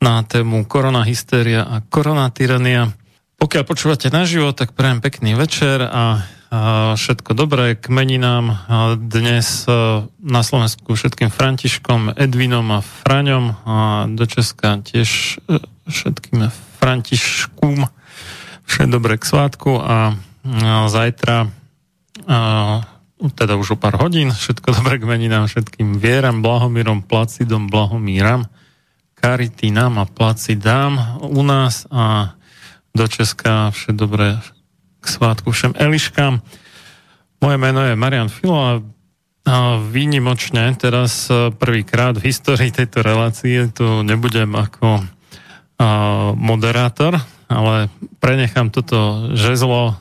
na tému korona hystéria a korona tyrania. Pokiaľ počúvate naživo, tak prajem pekný večer a, všetko dobré k meninám. Dnes a, na Slovensku všetkým Františkom, Edvinom a Fraňom a do Česka tiež e, všetkým Františkům všetko dobré k svátku a, zajtra teda už o pár hodín všetko dobré k meninám všetkým Vieram, Blahomírom, Placidom, Blahomíram Karity nám a placi dám u nás a do Česka vše dobré k svátku všem Eliškám. Moje meno je Marian Filo a výnimočne teraz e, prvýkrát v histórii tejto relácie tu nebudem ako moderátor, ale prenechám toto žezlo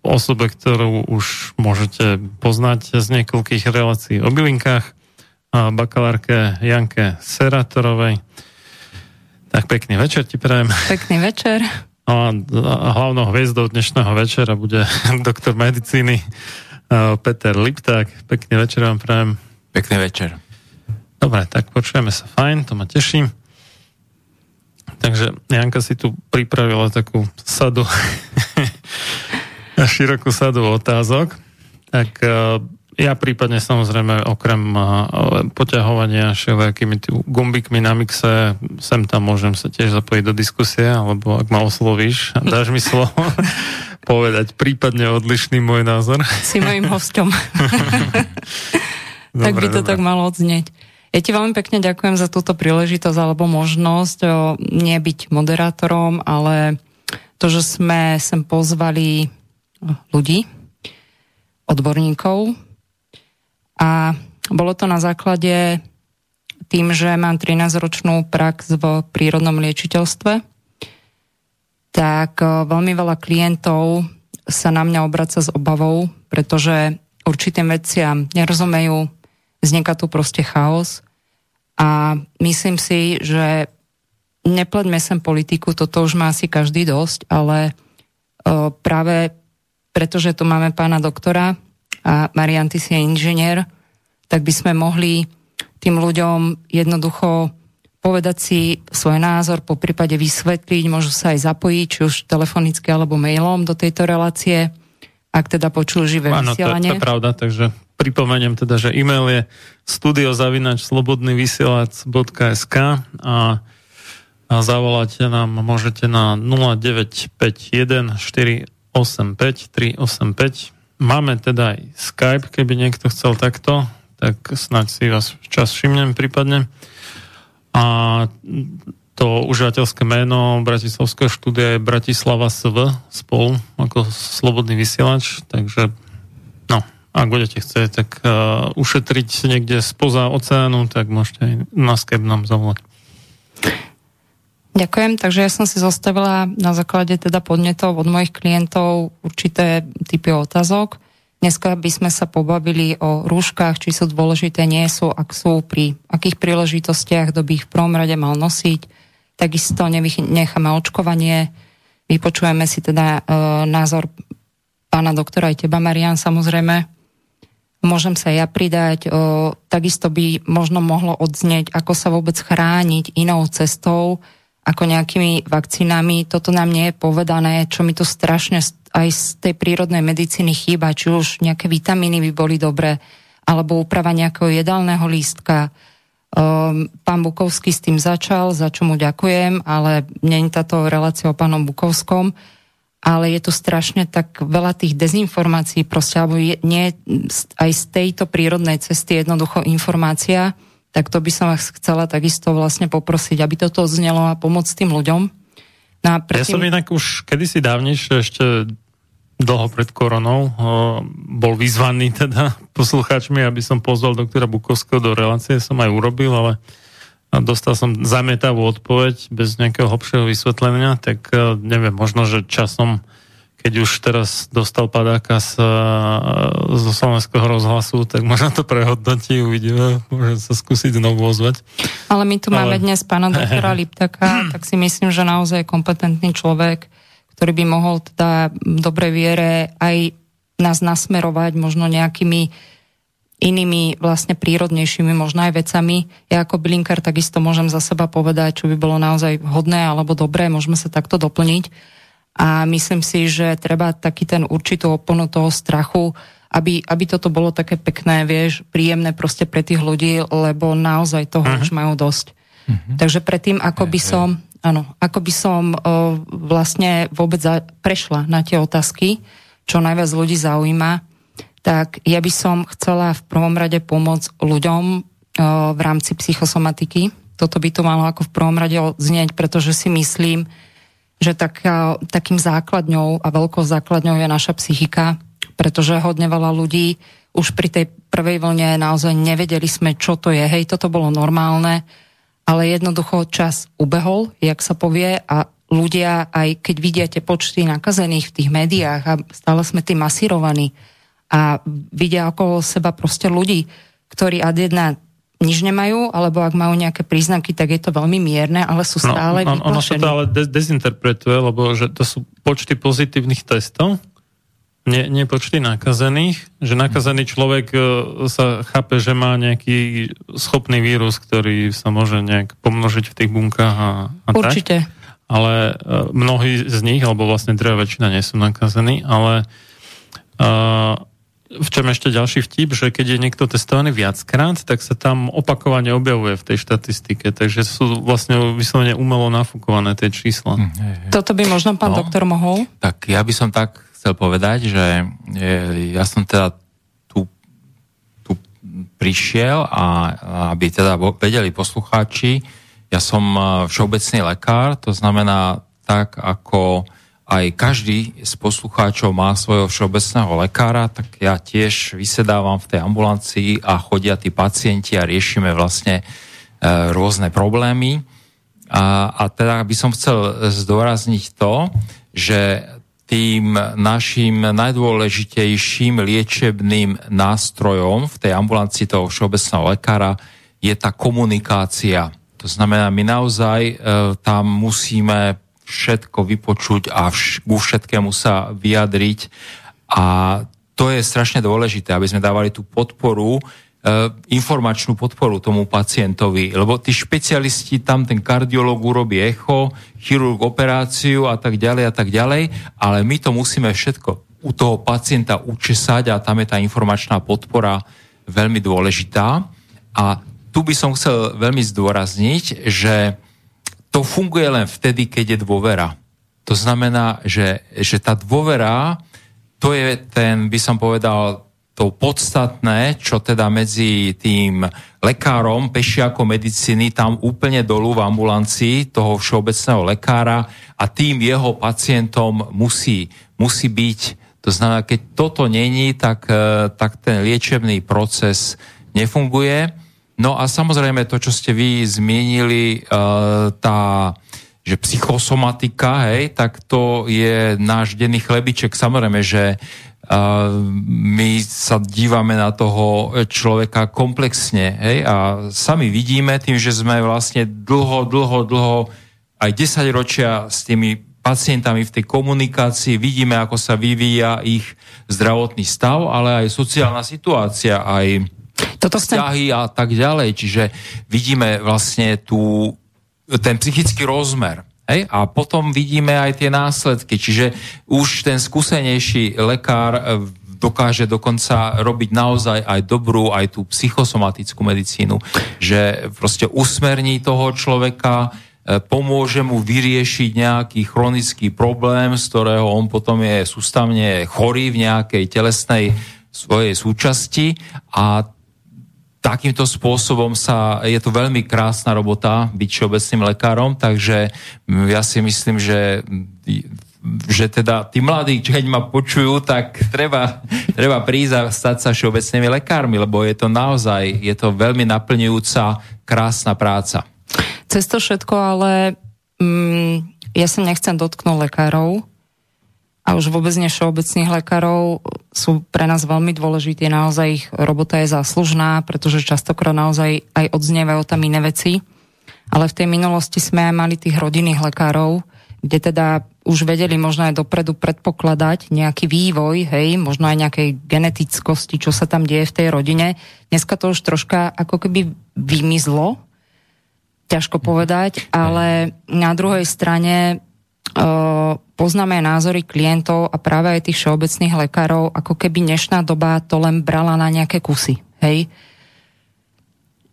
osobe, ktorú už môžete poznať z niekoľkých relácií o bylinkách bakalárke Janke Seratorovej. Tak pekný večer ti prajem. Pekný večer. A hlavnou hviezdou dnešného večera bude doktor medicíny Peter Lipták. Pekný večer vám prajem. Pekný večer. Dobre, tak počujeme sa fajn, to ma teší. Takže Janka si tu pripravila takú sadu, širokú sadu otázok. Tak ja prípadne samozrejme okrem poťahovania všelijakými gumbikmi na mixe sem tam môžem sa tiež zapojiť do diskusie, alebo ak ma oslovíš, dáš mi slovo povedať prípadne odlišný môj názor. Si mojim hostom. tak by to dobre. tak malo odznieť. Ja ti veľmi pekne ďakujem za túto príležitosť alebo možnosť o, nebyť moderátorom, ale to, že sme sem pozvali ľudí, odborníkov, a bolo to na základe tým, že mám 13-ročnú prax v prírodnom liečiteľstve, tak veľmi veľa klientov sa na mňa obraca s obavou, pretože určitým veciam nerozumejú, vzniká tu proste chaos. A myslím si, že nepleďme sem politiku, toto už má asi každý dosť, ale práve pretože tu máme pána doktora a Marian, ty si je inžinier, tak by sme mohli tým ľuďom jednoducho povedať si svoj názor, po prípade vysvetliť, môžu sa aj zapojiť, či už telefonicky alebo mailom do tejto relácie, ak teda počujú živé Áno, vysielanie. Áno, to, to je pravda, takže pripomeniem teda, že e-mail je studiozavinačslobodnyvysielac.sk a, a zavolať nám môžete na 0951 485 385. Máme teda aj Skype, keby niekto chcel takto, tak snáď si vás čas všimnem prípadne. A to užívateľské meno Bratislavského štúdia je Bratislava SV spolu ako slobodný vysielač, takže no, ak budete chcieť, tak uh, ušetriť niekde spoza oceánu, tak môžete aj na Skype nám zavolať. Ďakujem, takže ja som si zostavila na základe teda podnetov od mojich klientov určité typy otázok. Dneska by sme sa pobavili o rúškach, či sú dôležité, nie sú, ak sú, pri akých príležitostiach, kto by ich v prvom rade mal nosiť. Takisto necháme očkovanie, vypočujeme si teda e, názor pána doktora aj teba, Marian, samozrejme. Môžem sa ja pridať. E, takisto by možno mohlo odznieť, ako sa vôbec chrániť inou cestou, ako nejakými vakcínami. Toto nám nie je povedané, čo mi tu strašne aj z tej prírodnej medicíny chýba, či už nejaké vitamíny by boli dobré, alebo úprava nejakého jedálneho lístka. Um, pán Bukovský s tým začal, za čo mu ďakujem, ale nie je táto relácia o pánom Bukovskom, ale je tu strašne tak veľa tých dezinformácií, proste, alebo je, nie aj z tejto prírodnej cesty jednoducho informácia, tak to by som vás chcela takisto vlastne poprosiť, aby toto znelo a pomôcť tým ľuďom. No a predtým... Ja som inak už kedysi dávnejšie ešte dlho pred koronou bol vyzvaný teda poslucháčmi, aby som pozval doktora Bukovského do relácie, som aj urobil, ale dostal som zamietavú odpoveď bez nejakého hlbšieho vysvetlenia, tak e, neviem, možno, že časom keď už teraz dostal padáka z, e, zo slovenského rozhlasu, tak možno to prehodnotí, uvidíme, môže sa skúsiť znovu ozvať. Ale my tu Ale... máme dnes pána doktora Liptaka, tak si myslím, že naozaj kompetentný človek, ktorý by mohol teda v dobrej viere aj nás nasmerovať možno nejakými inými vlastne prírodnejšími možno aj vecami. Ja ako bylinkár takisto môžem za seba povedať, čo by bolo naozaj hodné alebo dobré, môžeme sa takto doplniť. A myslím si, že treba taký ten určitú oponu toho strachu, aby, aby toto bolo také pekné, vieš, príjemné proste pre tých ľudí, lebo naozaj toho uh-huh. už majú dosť. Uh-huh. Takže predtým, ako by som, Áno, ako by som uh, vlastne vôbec za, prešla na tie otázky, čo najviac ľudí zaujíma, tak ja by som chcela v prvom rade pomôcť ľuďom uh, v rámci psychosomatiky. Toto by to malo ako v prvom rade odznieť, pretože si myslím, že tak, uh, takým základňou a veľkou základňou je naša psychika, pretože hodne veľa ľudí už pri tej prvej vlne naozaj nevedeli sme, čo to je. Hej, toto bolo normálne ale jednoducho čas ubehol, jak sa povie, a ľudia, aj keď vidia tie počty nakazených v tých médiách a stále sme tým masírovaní a vidia okolo seba proste ľudí, ktorí ad jedna nič nemajú, alebo ak majú nejaké príznaky, tak je to veľmi mierne, ale sú no, stále no, no, Ono sa to ale dezinterpretuje, lebo že to sú počty pozitívnych testov, nie, nie počty nakazených, že nakazený človek e, sa chápe, že má nejaký schopný vírus, ktorý sa môže nejak pomnožiť v tých bunkách a, a Určite. tak. Ale uh, mnohí z nich, alebo vlastne drevá väčšina nie sú nakazení, ale uh, v čom ešte ďalší vtip, že keď je niekto testovaný viackrát, tak sa tam opakovane objavuje v tej štatistike, takže sú vlastne vyslovene umelo nafúkované tie čísla. Hm, hej, hej. Toto by možno pán no, doktor mohol? Tak ja by som tak chcel povedať, že ja som teda tu, tu prišiel a aby teda vedeli poslucháči, ja som e, všeobecný lekár, to znamená tak, ako aj každý z poslucháčov má svojho všeobecného lekára, tak ja tiež vysedávam v tej ambulancii a chodia tí pacienti a riešime vlastne e, rôzne problémy. A, a teda by som chcel zdôrazniť to, že tým našim najdôležitejším liečebným nástrojom v tej ambulancii toho všeobecného lekára je tá komunikácia. To znamená, my naozaj e, tam musíme všetko vypočuť a vš- ku všetkému sa vyjadriť A to je strašne dôležité, aby sme dávali tú podporu, Eh, informačnú podporu tomu pacientovi, lebo tí špecialisti, tam ten kardiolog urobí echo, chirurg operáciu a tak ďalej a tak ďalej, ale my to musíme všetko u toho pacienta učesať a tam je tá informačná podpora veľmi dôležitá. A tu by som chcel veľmi zdôrazniť, že to funguje len vtedy, keď je dôvera. To znamená, že, že tá dôvera, to je ten, by som povedal, to podstatné, čo teda medzi tým lekárom, pešiakom medicíny, tam úplne dolu v ambulancii toho všeobecného lekára a tým jeho pacientom musí, musí byť. To znamená, keď toto není, tak, e, tak ten liečebný proces nefunguje. No a samozrejme to, čo ste vy zmienili, e, tá že psychosomatika, hej, tak to je náš denný chlebiček. Samozrejme, že my sa dívame na toho človeka komplexne hej? a sami vidíme tým, že sme vlastne dlho, dlho, dlho aj 10 ročia s tými pacientami v tej komunikácii, vidíme, ako sa vyvíja ich zdravotný stav, ale aj sociálna situácia, aj Toto vzťahy a tak ďalej. Čiže vidíme vlastne tú, ten psychický rozmer. Hej? A potom vidíme aj tie následky. Čiže už ten skúsenejší lekár e, dokáže dokonca robiť naozaj aj dobrú, aj tú psychosomatickú medicínu, že proste usmerní toho človeka, e, pomôže mu vyriešiť nejaký chronický problém, z ktorého on potom je sústavne chorý v nejakej telesnej svojej súčasti a takýmto spôsobom sa, je to veľmi krásna robota byť všeobecným lekárom, takže ja si myslím, že že teda tí mladí, keď ma počujú, tak treba, treba prísť a stať sa všeobecnými lekármi, lebo je to naozaj, je to veľmi naplňujúca, krásna práca. Cez to všetko, ale mm, ja sa nechcem dotknúť lekárov, a už vôbec nie všeobecných lekárov sú pre nás veľmi dôležití. Naozaj ich robota je záslužná, pretože častokrát naozaj aj odznievajú tam iné veci. Ale v tej minulosti sme aj mali tých rodinných lekárov, kde teda už vedeli možno aj dopredu predpokladať nejaký vývoj, hej, možno aj nejakej genetickosti, čo sa tam deje v tej rodine. Dneska to už troška ako keby vymizlo, ťažko povedať, ale na druhej strane poznáme aj názory klientov a práve aj tých všeobecných lekárov, ako keby dnešná doba to len brala na nejaké kusy. Hej?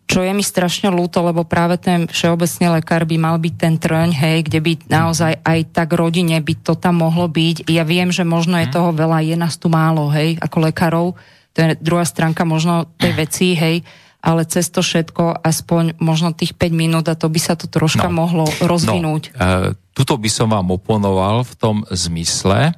Čo je mi strašne ľúto, lebo práve ten všeobecný lekár by mal byť ten trň, hej, kde by naozaj aj tak rodine by to tam mohlo byť. Ja viem, že možno je mhm. toho veľa, je nás tu málo, hej, ako lekárov. To je druhá stránka možno tej veci, hej ale cez to všetko aspoň možno tých 5 minút a to by sa to troška no. mohlo rozvinúť. No, e, tuto by som vám oponoval v tom zmysle,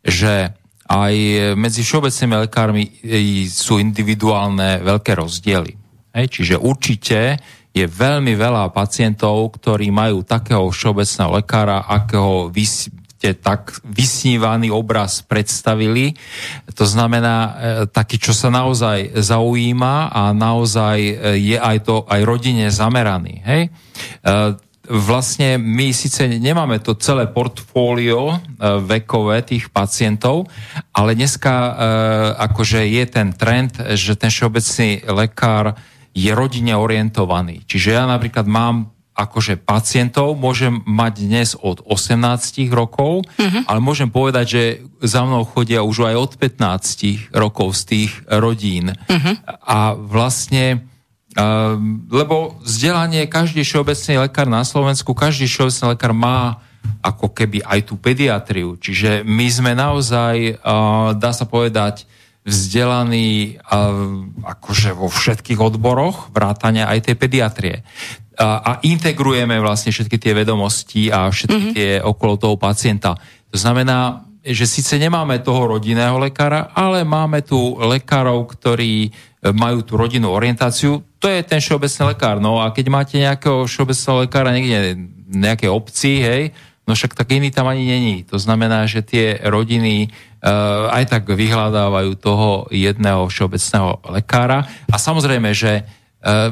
že aj medzi všeobecnými lekármi e, sú individuálne veľké rozdiely. Hej, čiže určite je veľmi veľa pacientov, ktorí majú takého všeobecného lekára, akého vy ste tak vysnívaný obraz predstavili. To znamená e, taký, čo sa naozaj zaujíma a naozaj e, je aj to aj rodine zameraný. Hej? E, vlastne my síce nemáme to celé portfólio vekové tých pacientov, ale dneska akože je ten trend, že ten všeobecný lekár je rodine orientovaný. Čiže ja napríklad mám akože pacientov môžem mať dnes od 18 rokov, uh-huh. ale môžem povedať, že za mnou chodia už aj od 15 rokov z tých rodín. Uh-huh. A vlastne, uh, lebo vzdelanie, každý všeobecný lekár na Slovensku, každý všeobecný lekár má ako keby aj tú pediatriu. Čiže my sme naozaj, uh, dá sa povedať, vzdelaní uh, akože vo všetkých odboroch vrátania aj tej pediatrie a, a integrujeme vlastne všetky tie vedomosti a všetky mm-hmm. tie okolo toho pacienta. To znamená, že síce nemáme toho rodinného lekára, ale máme tu lekárov, ktorí e, majú tú rodinnú orientáciu. To je ten všeobecný lekár. No a keď máte nejakého všeobecného lekára niekde nejakej obci, hej, no však tak iný tam ani není. To znamená, že tie rodiny uh, aj tak vyhľadávajú toho jedného všeobecného lekára. A samozrejme, že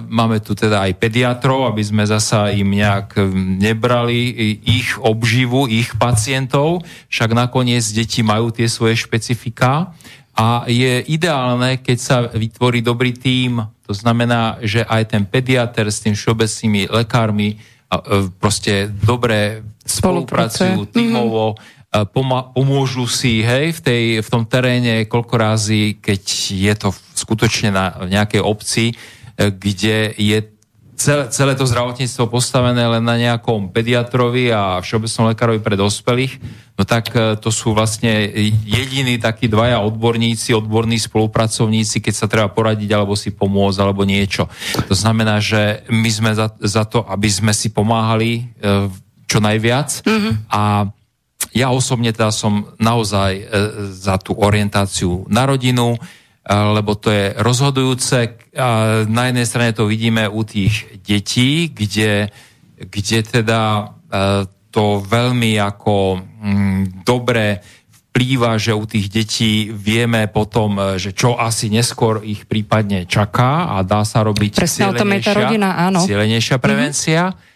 máme tu teda aj pediatrov, aby sme zasa im nejak nebrali ich obživu, ich pacientov, však nakoniec deti majú tie svoje špecifika a je ideálne, keď sa vytvorí dobrý tím, to znamená, že aj ten pediatr s tým všeobecnými lekármi proste dobre spolupracujú tímovo, pomôžu si hej, v, tej, v tom teréne koľko razy, keď je to skutočne na nejakej obci, e, kde je celé, celé to zdravotníctvo postavené len na nejakom pediatrovi a všeobecnom lekárovi pre dospelých, no tak e, to sú vlastne jediní takí dvaja odborníci, odborní spolupracovníci, keď sa treba poradiť alebo si pomôcť alebo niečo. To znamená, že my sme za, za to, aby sme si pomáhali e, čo najviac mm-hmm. a ja osobne teda som naozaj e, za tú orientáciu na rodinu, e, lebo to je rozhodujúce. Na jednej strane to vidíme u tých detí, kde, kde teda e, to veľmi ako mm, dobre vplýva, že u tých detí vieme potom, že čo asi neskôr ich prípadne čaká a dá sa robiť Presne tá rodina, áno. cieľenejšia prevencia. Mm-hmm.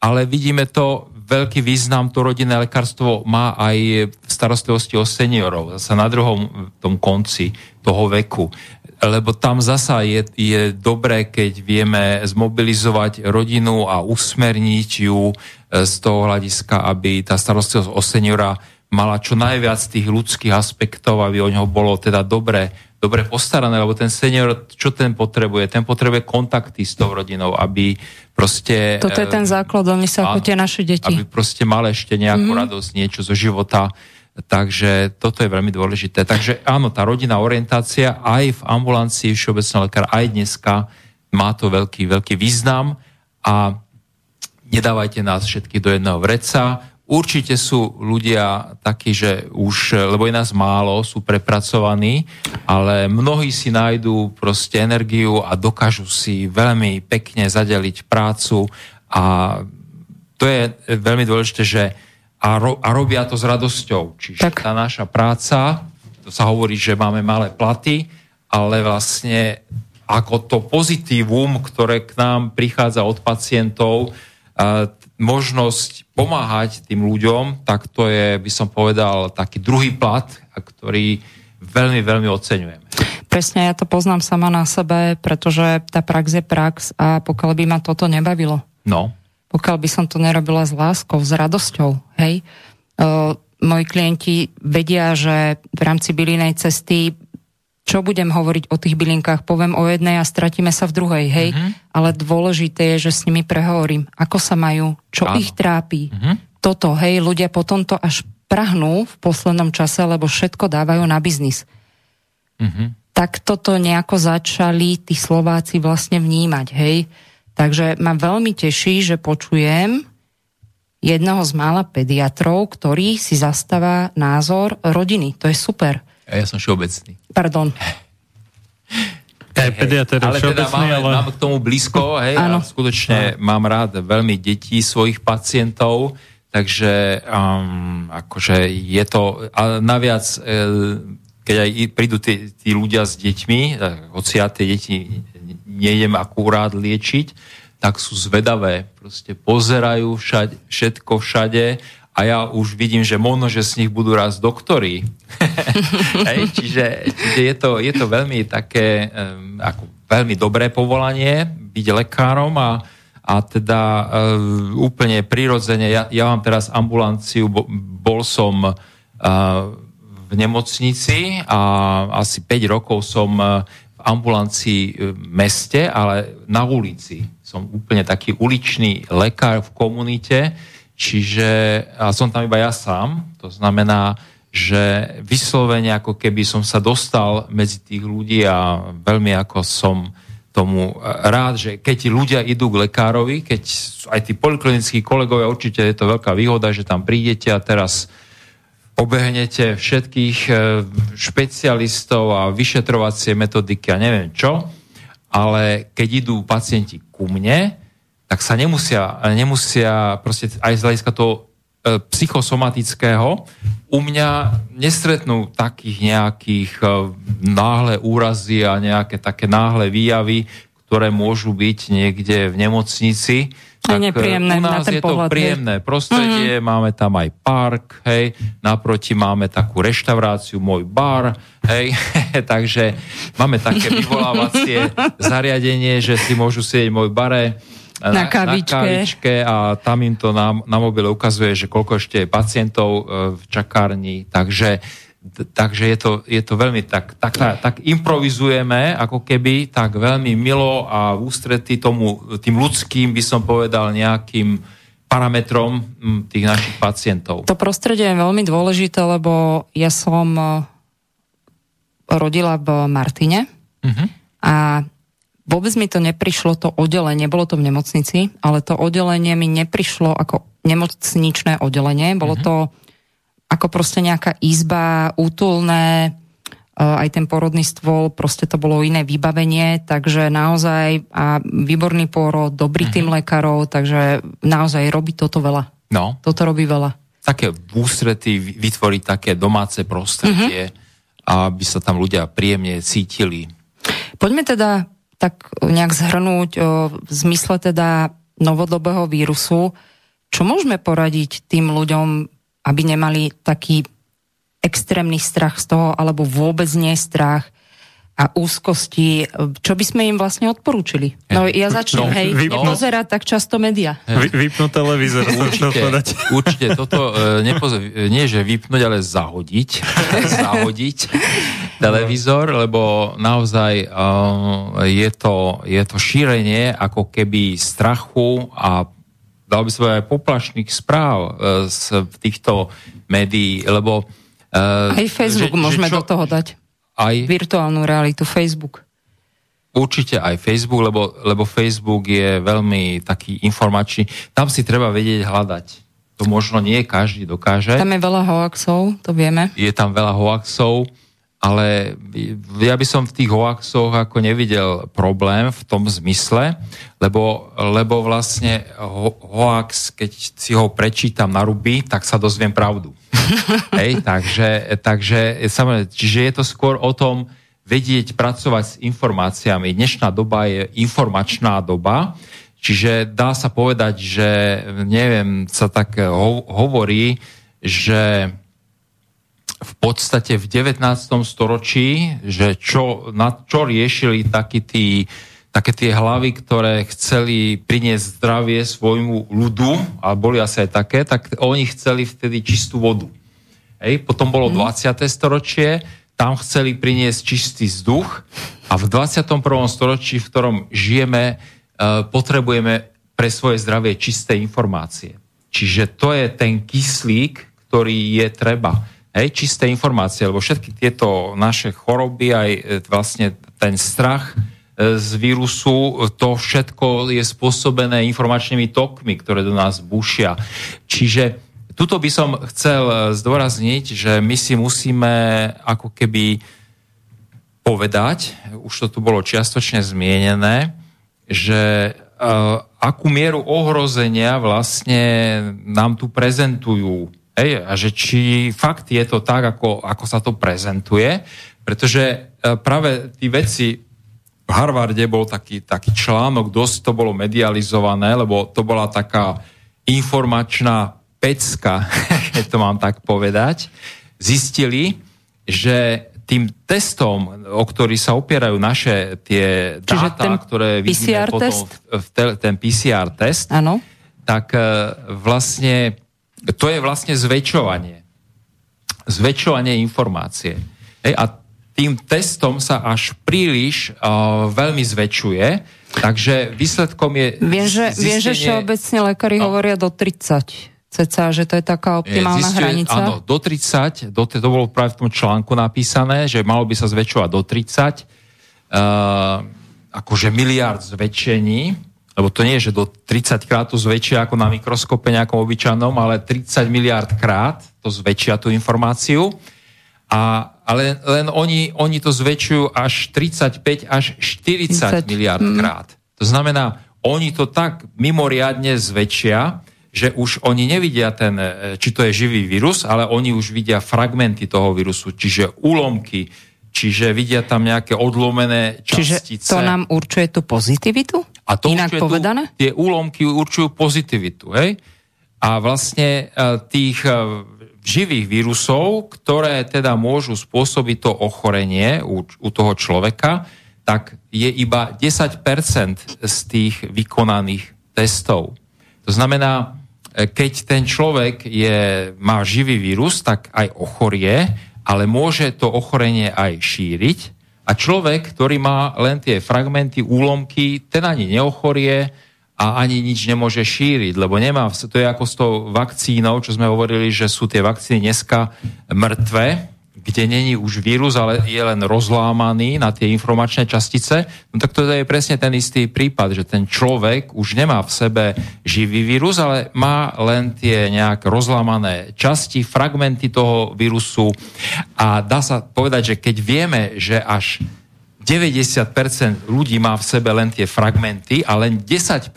Ale vidíme to veľký význam to rodinné lekárstvo má aj v starostlivosti o seniorov, zase na druhom tom konci toho veku. Lebo tam zasa je, je dobré, keď vieme zmobilizovať rodinu a usmerniť ju e, z toho hľadiska, aby tá starostlivosť o seniora mala čo najviac tých ľudských aspektov, aby o ňoho bolo teda dobre dobre postarané, lebo ten senior, čo ten potrebuje? Ten potrebuje kontakty s tou rodinou, aby proste... Toto je ten eh, základ, oni sa ako tie naše deti. Aby proste mal ešte nejakú mm-hmm. radosť, niečo zo života. Takže toto je veľmi dôležité. Takže áno, tá rodinná orientácia aj v ambulancii všeobecného lekára, aj dneska má to veľký, veľký význam a nedávajte nás všetky do jedného vreca Určite sú ľudia takí, že už, lebo je nás málo, sú prepracovaní, ale mnohí si nájdú proste energiu a dokážu si veľmi pekne zadeliť prácu a to je veľmi dôležité, že a, ro, a robia to s radosťou. Čiže tak. tá naša práca, to sa hovorí, že máme malé platy, ale vlastne ako to pozitívum, ktoré k nám prichádza od pacientov, možnosť pomáhať tým ľuďom, tak to je, by som povedal, taký druhý plat, ktorý veľmi, veľmi oceňujeme. Presne, ja to poznám sama na sebe, pretože tá prax je prax a pokiaľ by ma toto nebavilo, no. pokiaľ by som to nerobila s láskou, s radosťou, hej, uh, moji klienti vedia, že v rámci bylinej cesty čo budem hovoriť o tých bylinkách, poviem o jednej a stratíme sa v druhej, hej. Uh-huh. Ale dôležité je, že s nimi prehovorím, ako sa majú, čo Áno. ich trápi. Uh-huh. Toto, hej, ľudia potom to až prahnú v poslednom čase, lebo všetko dávajú na biznis. Uh-huh. Tak toto nejako začali tí Slováci vlastne vnímať, hej. Takže ma veľmi teší, že počujem jedného z mála pediatrov, ktorý si zastáva názor rodiny. To je super. Ja som všeobecný. Pardon. Hey, pediatr ale teda máme, ale... mám k tomu blízko, hej, a skutočne ano. mám rád veľmi detí svojich pacientov, takže um, akože je to, a naviac, e, keď aj prídu tí, tí ľudia s deťmi, hoci ja tie deti nejdem akurát liečiť, tak sú zvedavé, proste pozerajú všade, všetko všade a ja už vidím, že možno, že z nich budú raz doktory. Hej, čiže, čiže je, to, je to veľmi také, um, ako veľmi dobré povolanie byť lekárom a, a teda um, úplne prirodzene, ja, ja mám teraz ambulanciu, bol som uh, v nemocnici a asi 5 rokov som uh, v ambulancii v meste, ale na ulici. Som úplne taký uličný lekár v komunite, Čiže a som tam iba ja sám, to znamená, že vyslovene ako keby som sa dostal medzi tých ľudí a veľmi ako som tomu rád, že keď ľudia idú k lekárovi, keď aj tí poliklinickí kolegovia, určite je to veľká výhoda, že tam prídete a teraz obehnete všetkých e, špecialistov a vyšetrovacie metodiky a neviem čo, ale keď idú pacienti ku mne, tak sa nemusia, nemusia proste aj z hľadiska toho e, psychosomatického u mňa nestretnú takých nejakých e, náhle úrazy a nejaké také náhle výjavy, ktoré môžu byť niekde v nemocnici, To je nepríjemné u nás na ten je to pohľad, hej. príjemné prostredie, mm. máme tam aj park, hej, naproti máme takú reštauráciu, môj bar, hej, takže máme také vyvolávacie zariadenie, že si môžu sedieť v môj bare, Na kávičke. na kávičke a tam im to na, na mobile ukazuje, že koľko ešte je pacientov e, v čakárni, takže takže je to, je to veľmi tak, tak, tak improvizujeme, ako keby, tak veľmi milo a v ústretí tomu, tým ľudským, by som povedal, nejakým parametrom tých našich pacientov. To prostredie je veľmi dôležité, lebo ja som eh, rodila v Martine Mhm. a vôbec mi to neprišlo, to oddelenie, bolo to v nemocnici, ale to oddelenie mi neprišlo ako nemocničné oddelenie, bolo Mhm. to ako proste nejaká izba, útulné, eh, aj ten porodný stôl, proste to bolo iné vybavenie, takže naozaj a výborný pôrod, dobrý Mhm. tým lekárov, takže naozaj robí toto veľa. No, Toto robí veľa. také v ústretí vytvoriť také domáce prostredie, aby sa tam ľudia príjemne cítili. Poďme teda tak nejak zhrnúť v zmysle teda novodobého vírusu. Čo môžeme poradiť tým ľuďom, aby nemali taký extrémny strach z toho, alebo vôbec nie strach a úzkosti? Čo by sme im vlastne odporúčili? No ja začnem, No, hej, vy- no. nepozerať tak často média. Vy, vypnú televízor, Určite, povedať. určite toto e, nepoz- nie, že vypnúť, ale zahodiť. zahodiť televízor, lebo naozaj e, je, to, je to šírenie ako keby strachu a dal by som aj poplašných správ e, z týchto médií, lebo e, Aj Facebook môžeme do toho dať. Aj, Virtuálnu realitu, Facebook. Určite aj Facebook, lebo, lebo Facebook je veľmi taký informačný. Tam si treba vedieť hľadať. To možno nie každý dokáže. Tam je veľa hoaxov, to vieme. Je tam veľa hoaxov, ale ja by som v tých hoaxoch ako nevidel problém v tom zmysle, lebo, lebo vlastne ho, hoax, keď si ho prečítam na ruby, tak sa dozviem pravdu. Hej, takže, takže samozrejme, čiže je to skôr o tom vedieť pracovať s informáciami. Dnešná doba je informačná doba, čiže dá sa povedať, že neviem, sa tak ho, hovorí, že v podstate v 19. storočí, že čo, na čo riešili takí tí, také tie hlavy, ktoré chceli priniesť zdravie svojmu ľudu, a boli asi aj také, tak oni chceli vtedy čistú vodu. Hej, potom bolo 20. storočie, tam chceli priniesť čistý vzduch a v 21. storočí, v ktorom žijeme, e, potrebujeme pre svoje zdravie čisté informácie. Čiže to je ten kyslík, ktorý je treba. Hej, čisté informácie, lebo všetky tieto naše choroby, aj e, vlastne ten strach e, z vírusu, to všetko je spôsobené informačnými tokmi, ktoré do nás bušia. Čiže tuto by som chcel e, zdôrazniť, že my si musíme ako keby povedať, už to tu bolo čiastočne zmienené, že akú mieru ohrozenia vlastne nám tu prezentujú. Hej, a že či fakt je to tak, ako, ako sa to prezentuje, pretože uh, práve tí veci v Harvarde bol taký, taký článok, dosť to bolo medializované, lebo to bola taká informačná pecka, keď to mám tak povedať. Zistili, že tým testom, o ktorý sa opierajú naše tie Čiže dáta, ktoré vidíme PCR potom test? v, v te, ten PCR test, Áno. tak e, vlastne to je vlastne zväčšovanie. Zväčšovanie informácie. Hej, a tým testom sa až príliš uh, veľmi zväčšuje, takže výsledkom je Viem, že, viem, že všeobecne lekári No. hovoria do 30 cca, že to je taká optimálna Zistuje- hranica. Áno, do 30, do, to bolo práve v tom článku napísané, že malo by sa zväčšovať do 30, uh, akože miliard zväčšení, lebo to nie je, že do 30 krát to zväčšia ako na mikroskope nejakom obyčajnom, ale 30 miliard krát to zväčšia tú informáciu. A, ale len oni, oni to zväčšujú až 35 až 40 40. miliard krát. To znamená, oni to tak mimoriadne zväčšia, že už oni nevidia ten, e, či to je živý vírus, ale oni už vidia fragmenty toho vírusu, čiže úlomky, čiže vidia tam nejaké odlomené častice. Čiže to nám určuje tú pozitivitu? A to Inak určuje povedané? Tu, tie úlomky určujú pozitivitu. Hej? A vlastne e, tých e, živých vírusov, ktoré teda môžu spôsobiť to ochorenie u, u toho človeka, tak je iba 10% z tých vykonaných testov. To znamená, e, keď ten človek je, má živý vírus, tak aj ochorie, ale môže to ochorenie aj šíriť. A človek, ktorý má len tie fragmenty, úlomky, ten ani neochorie, a ani nič nemôže šíriť, lebo nemá, to je ako s tou vakcínou, čo sme hovorili, že sú tie vakcíny dneska mŕtve, kde není už vírus, ale je len rozlámaný na tie informačné častice, no tak to je presne ten istý prípad, že ten človek už nemá v sebe živý vírus, ale má len tie nejak rozlámané časti, fragmenty toho vírusu. A dá sa povedať, že keď vieme, že až 90% ľudí má v sebe len tie fragmenty a len 10%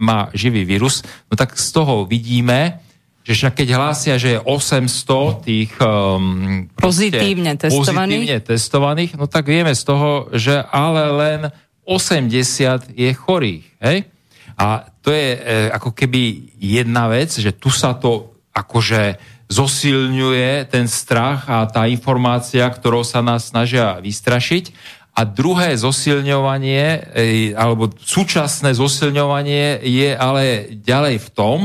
má živý vírus, no tak z toho vidíme, že však keď hlásia, že je 800 tých um, pozitívne, testovaných. pozitívne testovaných, no tak vieme z toho, že ale len 80 je chorých. Hej? A to je e, ako keby jedna vec, že tu sa to akože zosilňuje ten strach a tá informácia, ktorou sa nás snažia vystrašiť. A druhé zosilňovanie, alebo súčasné zosilňovanie je ale ďalej v tom,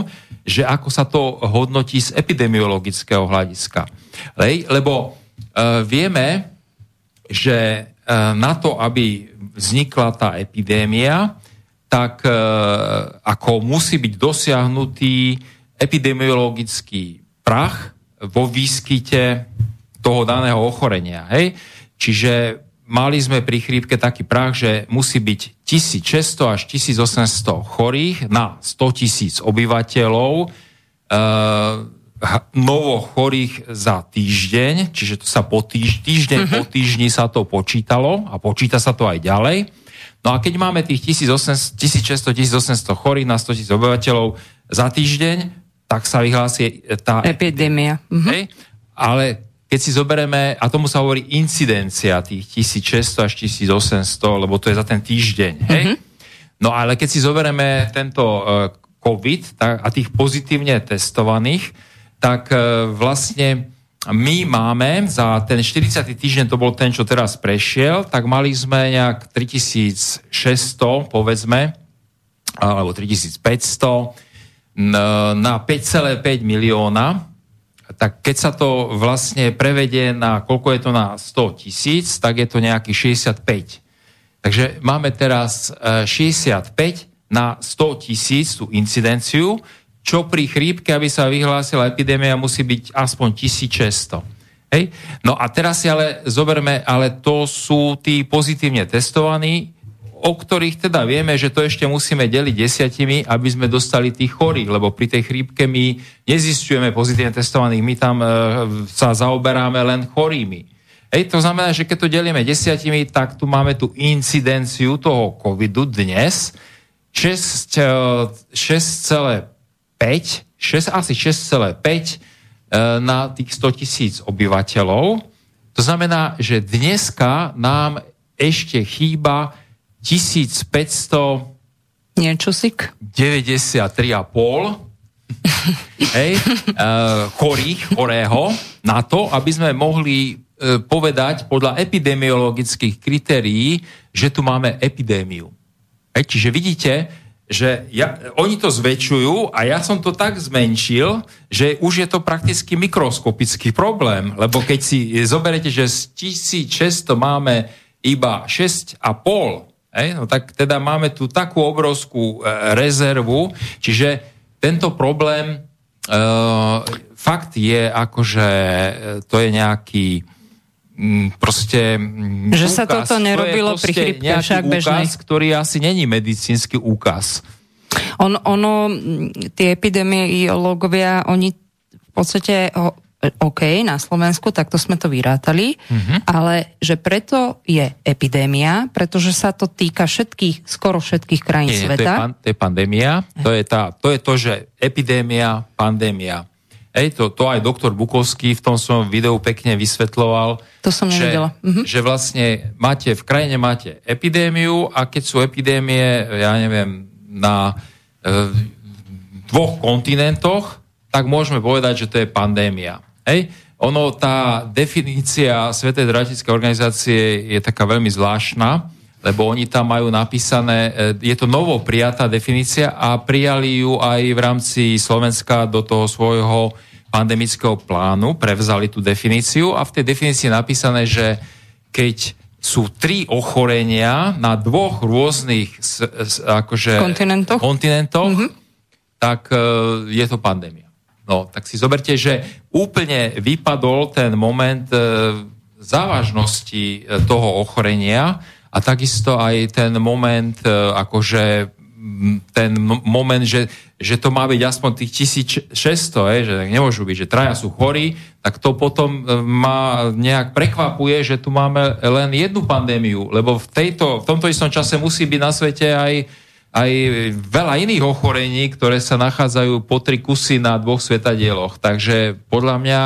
že ako sa to hodnotí z epidemiologického hľadiska. Lebo uh, vieme, že uh, na to, aby vznikla tá epidémia, tak uh, ako musí byť dosiahnutý epidemiologický prach vo výskyte toho daného ochorenia. Hej? Čiže mali sme pri chrípke taký prach, že musí byť 1600 až 1800 chorých na 100 tisíc obyvateľov, e, novo chorých za týždeň, čiže to sa po týž, týždeň uh-huh. po týždni sa to počítalo a počíta sa to aj ďalej. No a keď máme tých 1600-1800 chorých na 100 tisíc obyvateľov za týždeň, tak sa vyhlási tá epidémia. Hej? Ale keď si zoberieme, a tomu sa hovorí incidencia tých 1600 až 1800, lebo to je za ten týždeň, hej? Mm-hmm. No ale keď si zoberieme tento uh, COVID a tých pozitívne testovaných, tak uh, vlastne my máme za ten 40. týždeň, to bol ten, čo teraz prešiel, tak mali sme nejak 3600, povedzme, alebo 3500 na 5,5 milióna tak keď sa to vlastne prevedie na, koľko je to na 100 tisíc, tak je to nejaký 65. Takže máme teraz 65 e, na 100 tisíc tú incidenciu, čo pri chrípke, aby sa vyhlásila epidémia, musí byť aspoň 1600. Hej? No a teraz si ale zoberme, ale to sú tí pozitívne testovaní, o ktorých teda vieme, že to ešte musíme deliť desiatimi, aby sme dostali tých chorých, lebo pri tej chrípke my nezistujeme pozitívne testovaných, my tam e, sa zaoberáme len chorými. Hej, to znamená, že keď to delíme desiatimi, tak tu máme tú incidenciu toho covidu dnes 6,5, 6, e, asi 6,5 e, na tých 100 tisíc obyvateľov. To znamená, že dneska nám ešte chýba 1500 niečo sik 93,5 hej, uh, chorých, chorého na to, aby sme mohli uh, povedať podľa epidemiologických kritérií, že tu máme epidémiu. Hej, čiže vidíte, že ja, oni to zväčšujú a ja som to tak zmenšil, že už je to prakticky mikroskopický problém, lebo keď si zoberete, že z 1600 máme iba 6,5 Hej? No tak teda máme tu takú obrovskú e, rezervu, čiže tento problém e, fakt je akože to je nejaký m, mm, proste m, mm, Že úkaz, sa toto nerobilo to pri chrypke však bežnej. Úkaz, ktorý asi není medicínsky úkaz. On, ono, tie epidemiológovia, oni v podstate OK, na Slovensku, takto sme to vyrátali, uh-huh. ale že preto je epidémia, pretože sa to týka všetkých, skoro všetkých krajín Nie, sveta. To je, pan, to je pandémia, to je, tá, to je to, že epidémia, pandémia. Hej, to, to aj doktor Bukovský v tom svojom videu pekne vysvetloval. To som že, nevidela. Mhm. že vlastne máte, v krajine máte epidémiu a keď sú epidémie, ja neviem, na e, dvoch kontinentoch, tak môžeme povedať, že to je pandémia. Hej? Ono, tá definícia Svetej zdravotníckej organizácie je taká veľmi zvláštna, lebo oni tam majú napísané, e, je to novo prijatá definícia a prijali ju aj v rámci Slovenska do toho svojho pandemického plánu, prevzali tú definíciu a v tej definícii je napísané, že keď sú tri ochorenia na dvoch rôznych akože, Kontinentoch? kontinentoch mm-hmm. tak uh, je to pandémia. No, tak si zoberte, že úplne vypadol ten moment e, závažnosti e, toho ochorenia a takisto aj ten moment, e, akože ten moment, že, že to má byť aspoň tých 1600, je, že nemôžu byť, že traja sú chorí, tak to potom ma nejak prekvapuje, že tu máme len jednu pandémiu, lebo v, tejto, v tomto istom čase musí byť na svete aj aj veľa iných ochorení, ktoré sa nachádzajú po tri kusy na dvoch svetadieloch. Takže podľa mňa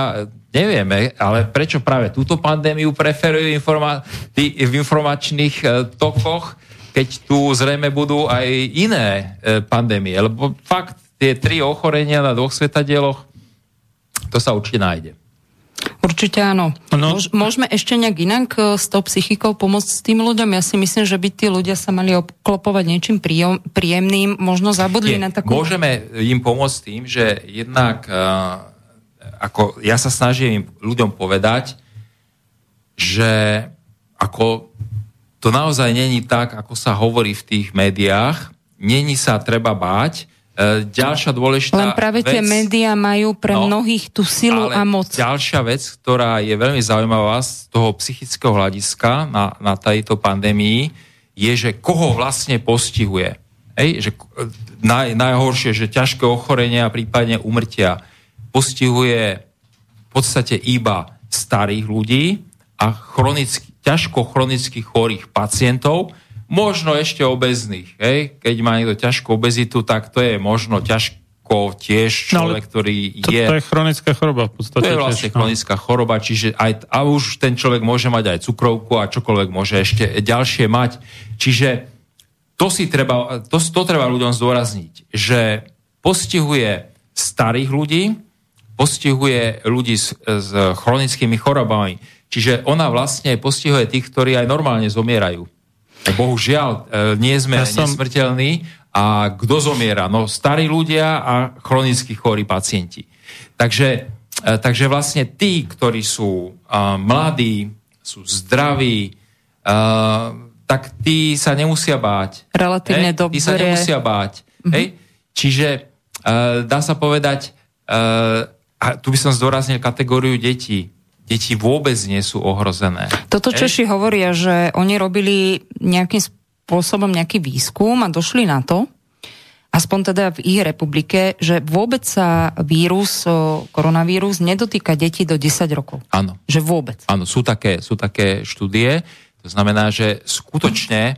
nevieme, ale prečo práve túto pandémiu preferujú informa- v informačných e, tokoch, keď tu zrejme budú aj iné e, pandémie. Lebo fakt tie tri ochorenia na dvoch svetadieloch, to sa určite nájde. Určite áno. No. Môžeme ešte nejak inak e, s tou psychikou pomôcť s tým ľuďom? Ja si myslím, že by tí ľudia sa mali obklopovať niečím príjemným, možno zabudli Nie, na takú... Môžeme im pomôcť tým, že jednak uh, ako ja sa snažím ľuďom povedať, že ako to naozaj není tak, ako sa hovorí v tých médiách, není sa treba báť, E, ďalšia dôležitá Len práve vec, tie médiá majú pre no, mnohých tú silu a moc. Ďalšia vec, ktorá je veľmi zaujímavá z toho psychického hľadiska na, na tejto pandémii, je, že koho vlastne postihuje. Ej, že naj, najhoršie, že ťažké ochorenia a prípadne umrtia postihuje v podstate iba starých ľudí a chronicky, ťažko chronicky chorých pacientov, možno ešte obezných. Hej? Keď má niekto ťažkú obezitu, tak to je možno ťažko tiež no, človek, no, ktorý to, je... To je chronická choroba v podstate. To je vlastne tiež, no. chronická choroba, čiže aj, a už ten človek môže mať aj cukrovku a čokoľvek môže ešte ďalšie mať. Čiže to si treba, to, to treba ľuďom zdôrazniť, že postihuje starých ľudí, postihuje ľudí s, s chronickými chorobami. Čiže ona vlastne postihuje tých, ktorí aj normálne zomierajú. Bohužiaľ, e, nie sme ja som... nesmrteľní a kto zomiera? No starí ľudia a chronicky chorí pacienti. Takže, e, takže vlastne tí, ktorí sú mladí, sú zdraví, tak tí sa nemusia báť. Relatívne dobre. Tí sa nemusia báť. Mm-hmm. Hej? Čiže uh, dá sa povedať, a tu by som zdôraznil kategóriu detí deti vôbec nie sú ohrozené. Toto Češi hovoria, že oni robili nejakým spôsobom nejaký výskum a došli na to, aspoň teda v ich republike, že vôbec sa vírus, koronavírus nedotýka detí do 10 rokov. Áno. Že vôbec. Áno, sú také, sú také štúdie. To znamená, že skutočne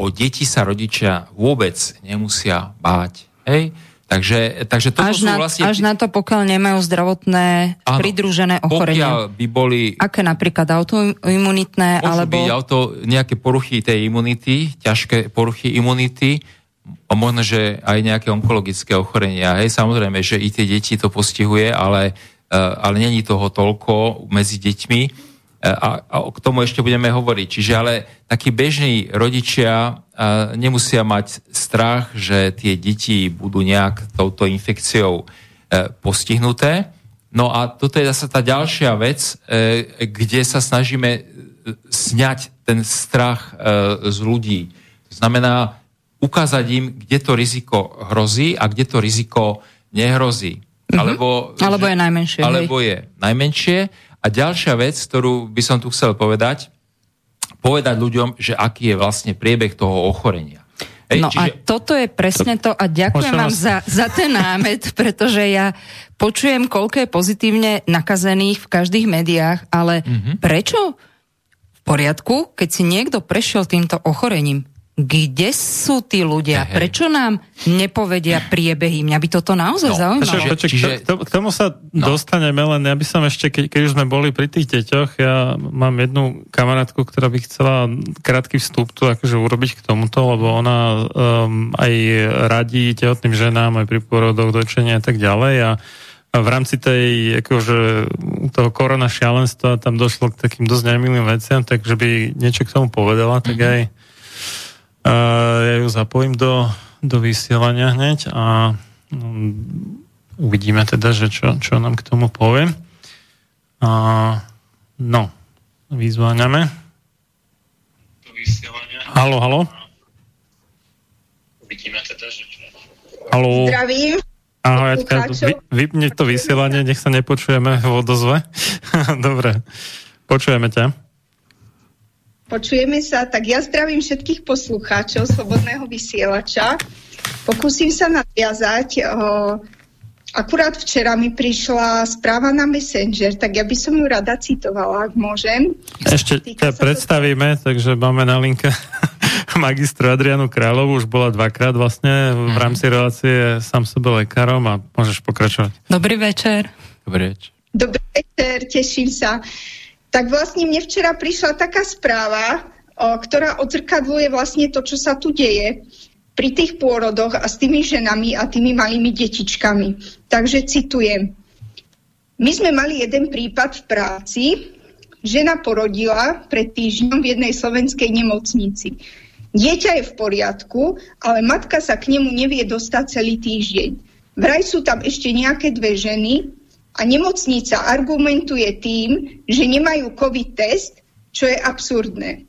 o deti sa rodičia vôbec nemusia báť. Hej? Takže, takže toto až, sú na, vlastne... až na to, pokiaľ nemajú zdravotné áno, pridružené ochorenia. by boli... Aké napríklad autoimunitné, môžu alebo... byť auto, nejaké poruchy tej imunity, ťažké poruchy imunity, a možno, že aj nejaké onkologické ochorenia. Hej, samozrejme, že i tie deti to postihuje, ale, e, ale není toho toľko medzi deťmi a, a k tomu ešte budeme hovoriť. Čiže ale takí bežní rodičia nemusia mať strach, že tie deti budú nejak touto infekciou e, postihnuté. No a toto je zase tá ďalšia vec, e, kde sa snažíme e, sňať ten strach z ľudí. To znamená ukázať im, kde to riziko hrozí a kde to riziko nehrozí. Mm-hmm. Alebo, alebo je najmenšie. Alebo hej. je najmenšie a ďalšia vec, ktorú by som tu chcel povedať, povedať ľuďom, že aký je vlastne priebeh toho ochorenia. No čiže... a toto je presne to a ďakujem vám za, za ten námet, pretože ja počujem, koľko je pozitívne nakazených v každých médiách, ale mm-hmm. prečo v poriadku, keď si niekto prešiel týmto ochorením, kde sú tí ľudia? Hej. Prečo nám nepovedia priebehy? Mňa by toto naozaj No, zaujímalo. Počkaj, Čiže- k, to- k tomu sa no. dostaneme, len ja by som ešte, keď, keď už sme boli pri tých deťoch, ja mám jednu kamarátku, ktorá by chcela krátky vstup tu akože urobiť k tomuto, lebo ona um, aj radí tehotným ženám, aj pri pôrodoch, dočenia a tak ďalej a a v rámci tej, akože, toho korona šialenstva tam došlo k takým dosť nemilým veciam, takže by niečo k tomu povedala, tak Mhm. aj ja ju zapojím do, do vysielania hneď a um, uvidíme teda, že čo, čo nám k tomu povie. A, no, vyzváňame. Halo, halo. Uvidíme teda, že čo. Halo. Zdravím. Ahoj, Aťka, vy, vypni to vysielanie, nech sa nepočujeme v odozve. Dobre, počujeme ťa. Počujeme sa, tak ja zdravím všetkých poslucháčov Slobodného vysielača. Pokúsim sa nadviazať. O, akurát včera mi prišla správa na Messenger, tak ja by som ju rada citovala, ak môžem. Ešte Týka ťa sa to- predstavíme, takže máme na linke magistru Adrianu Kráľovú, už bola dvakrát vlastne v rámci relácie sám sebe lekárom a môžeš pokračovať. Dobrý večer. Dobre, č- Dobrý večer, teším sa. Tak vlastne mne včera prišla taká správa, ktorá odzrkadluje vlastne to, čo sa tu deje pri tých pôrodoch a s tými ženami a tými malými detičkami. Takže citujem. My sme mali jeden prípad v práci. Žena porodila pred týždňom v jednej slovenskej nemocnici. Dieťa je v poriadku, ale matka sa k nemu nevie dostať celý týždeň. Vraj sú tam ešte nejaké dve ženy a nemocnica argumentuje tým, že nemajú COVID test, čo je absurdné.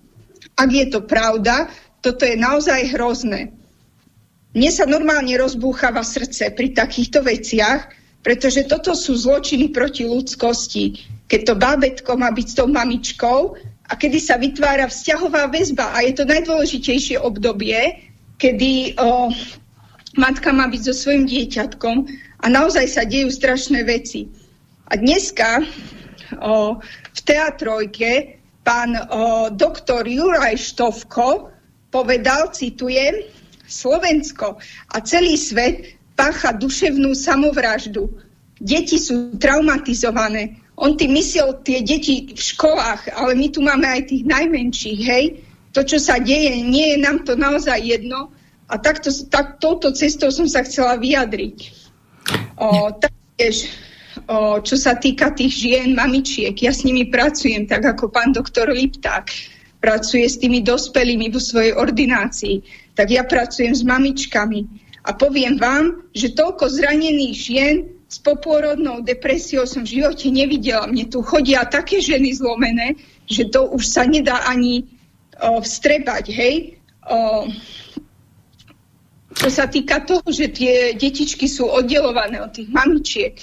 Ak je to pravda, toto je naozaj hrozné. Mne sa normálne rozbúchava srdce pri takýchto veciach, pretože toto sú zločiny proti ľudskosti. Keď to bábetko má byť s tou mamičkou a kedy sa vytvára vzťahová väzba a je to najdôležitejšie obdobie, kedy o, matka má byť so svojím dieťatkom a naozaj sa dejú strašné veci. A dneska o, v teatrojke pán o, doktor Juraj Štovko povedal, citujem, Slovensko a celý svet pácha duševnú samovraždu. Deti sú traumatizované. On tým myslel tie deti v školách, ale my tu máme aj tých najmenších, hej. To, čo sa deje, nie je nám to naozaj jedno. A takto, tak, touto cestou som sa chcela vyjadriť. O, taktiež, o, čo sa týka tých žien, mamičiek, ja s nimi pracujem, tak ako pán doktor Lipták pracuje s tými dospelými vo svojej ordinácii, tak ja pracujem s mamičkami. A poviem vám, že toľko zranených žien s popôrodnou depresiou som v živote nevidela. Mne tu chodia také ženy zlomené, že to už sa nedá ani o, vstrebať, hej. O, čo sa týka toho, že tie detičky sú oddelované od tých mamičiek,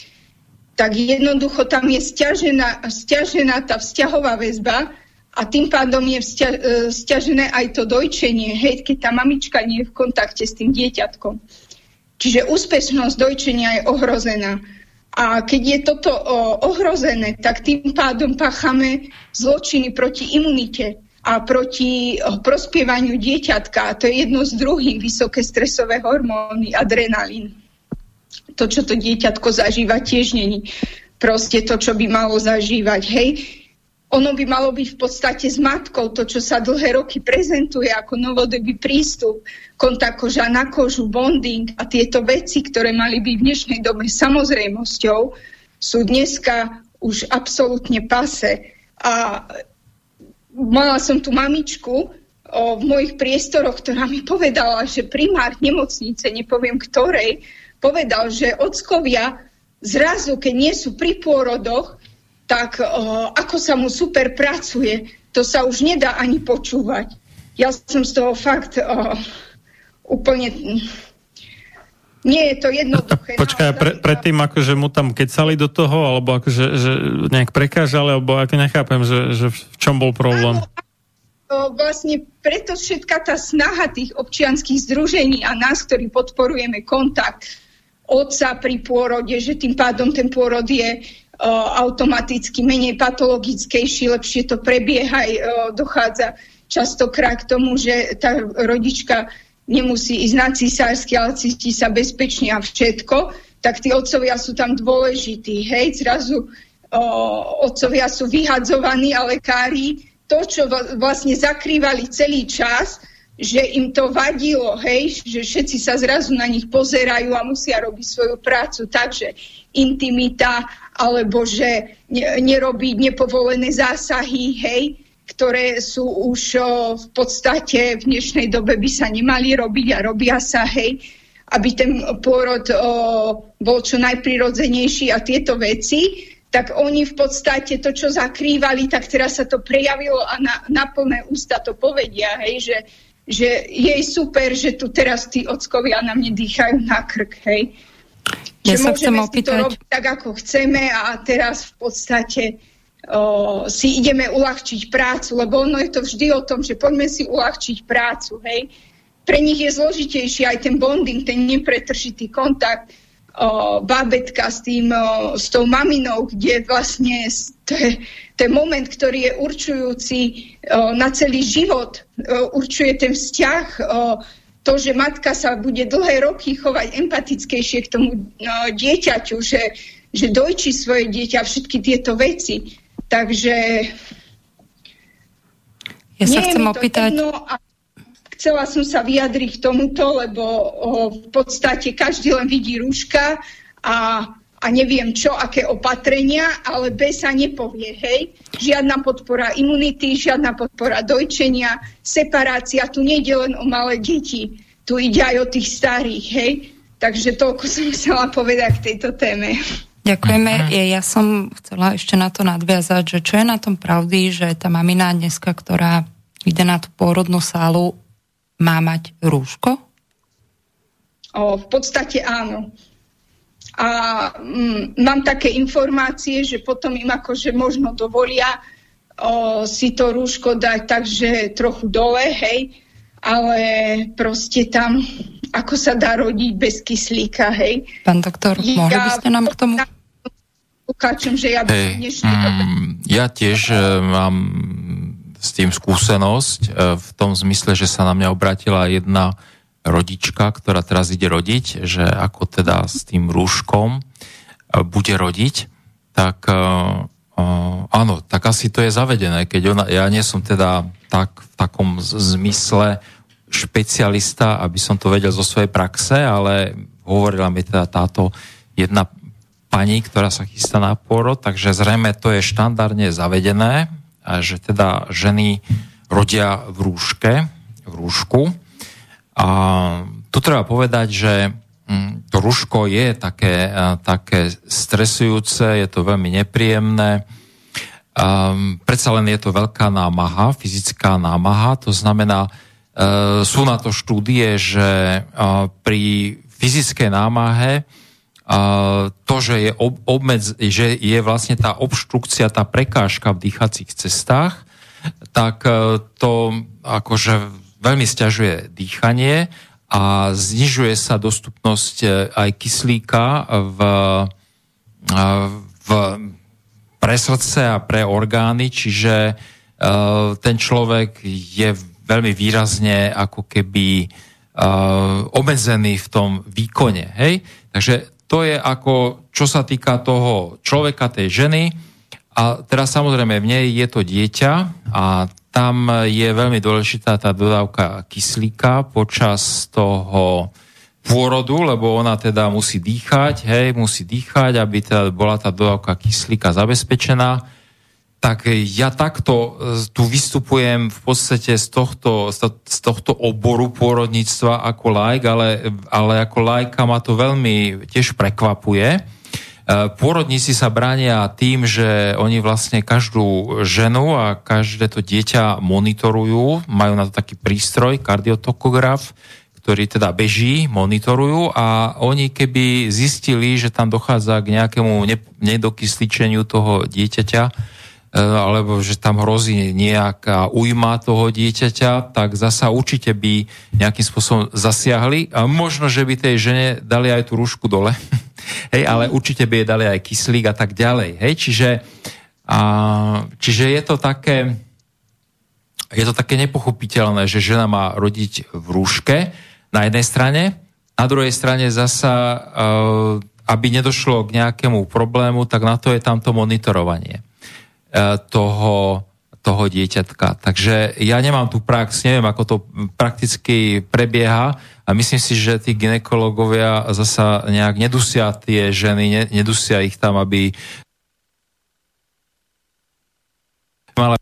tak jednoducho tam je stiažená, stiažená tá vzťahová väzba a tým pádom je vzťa, e, stiažené aj to dojčenie, hej, keď tá mamička nie je v kontakte s tým dieťatkom. Čiže úspešnosť dojčenia je ohrozená. A keď je toto ohrozené, tak tým pádom páchame zločiny proti imunite a proti o, prospievaniu dieťatka. To je jedno z druhým, vysoké stresové hormóny, adrenalín. To, čo to dieťatko zažíva, tiež není proste to, čo by malo zažívať. Hej, ono by malo byť v podstate s matkou, to, čo sa dlhé roky prezentuje ako novodobý prístup, kontakt koža na kožu, bonding a tieto veci, ktoré mali byť v dnešnej dobe samozrejmosťou, sú dneska už absolútne pase. A mala som tu mamičku v mojich priestoroch, ktorá mi povedala, že primár nemocnice, nepoviem ktorej, povedal, že ockovia zrazu, keď nie sú pri pôrodoch, tak o, ako sa mu super pracuje, to sa už nedá ani počúvať. Ja som z toho fakt o, úplne... Nie je to jednoduché. Počkaj, pre, predtým akože mu tam kecali do toho, alebo akože že nejak prekážali, alebo ako nechápem, že, že v čom bol problém. Áno, vlastne preto všetka tá snaha tých občianských združení a nás, ktorí podporujeme kontakt otca pri pôrode, že tým pádom ten pôrod je automaticky menej patologickejší, lepšie to prebieha, dochádza častokrát k tomu, že tá rodička nemusí ísť na cisársky, ale cíti sa bezpečne a všetko, tak tí otcovia sú tam dôležití. Hej, zrazu o, otcovia sú vyhadzovaní a lekári to, čo vlastne zakrývali celý čas, že im to vadilo, hej, že všetci sa zrazu na nich pozerajú a musia robiť svoju prácu. Takže intimita, alebo že nerobiť nepovolené zásahy, hej, ktoré sú už o, v podstate v dnešnej dobe by sa nemali robiť a robia sa, hej, aby ten pôrod o, bol čo najprirodzenejší a tieto veci, tak oni v podstate to, čo zakrývali, tak teraz sa to prejavilo a na, na plné ústa to povedia, hej, že že je super, že tu teraz tí ockovia na mne dýchajú na krk, hej. Ja že sa môžeme si to robiť tak, ako chceme a teraz v podstate si ideme uľahčiť prácu, lebo ono je to vždy o tom, že poďme si uľahčiť prácu, hej. Pre nich je zložitejší aj ten bonding, ten nepretržitý kontakt, o, bábetka s, tým, o, s tou maminou, kde vlastne to je, to je moment, ktorý je určujúci o, na celý život, o, určuje ten vzťah, o, to, že matka sa bude dlhé roky chovať empatickejšie k tomu o, dieťaťu, že, že dojčí svoje dieťa všetky tieto veci. Takže ja sa chcem opýtať... a chcela som sa vyjadriť k tomuto, lebo o, v podstate každý len vidí rúška a a neviem čo, aké opatrenia, ale B sa nepovie, hej. Žiadna podpora imunity, žiadna podpora dojčenia, separácia, tu nejde len o malé deti, tu ide aj o tých starých, hej. Takže toľko som chcela povedať k tejto téme. Ďakujeme. Ja som chcela ešte na to nadviazať, že čo je na tom pravdy, že tá mamina dneska, ktorá ide na tú pôrodnú sálu, má mať rúško? O, v podstate áno a mm, mám také informácie, že potom im akože možno dovolia o, si to rúško dať takže trochu dole, hej, ale proste tam, ako sa dá rodiť bez kyslíka, hej. Pán doktor, ja, mohli by ste nám k tomu... Ukáčem, že ja, hey, mm, ja tiež uh, mám s tým skúsenosť uh, v tom zmysle, že sa na mňa obratila jedna rodička, ktorá teraz ide rodiť, že ako teda s tým rúškom e, bude rodiť, tak uh, áno, tak asi to je zavedené, keď ona, ja nie som teda tak v takom zmysle špecialista, aby som to vedel zo svojej praxe, ale hovorila mi teda táto jedna pani, ktorá sa chystá na pôrod, takže zrejme to je štandardne zavedené, že teda ženy rodia v rúške, v rúšku a tu treba povedať, že mm, to ruško je také, také stresujúce, je to veľmi nepríjemné. Um, predsa len je to veľká námaha, fyzická námaha, to znamená, uh, sú na to štúdie, že uh, pri fyzickej námahe to, že je, ob, obmedz, že je vlastne tá obštrukcia, tá prekážka v dýchacích cestách, tak uh, to akože veľmi stiažuje dýchanie a znižuje sa dostupnosť e, aj kyslíka v, e, v pre srdce a pre orgány, čiže e, ten človek je veľmi výrazne ako keby obmedzený v tom výkone. Hej? Takže to je ako, čo sa týka toho človeka, tej ženy. A teraz samozrejme v nej je to dieťa a tam je veľmi dôležitá tá dodávka kyslíka počas toho pôrodu, lebo ona teda musí dýchať, hej, musí dýchať, aby teda bola tá dodávka kyslíka zabezpečená. Tak ja takto e, tu vystupujem v podstate z tohto, z tohto oboru pôrodníctva ako lajk, ale, ale ako lajka ma to veľmi tiež prekvapuje. E, pôrodníci sa bránia tým, že oni vlastne každú ženu a každé to dieťa monitorujú, majú na to taký prístroj, kardiotokograf, ktorý teda beží, monitorujú. A oni keby zistili, že tam dochádza k nejakému nedokysličeniu toho dieťaťa, alebo že tam hrozí nejaká ujma toho dieťaťa, tak zasa určite by nejakým spôsobom zasiahli. A možno, že by tej žene dali aj tú rúšku dole, Hej, ale určite by jej dali aj kyslík a tak ďalej. Hej, čiže, a, čiže je to také je to také nepochopiteľné, že žena má rodiť v rúške na jednej strane, na druhej strane zasa, e, aby nedošlo k nejakému problému, tak na to je tamto monitorovanie. e, toho, toho dieťatka. Takže ja nemám tu prax, neviem, ako to prakticky prebieha a myslím si, že tí ginekologovia zasa nejak nedusia tie ženy, nedusia ich tam, aby mala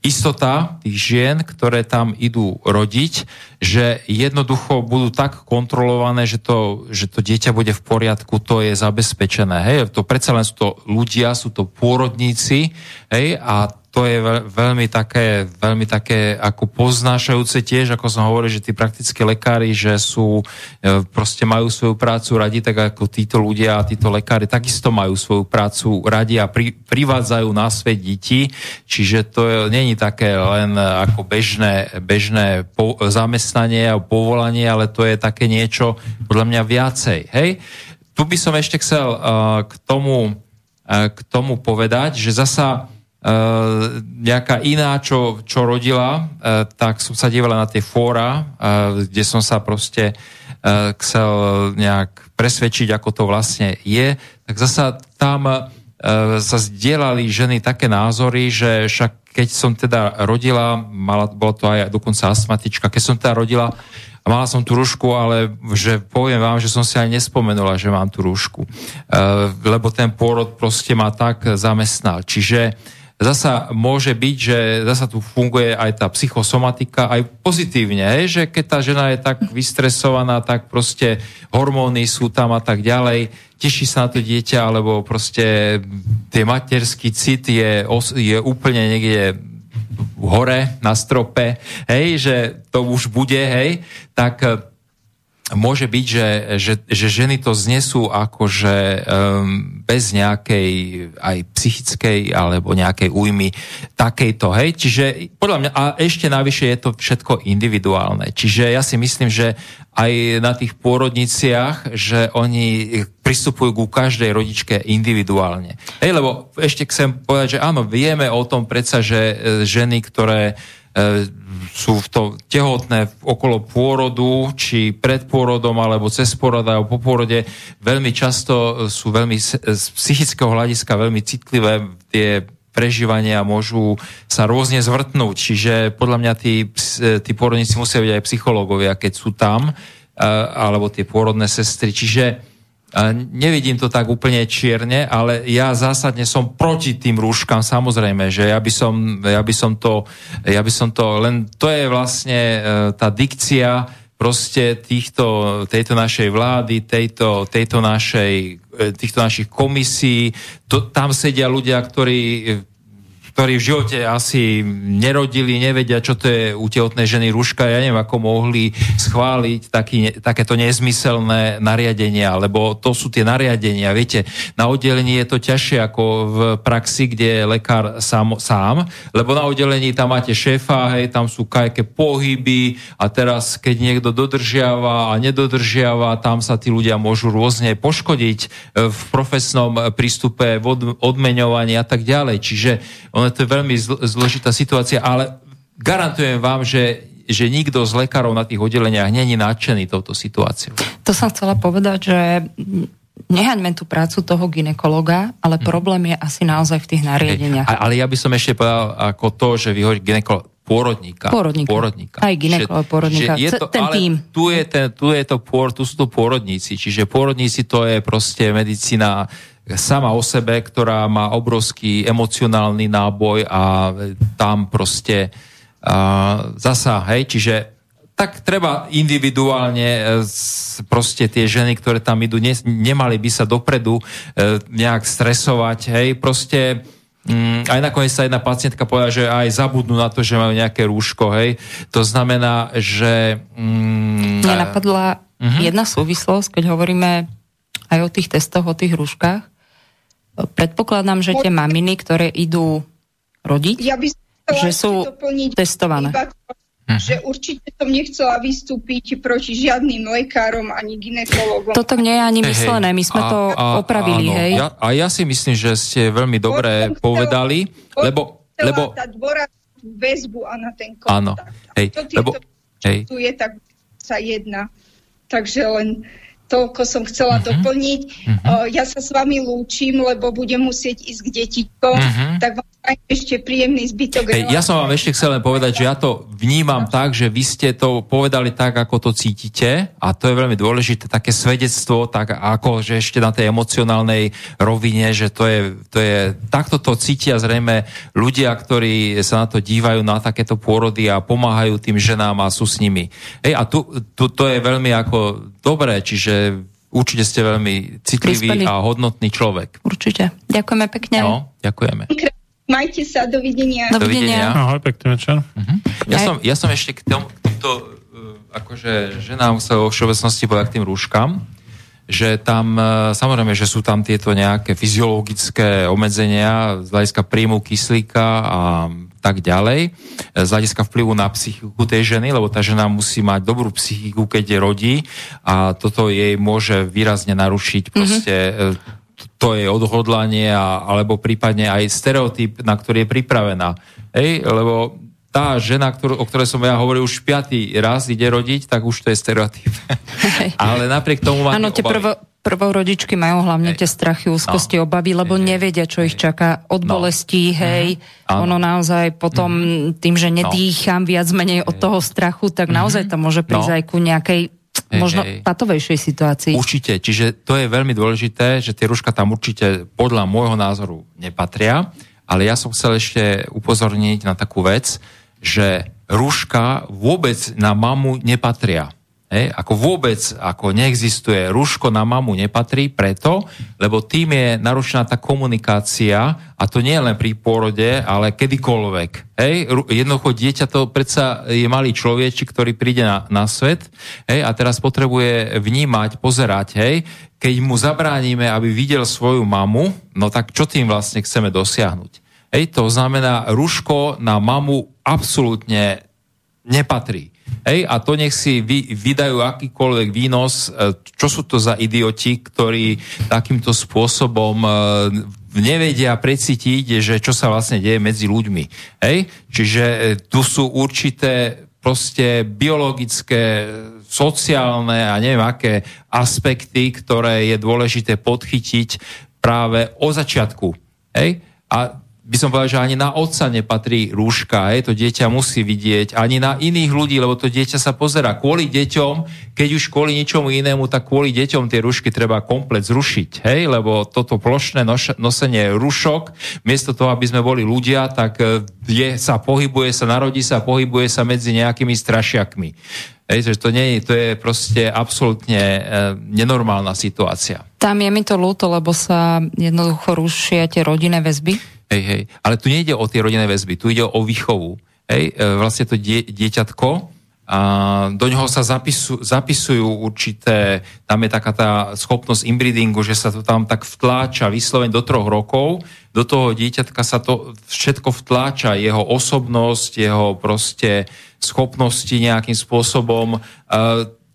istota tých žien, ktoré tam idú rodiť, že jednoducho budú tak kontrolované, že to, že to dieťa bude v poriadku, to je zabezpečené. Hej? To predsa len sú to ľudia, sú to pôrodníci hej? a to je veľmi také, veľmi také ako poznášajúce tiež, ako som hovoril, že tí praktické lekári, že sú, e, proste majú svoju prácu radi, tak ako títo ľudia a títo lekári takisto majú svoju prácu radi a pri, privádzajú na svet deti, čiže to není také len ako bežné, bežné po, zamestnanie a povolanie, ale to je také niečo podľa mňa viacej. Hej? Tu by som ešte chcel uh, k tomu, uh, k tomu povedať, že zasa Uh, nejaká iná, čo, čo rodila, uh, tak som sa dívala na tie fóra, uh, kde som sa proste uh, chcel nejak presvedčiť, ako to vlastne je, tak zasa tam sa zdieľali ženy také názory, že však keď som teda rodila, mala, bola to aj dokonca astmatička, keď som teda rodila, a mala som tú rúšku, ale že poviem vám, že som si aj nespomenula, že mám tú rúšku. Uh, lebo ten pôrod proste ma tak zamestnal. Čiže zasa môže byť, že zasa tu funguje aj tá psychosomatika, aj pozitívne, hej, že keď tá žena je tak vystresovaná, tak proste hormóny sú tam a tak ďalej, teší sa na to dieťa, alebo proste tie materský cit je, je úplne niekde hore na strope, hej, že to už bude, hej, tak môže byť, že, že, že ženy to znesú akože um, bez nejakej aj psychickej alebo nejakej újmy takejto, hej. Čiže podľa mňa, a ešte navyše je to všetko individuálne. Čiže ja si myslím, že aj na tých pôrodniciach, že oni pristupujú ku každej rodičke individuálne. Hej, lebo ešte chcem povedať, že áno, vieme o tom predsa, že e, ženy, ktoré sú v to tehotné okolo pôrodu, či pred pôrodom, alebo cez pôrod, alebo po pôrode, veľmi často sú veľmi z psychického hľadiska veľmi citlivé tie prežívania môžu sa rôzne zvrtnúť. Čiže podľa mňa tí, tí pôrodníci musia byť aj psychológovia, keď sú tam, e, alebo tie pôrodné sestry. Čiže Nevidím to tak úplne čierne, ale ja zásadne som proti tým rúškam, samozrejme, že ja by som, ja by som to, ja by som to, len to je vlastne e, tá dikcia proste týchto, tejto našej vlády, tejto, tejto našej, e, týchto našich komisí. To, tam sedia ľudia, ktorí ktorí v živote asi nerodili, nevedia, čo to je u tehotnej ženy rúška. Ja neviem, ako mohli schváliť taký, takéto nezmyselné nariadenia, lebo to sú tie nariadenia. Viete, na oddelení je to ťažšie ako v praxi, kde je lekár sám, sám lebo na oddelení tam máte šéfa, hej, tam sú kajké pohyby a teraz, keď niekto dodržiava a nedodržiava, tam sa tí ľudia môžu rôzne poškodiť e, v profesnom prístupe, v odmeňovaní a tak ďalej. Čiže ono to je veľmi zložitá situácia, ale garantujem vám, že že nikto z lekárov na tých oddeleniach není nadšený touto situáciou. To som chcela povedať, že nehaňme tú prácu toho ginekologa, ale hmm. problém je asi naozaj v tých nariadeniach. Hey, ale ja by som ešte povedal ako to, že vy hovoríte ginekolog, pôrodníka. Pôrodníka. pôrodníka. Aj ginekolog, pôrodníka. Že je to, ten ale tým. Tu je, ten, tu je to pôrod, tu sú to pôrodníci, čiže pôrodníci to je proste medicína sama o sebe, ktorá má obrovský emocionálny náboj a tam proste uh, zasa, hej, čiže tak treba individuálne e, proste tie ženy, ktoré tam idú, ne, nemali by sa dopredu e, nejak stresovať, hej, proste Mm, aj nakoniec sa jedna pacientka povedala, že aj zabudnú na to, že majú nejaké rúško, hej. To znamená, že... Mm, Mne napadla uh-huh. jedna súvislosť, keď hovoríme aj o tých testoch, o tých rúškach. Predpokladám, že tie maminy, ktoré idú rodiť, ja by že sú testované. uh-huh. že určite som nechcela vystúpiť proti žiadnym lekárom ani ginekologom. Toto nie je ani myslené, my sme a, to a, opravili, áno. hej. Ja, a ja si myslím, že ste veľmi dobre povedali, chcela, lebo... lebo dať väzbu a na ten kontakt. Áno, hej, lebo... Hej. Tu je, tak sa jedna. Takže len toľko som chcela uh-huh. doplniť. Uh-huh. Ja sa s vami lúčim, lebo budem musieť ísť k detičkom, uh-huh. tak vám ešte príjemný zbytok. Hey, ja som vám ešte chcel len povedať, že ja to vnímam tak, že vy ste to povedali tak, ako to cítite a to je veľmi dôležité, také svedectvo, tak ako, že ešte na tej emocionálnej rovine, že to je, to je takto to cítia zrejme ľudia, ktorí sa na to dívajú na takéto pôrody a pomáhajú tým ženám a sú s nimi. Hej, a tu, tu to je veľmi ako dobré, čiže určite ste veľmi citlivý Prispeli. a hodnotný človek. Určite. Ďakujeme pekne. No, ďakujeme. Majte sa, dovidenia. Dovidenia. Ahoj, pekný večer. Uh-huh. Ja, som, ja som ešte k, tom, k týmto, uh, akože ženám sa vo všeobecnosti povedať k tým rúškam, že tam, uh, samozrejme, že sú tam tieto nejaké fyziologické obmedzenia z hľadiska príjmu kyslíka a tak ďalej, z hľadiska vplyvu na psychiku tej ženy, lebo tá žena musí mať dobrú psychiku, keď je rodí a toto jej môže výrazne narušiť proste mm-hmm to je odhodlanie a, alebo prípadne aj stereotyp, na ktorý je pripravená. Hej, lebo tá žena, ktorú, o ktorej som ja hovoril už piatý raz ide rodiť, tak už to je stereotyp. Ale napriek tomu máte Áno, tie prvo, prvorodičky majú hlavne hej. tie strachy, úzkosti, no. obavy, lebo hej. nevedia, čo hej. ich čaká od no. bolestí, hej. Mm-hmm. Ono naozaj potom mm-hmm. tým, že no. nedýcham viac menej od toho strachu, tak naozaj to môže prísť no. aj ku nejakej možno hej. patovejšej situácii. Určite, čiže to je veľmi dôležité, že tie rúška tam určite podľa môjho názoru nepatria, ale ja som chcel ešte upozorniť na takú vec, že rúška vôbec na mamu nepatria. Hej, ako vôbec ako neexistuje, rúško na mamu nepatrí preto, lebo tým je narušená tá komunikácia a to nie len pri pôrode, ale kedykoľvek. Hej, jednoducho dieťa to predsa je malý človečik, ktorý príde na, na svet hej, a teraz potrebuje vnímať, pozerať, hej, keď mu zabránime, aby videl svoju mamu, no tak čo tým vlastne chceme dosiahnuť? Hej, to znamená, rúško na mamu absolútne nepatrí. Hej, a to nech si vy, vydajú akýkoľvek výnos, e, čo sú to za idioti, ktorí takýmto spôsobom e, nevedia precítiť, že čo sa vlastne deje medzi ľuďmi. Hej? Čiže e, tu sú určité proste biologické, sociálne a neviem aké aspekty, ktoré je dôležité podchytiť práve o začiatku. Hej? A by som povedal, že ani na otca nepatrí rúška, hej, to dieťa musí vidieť, ani na iných ľudí, lebo to dieťa sa pozera kvôli deťom, keď už kvôli ničomu inému, tak kvôli deťom tie rúšky treba komplet zrušiť, hej, lebo toto plošné noš- nosenie rúšok, miesto toho, aby sme boli ľudia, tak e, je, sa pohybuje sa, narodí sa, pohybuje sa medzi nejakými strašiakmi. Hej, to nie je, to je proste absolútne e, nenormálna situácia. Tam je mi to ľúto, lebo sa jednoducho rušia tie rodinné väzby Hej, hej. Ale tu nejde o tie rodinné väzby, tu ide o výchovu. Hej, e, vlastne to die, dieťatko, a do ňoho sa zapisu, zapisujú určité, tam je taká tá schopnosť inbreedingu, že sa to tam tak vtláča vyslovene do troch rokov, do toho dieťatka sa to všetko vtláča, jeho osobnosť, jeho proste schopnosti nejakým spôsobom. E,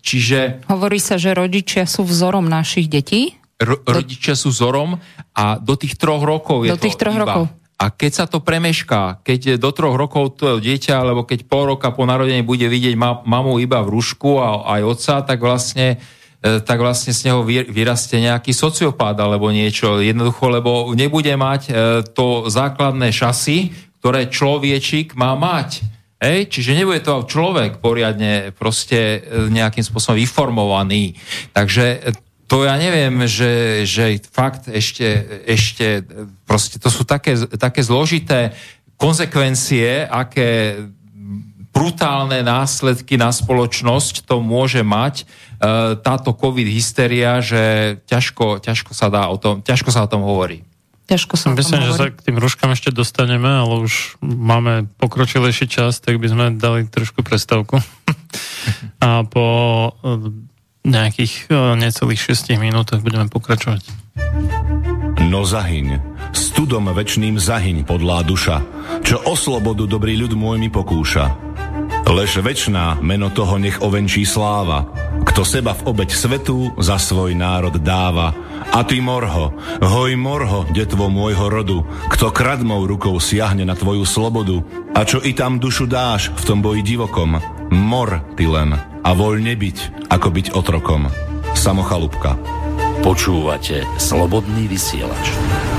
čiže... Hovorí sa, že rodičia sú vzorom našich detí? Ro- rodičia sú vzorom a do tých troch rokov je do tých to troch iba. rokov. A keď sa to premešká, keď do troch rokov to dieťa, alebo keď pol roka po narodení bude vidieť ma- mamu iba v rúšku a aj otca, tak vlastne e, tak vlastne z neho vyrastie nejaký sociopát alebo niečo. Jednoducho, lebo nebude mať e, to základné šasy, ktoré človečik má mať. Hej? Čiže nebude to človek poriadne proste e, nejakým spôsobom vyformovaný. Takže to ja neviem, že, že fakt ešte, ešte proste to sú také, také zložité konsekvencie, aké brutálne následky na spoločnosť to môže mať e, táto covid hysteria, že ťažko, ťažko, sa dá o tom, ťažko sa o tom hovorí. Ťažko sa Myslím, že sa k tým rúškam ešte dostaneme, ale už máme pokročilejší čas, tak by sme dali trošku prestavku. A po nejakých e, necelých 6 minútach budeme pokračovať. No zahyň, studom večným zahyň podlá duša, čo o slobodu dobrý ľud môj mi pokúša. Lež večná meno toho nech ovenčí sláva, kto seba v obeď svetu za svoj národ dáva. A ty morho, hoj morho, detvo môjho rodu, kto kradmou rukou siahne na tvoju slobodu, a čo i tam dušu dáš v tom boji divokom, mor ty len a voľne byť, ako byť otrokom. Samochalúbka. Počúvate Slobodný vysielač.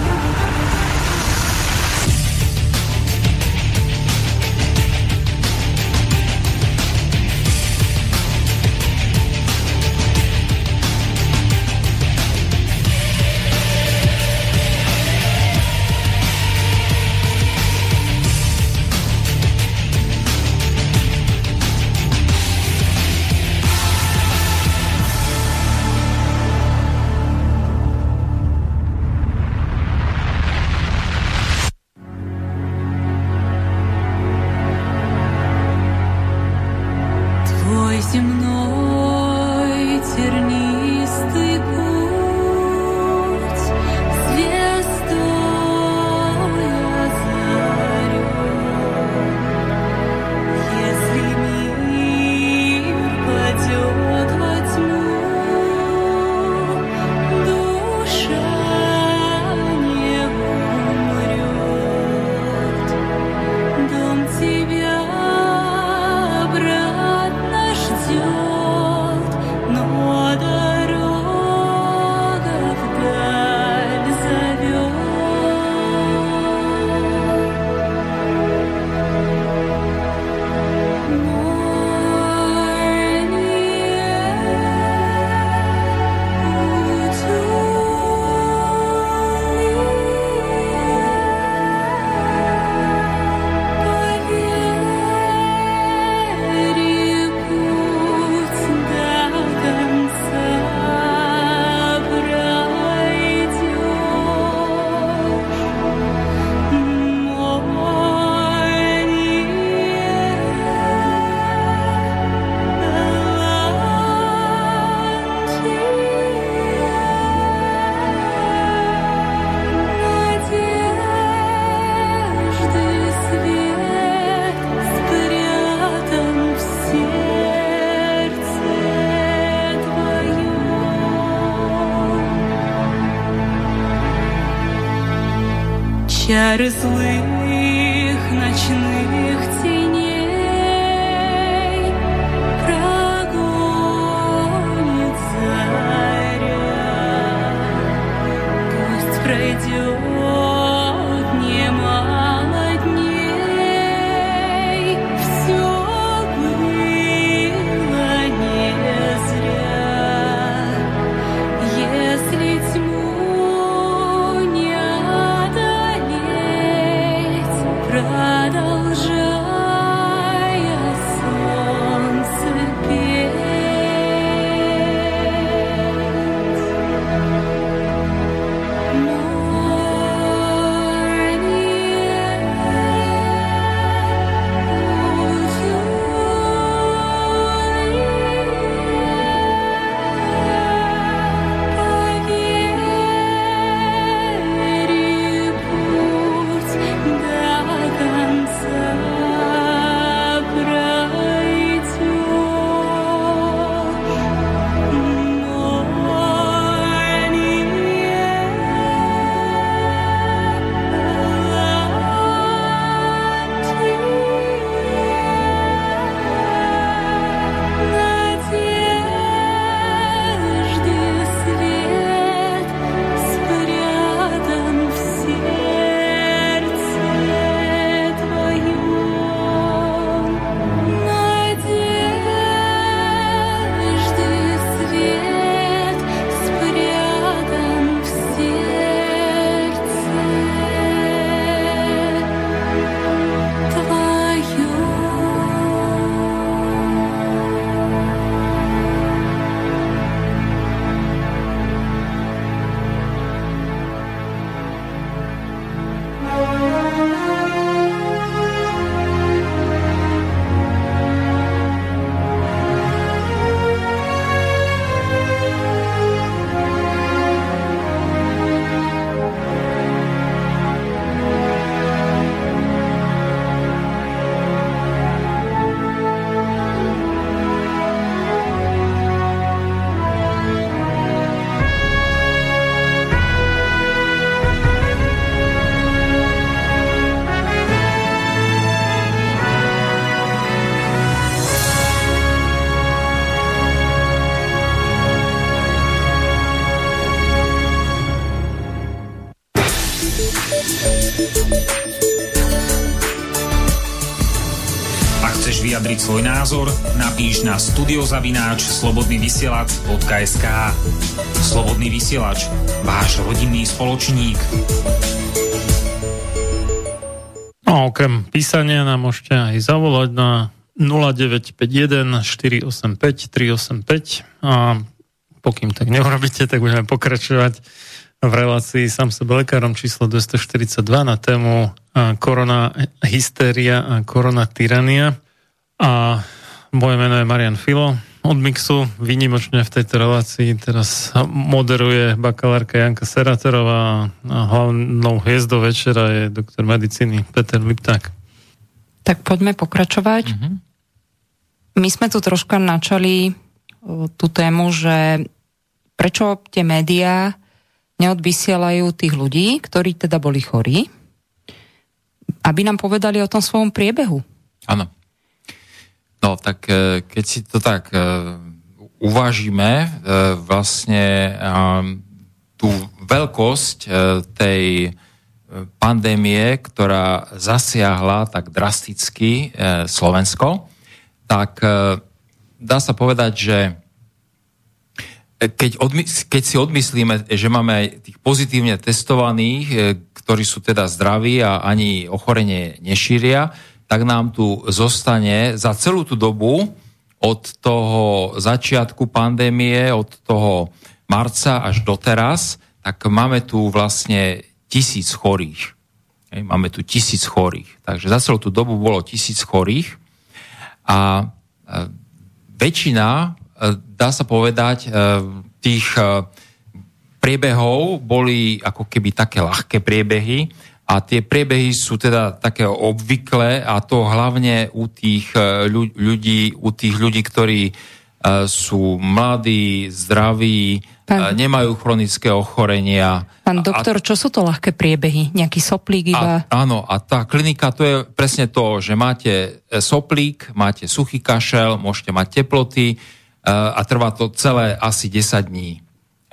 better sleep. Napíš na studiozavináč slobodnyvysielac.sk Slobodný vysielač, váš rodinný spoločník. No, okrem písania nám môžete aj zavolať na 0951 485 385 a pokým tak neurobíte, tak budeme pokračovať v relácii sám sebe lekárom číslo 242 na tému korona hysteria a korona tyrania. A moje meno je Marian Filo od Mixu. Výnimočne v tejto relácii teraz moderuje bakalárka Janka Seraterová a hlavnou hviezdou večera je doktor medicíny Peter Lipták. Tak poďme pokračovať. Mm-hmm. My sme tu troška načali tú tému, že prečo tie médiá neodvysielajú tých ľudí, ktorí teda boli chorí, aby nám povedali o tom svojom priebehu. Áno. No tak e, keď si to tak e, uvážime, e, vlastne tú veľkosť tej pandémie, ktorá zasiahla tak drasticky Slovensko, tak dá sa povedať, že keď, odmys- keď si odmyslíme, že máme aj tých pozitívne testovaných, ktorí sú teda zdraví a ani ochorenie nešíria, tak nám tu zostane za celú tú dobu od toho začiatku pandémie, od toho marca až doteraz, tak máme tu vlastne tisíc chorých. Máme tu tisíc chorých. Takže za celú tú dobu bolo tisíc chorých a väčšina E, dá sa povedať, e, tých e, priebehov boli ako keby také ľahké priebehy a tie priebehy sú teda také obvyklé a to hlavne u tých ľudí, u tých ľudí, ktorí sú mladí, zdraví, Pán... nemajú chronické ochorenia. Pán doktor, a, čo sú to ľahké priebehy? Nejaký soplík iba? A, áno, a tá klinika to je presne to, že máte soplík, máte suchý kašel, môžete mať teploty, a trvá to celé asi 10 dní.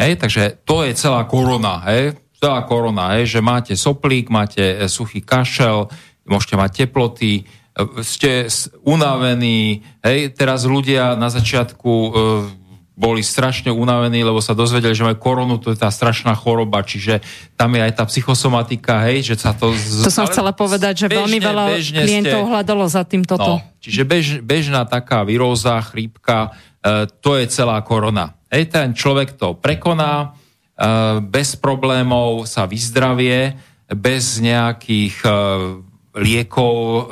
Hej, takže to je celá korona, hej, celá korona, hej, že máte soplík, máte e, suchý kašel, môžete mať teploty, e, ste unavení, hej, teraz ľudia na začiatku e, boli strašne unavení, lebo sa dozvedeli, že majú koronu, to je tá strašná choroba, čiže tam je aj tá psychosomatika, hej, že sa to... To som chcela povedať, že bežne, veľmi veľa klientov ste... hľadalo za tým toto. No, čiže bež, bežná taká výroza, chrípka, E, to je celá korona. Hej, ten človek to prekoná, bez problémov sa vyzdravie, bez nejakých e, liekov,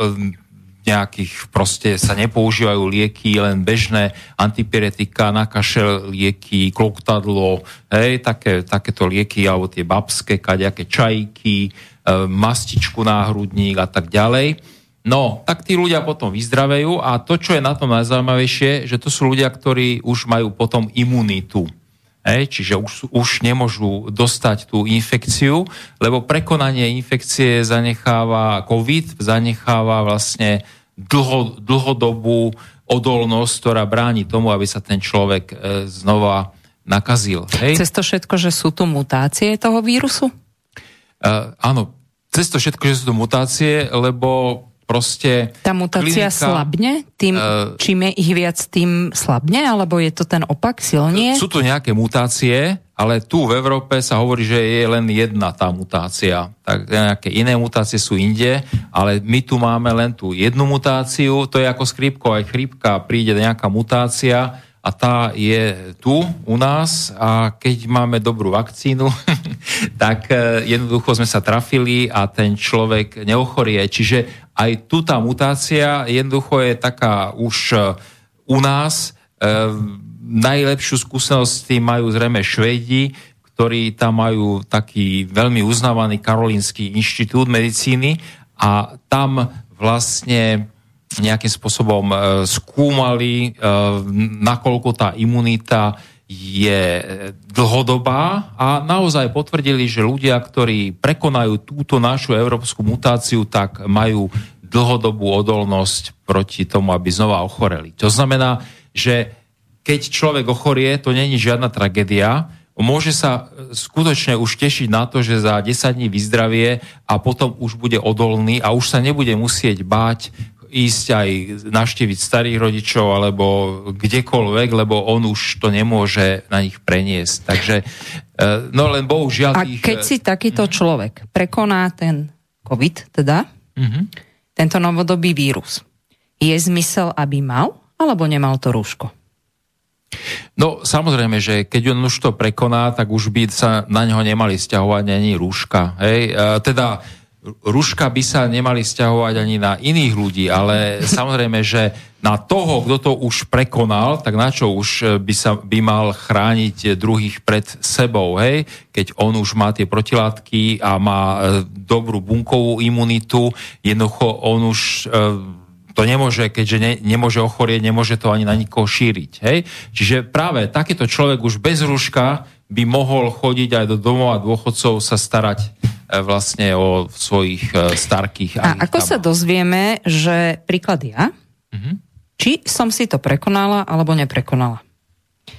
nejakých proste sa nepoužívajú lieky, len bežné antipiretika, na kašel lieky, kloktadlo, hej, také, takéto lieky, alebo tie babské, kaďaké čajky, mastičku na hrudník a tak ďalej No, tak tí ľudia potom vyzdravejú a to, čo je na tom najzaujímavejšie, že to sú ľudia, ktorí už majú potom imunitu. Hej, čiže už, už nemôžu dostať tú infekciu, lebo prekonanie infekcie zanecháva COVID, zanecháva vlastne dlho, dlhodobú odolnosť, ktorá bráni tomu, aby sa ten človek e, znova nakazil. Hej? Cez to všetko, že sú tu mutácie toho vírusu? E, áno, cez to všetko, že sú tu mutácie, lebo proste... Tá mutácia klinika, slabne? Tým, uh, čím je ich viac, tým slabne? Alebo je to ten opak silnie? Sú tu nejaké mutácie, ale tu v Európe sa hovorí, že je len jedna tá mutácia. Tak nejaké iné mutácie sú inde, ale my tu máme len tú jednu mutáciu. To je ako s chrípkou. Aj chrípka príde nejaká mutácia, a tá je tu u nás a keď máme dobrú vakcínu, tak e, jednoducho sme sa trafili a ten človek neochorie. Čiže aj tu tá mutácia jednoducho je taká už e, u nás. E, najlepšiu skúsenosť majú zrejme Švedi, ktorí tam majú taký veľmi uznávaný Karolínsky inštitút medicíny a tam vlastne nejakým spôsobom e, skúmali, e, nakoľko tá imunita je dlhodobá a naozaj potvrdili, že ľudia, ktorí prekonajú túto našu európsku mutáciu, tak majú dlhodobú odolnosť proti tomu, aby znova ochoreli. To znamená, že keď človek ochorie, to není žiadna tragédia, môže sa skutočne už tešiť na to, že za 10 dní vyzdravie a potom už bude odolný a už sa nebude musieť báť ísť aj naštíviť starých rodičov alebo kdekoľvek, lebo on už to nemôže na nich preniesť. Takže, e, no len bohužiaľ... A tých, keď si takýto človek prekoná ten COVID, teda, Mhm. tento novodobý vírus, je zmysel, aby mal alebo nemal to rúško? No samozrejme, že keď on už to prekoná, tak už by sa na ňo nemali stiahovať ani rúška. Hej? E, teda rúška by sa nemali stiahovať ani na iných ľudí, ale samozrejme, že na toho, kto to už prekonal, tak na čo už e, by, sa, by mal chrániť druhých pred sebou, hej? Keď on už má tie protilátky a má e, dobrú bunkovú imunitu, jednoducho on už e, to nemôže, keďže ne, nemôže ochorieť, nemôže to ani na nikoho šíriť. Hej? Čiže práve takýto človek už bez rúška by mohol chodiť aj do domov a dôchodcov sa starať e, vlastne o svojich e, starkých. A ako sa dozvieme, že príklad ja, Mhm. či som si to prekonala alebo neprekonala?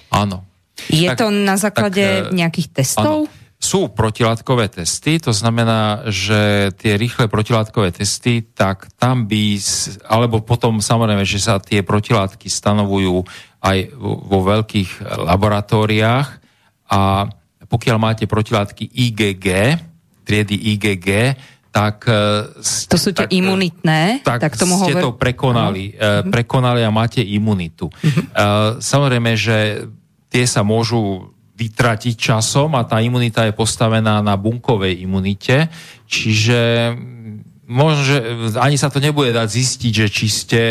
Áno. Je Tak- to na základe tak, e, nejakých testov? Áno. Sú protilátkové testy, to znamená, že tie rýchle protilátkové testy, tak tam by, alebo potom samozrejme, že sa tie protilátky stanovujú aj vo veľkých laboratóriách a pokiaľ máte protilátky IgG, triedy IgG, tak... e, To sú tie tak, e, imunitné, tak, tak tomu ste hovor... to prekonali, uh prekonali a máte imunitu. Uh, Samozrejme, že tie sa môžu vytratiť časom a tá imunita je postavená na bunkovej imunite, čiže mm, možno, že ani sa to nebude dať zistiť, že či ste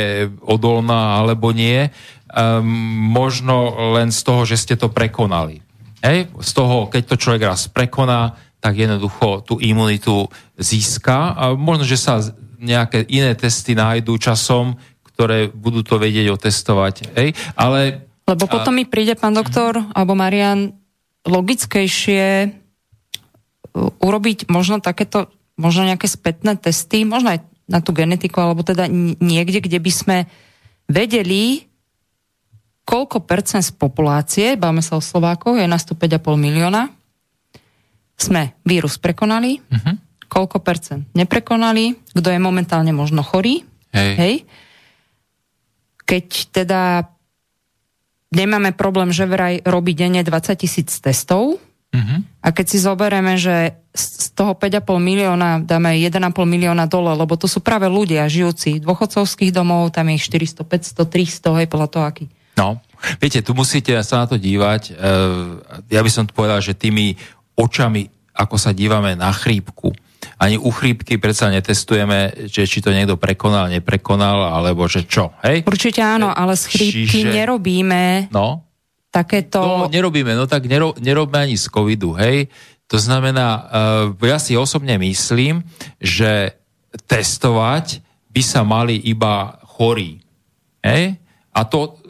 odolná alebo nie, um, možno len z toho, že ste to prekonali. Hej? Z toho, keď to človek raz prekoná, tak jednoducho tú imunitu získa a možno, že sa nejaké iné testy nájdú časom, ktoré budú to vedieť otestovať. Hej? Ale Lebo potom mi príde pán doktor alebo Marian logickejšie uh, urobiť možno takéto, možno nejaké spätné testy, možno aj na tú genetiku, alebo teda niekde, kde by sme vedeli, koľko percent z populácie, báme sa o Slovákoch, je tu 5,5 milióna, sme vírus prekonali, koľko percent neprekonali, kto je momentálne možno chorý, Hej. hej. Keď teda nemáme problém, že vraj robí denne 20 tisíc testov Mhm. a keď si zoberieme, že z toho 5,5 milióna dáme 1,5 milióna dole, lebo to sú práve ľudia žijúci dôchodcovských domov, tam je ich 400, 500, 300, hej, podľa toho, aký. No, viete, tu musíte sa na to dívať. e, Ja by som povedal, že tými očami, ako sa dívame na chrípku, ani u chrípky predsa netestujeme, že či to niekto prekonal, neprekonal, alebo že čo, hej? Určite áno, ale z chrípky Čiže- nerobíme No, takéto... No, nerobíme, no tak nero, nerobíme ani z covidu, hej. To znamená, uh, ja si osobne myslím, že testovať by sa mali iba chorí. Hej? A to e,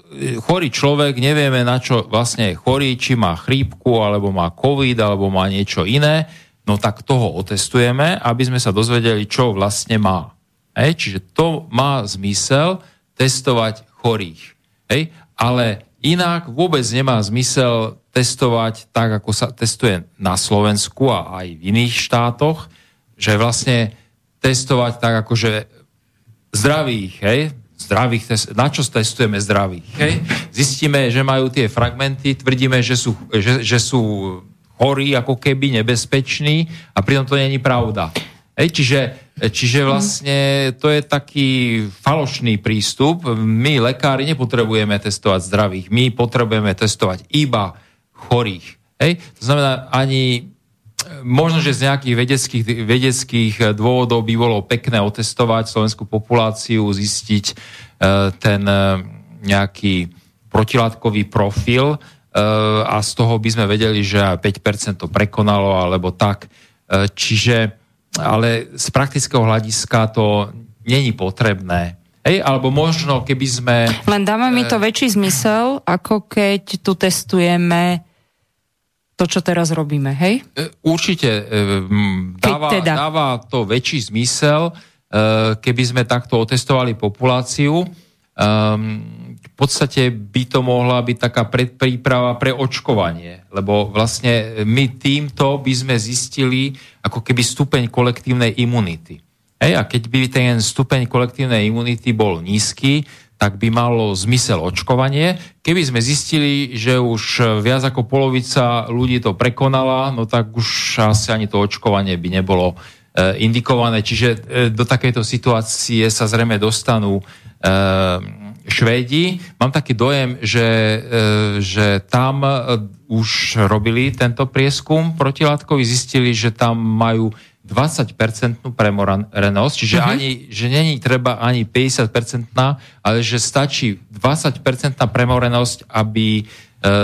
chorý človek, nevieme na čo vlastne je chorý, či má chrípku, alebo má covid, alebo má niečo iné, no tak toho otestujeme, aby sme sa dozvedeli, čo vlastne má. Hej? Čiže to má zmysel testovať chorých. Hej? Ale inak vôbec nemá zmysel testovať tak, ako sa testuje na Slovensku a aj v iných štátoch, že vlastne testovať tak, akože zdravých, hej, zdravých test, na čo testujeme zdravých, hej? Zistíme, že majú tie fragmenty, tvrdíme, že sú, že, že sú chorí, ako keby nebezpeční a pritom to není pravda. Hej, čiže, čiže vlastne to je taký falošný prístup. My, lekári, nepotrebujeme testovať zdravých. My potrebujeme testovať iba chorých. Hej? To znamená, ani možno, že z nejakých vedeckých, vedeckých dôvodov by bolo pekné otestovať slovenskú populáciu, zistiť e, ten e, nejaký protilátkový profil a z toho by sme vedeli, že aj 5% to prekonalo, alebo tak. Čiže, ale z praktického hľadiska to není potrebné. Hej, alebo možno, keby sme... Len dáva mi to väčší zmysel, ako keď tu testujeme to, čo teraz robíme, hej? E, Určite e, dáva, teda. dáva to väčší zmysel, e, keby sme takto otestovali populáciu. V podstate by to mohla byť taká predpríprava pre očkovanie, lebo vlastne my týmto by sme zistili ako keby stupeň kolektívnej imunity. Hej, a keď by ten stupeň kolektívnej imunity bol nízky, tak by malo zmysel očkovanie. Keby sme zistili, že už viac ako polovica ľudí to prekonala, no tak už asi ani to očkovanie by nebolo e, indikované. Čiže e, do takejto situácie sa zrejme dostanú e, Švédi. Mám taký dojem, že, že tam už robili tento prieskum protilátkový, zistili, že tam majú 20-percentnú premorenosť, čiže uh-huh. ani, že není treba ani 50-percentná, ale že stačí 20-percentná premorenosť, aby e,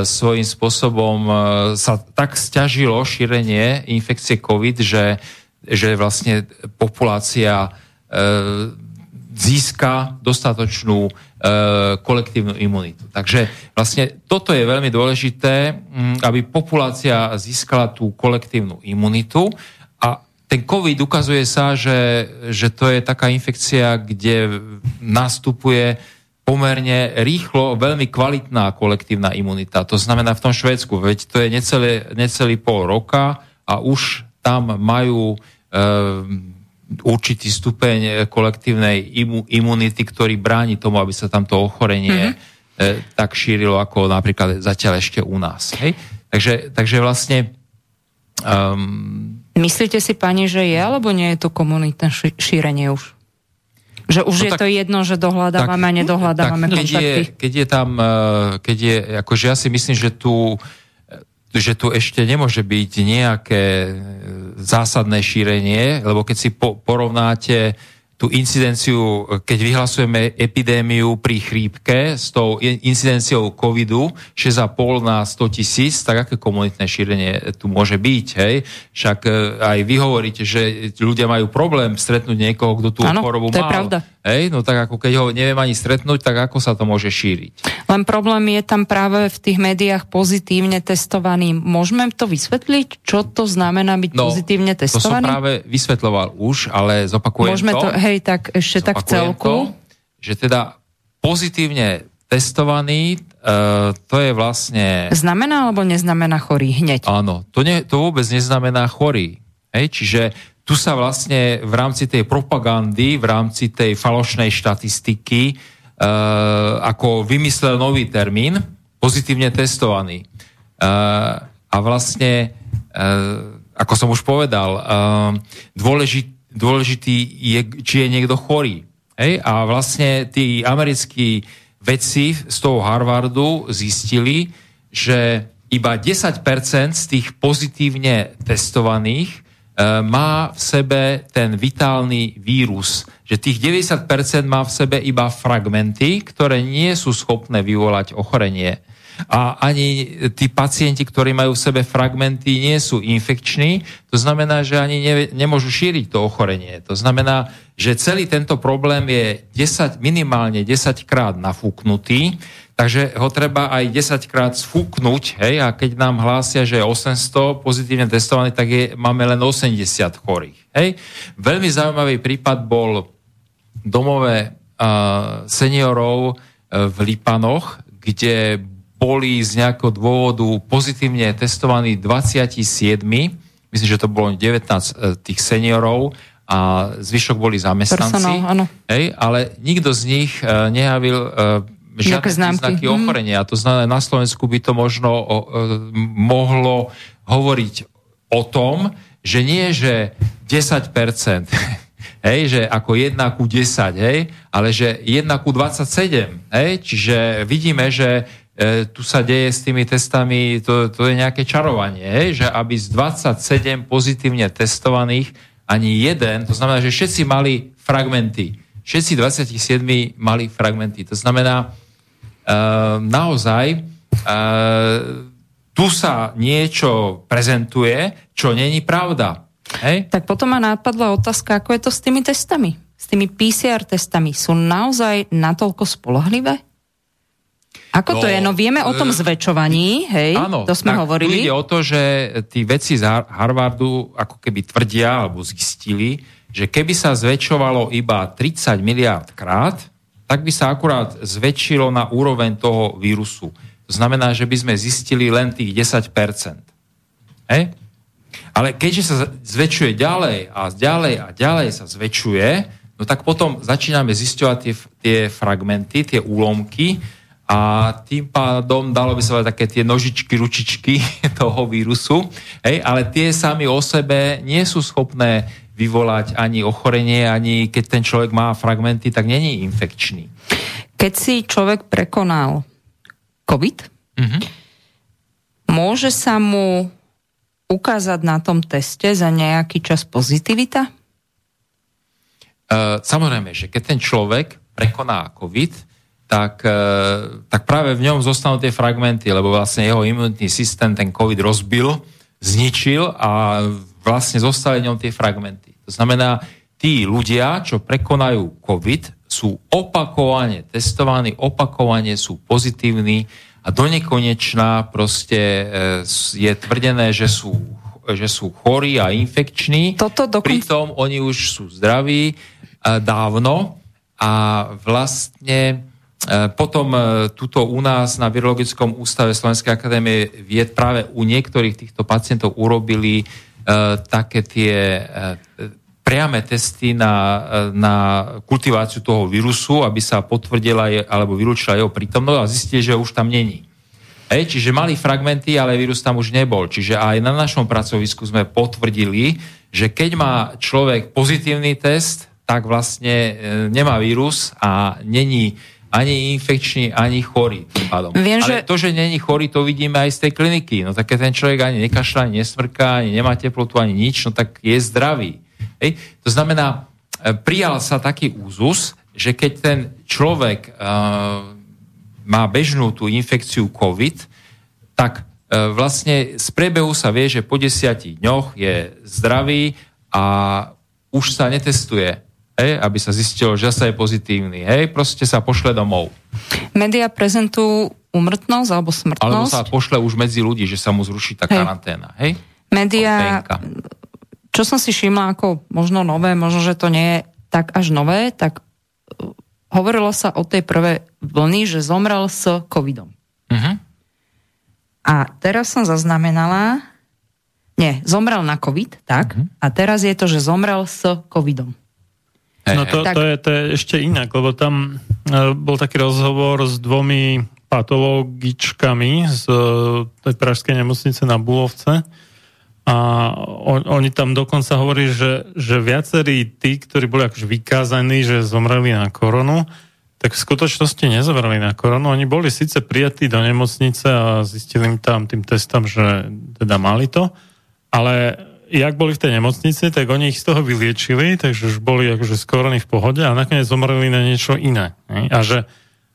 svojím spôsobom e, sa tak stiažilo šírenie infekcie COVID, že, že vlastne populácia e, získa dostatočnú e, kolektívnu imunitu. Takže vlastne toto je veľmi dôležité, m, aby populácia získala tú kolektívnu imunitu ten COVID ukazuje sa, že, že to je taká infekcia, kde nastupuje pomerne rýchlo veľmi kvalitná kolektívna imunita. To znamená v tom Švédsku, veď to je necelý, necelý pol roka a už tam majú e, určitý stupeň kolektívnej imu, imunity, ktorý bráni tomu, aby sa tam to ochorenie mm-hmm. e, tak šírilo, ako napríklad zatiaľ ešte u nás. Hej? Takže, takže vlastne um, Myslíte si, pani, že je, alebo nie je to komunitné šírenie už? Že už no je tak, to jedno, že dohľadávame tak, a nedohľadávame tak, keď je, keď je tam, eh, keď je, akože ja si myslím, že tu, že tu ešte nemôže byť nejaké eh, zásadné šírenie, lebo keď si po, porovnáte tú incidenciu, keď vyhlasujeme epidémiu pri chrípke s tou incidenciou covidu 6,5 na 100 tisíc, tak aké komunitné šírenie tu môže byť, hej? Však e, aj vy hovoríte, že ľudia majú problém stretnúť niekoho, kto tú ano, chorobu to mal. Je pravda. Hej, no tak ako keď ho neviem ani stretnúť, tak ako sa to môže šíriť? Len problém je tam práve v tých médiách pozitívne testovaný. Môžeme to vysvetliť, čo to znamená byť no, pozitívne testovaný? To som práve vysvetloval už, ale zopakujem Môžeme to. to hej, tak ešte tak celku. To, že teda pozitívne testovaný, uh, to je vlastne... Znamená alebo neznamená chorý hneď? Áno, to, ne, to vôbec neznamená chorý. Hej, čiže tu sa vlastne v rámci tej propagandy, v rámci tej falošnej štatistiky uh, ako vymyslel nový termín, pozitívne testovaný. Uh, a vlastne, uh, ako som už povedal, uh, dôležitý, dôležitý je, či je niekto chorý. Hej? A vlastne tí americkí vedci z toho Harvardu zistili, že iba 10% z tých pozitívne testovaných E, má v sebe ten vitálny vírus, že tých 90% má v sebe iba fragmenty, ktoré nie sú schopné vyvolať ochorenie. A ani tí pacienti, ktorí majú v sebe fragmenty, nie sú infekční. To znamená, že ani ne, nemôžu šíriť to ochorenie. To znamená, že celý tento problém je 10, minimálne 10 krát nafúknutý Takže ho treba aj 10 krát sfúknuť, hej, a keď nám hlásia, že je 800 pozitívne testovaných, tak je, máme len 80 chorých. Hej. Veľmi zaujímavý prípad bol domové uh, seniorov uh, v Lipanoch, kde boli z nejakého dôvodu pozitívne testovaní 27, myslím, že to bolo 19 uh, tých seniorov a zvyšok boli zamestnanci. Personál, Hej, ale nikto z nich uh, nejavil uh, žiadne znaky mm. ochorenia. To znamená, na Slovensku by to možno o, o, mohlo hovoriť o tom, že nie, že 10%, hej, že ako 1 ku 10, hej, ale že 1 ku 27, hej, čiže vidíme, že e, tu sa deje s tými testami, to, to je nejaké čarovanie, hej, že aby z 27 pozitívne testovaných ani jeden, to znamená, že všetci mali fragmenty. Všetci 27 mali fragmenty. To znamená, naozaj ehm, tu sa niečo prezentuje, čo není pravda. Hej? Tak potom ma napadla otázka, ako je to s tými testami? S tými PCR testami. Sú naozaj natoľko spolahlivé? Ako no, to je? No vieme o tom e, zväčšovaní, hej, áno, to sme tak hovorili. ide o to, že tí veci z Harvardu ako keby tvrdia alebo zistili, že keby sa zväčšovalo iba 30 miliard krát, tak by sa akurát zväčšilo na úroveň toho vírusu. To znamená, že by sme zistili len tých 10%. Hej? Ale keďže sa zväčšuje ďalej a ďalej a ďalej sa zväčšuje, no tak potom začíname zisťovať tie, tie fragmenty, tie úlomky a tým pádom dalo by sa také tie nožičky, ručičky toho vírusu, hej, ale tie sami o sebe nie sú schopné vyvolať ani ochorenie, ani keď ten človek má fragmenty, tak není infekčný. Keď si človek prekonal COVID, Mhm. môže sa mu ukázať na tom teste za nejaký čas pozitivita? Uh, samozrejme, že keď ten človek prekoná COVID, tak, uh, tak práve v ňom zostanú tie fragmenty, lebo vlastne jeho imunitný systém ten COVID rozbil, zničil a vlastne zostali v ňom tie fragmenty. To znamená, tí ľudia, čo prekonajú COVID, sú opakovane testovaní, opakovane sú pozitívni a do nekonečna proste e, je tvrdené, že sú, že sú chorí a infekční. Toto dokonca- Pritom oni už sú zdraví e, dávno a vlastne e, potom e, tuto u nás na Virologickom ústave Slovenskej akadémie vied práve u niektorých týchto pacientov urobili e, také tie e, priame testy na, e, na kultiváciu toho vírusu, aby sa potvrdila alebo vylúčila jeho prítomnosť a zistili, že už tam není. Hej, čiže mali fragmenty, ale vírus tam už nebol. Čiže aj na našom pracovisku sme potvrdili, že keď má človek pozitívny test, tak vlastne e, nemá vírus a není ani infekčný, ani chorý tým pádom. Viem, Ale že- to, že není chorý, to vidíme aj z tej kliniky. No tak keď ten človek ani nekašľa, ani nesmrká, ani nemá teplotu, ani nič, no tak je zdravý. Hej? To znamená, e, prijal sa taký úzus, že keď ten človek uh, má bežnú tú infekciu COVID, tak e, vlastne z priebehu sa vie, že po desiatich dňoch je zdravý a už sa netestuje, hej, aby sa zistilo, že sa je pozitívny. Hej, proste sa pošle domov. Média prezentujú umrtnosť alebo Alebo sa smrtnosť. pošle už medzi ľudí, že sa mu zruší tá Hej. karanténa. Hej? Penka. čo som si všimla ako možno nové, možno, že to nie je tak až nové, tak uh, hovorilo sa o tej prvej vlny, že zomrel s covidom. Mhm. A teraz som zaznamenala, nie, zomrel na covid, tak, Mhm. a teraz je to, že zomrel s covidom. No to, Tak- to, je, to je ešte inak, lebo tam e, bol taký rozhovor s dvomi patologičkami z e, tej pražskej nemocnice na Bulovce a on, oni tam dokonca hovorí, že, že viacerí tí, ktorí boli akože vykázaní, že zomreli na koronu, tak v skutočnosti nezomreli na koronu. Oni boli síce prijatí do nemocnice a zistili im tam tým testom, že teda mali to, ale jak boli v tej nemocnici, tak oni ich z toho vyliečili, takže už boli akože z korony v pohode a nakoniec zomreli na niečo iné. A že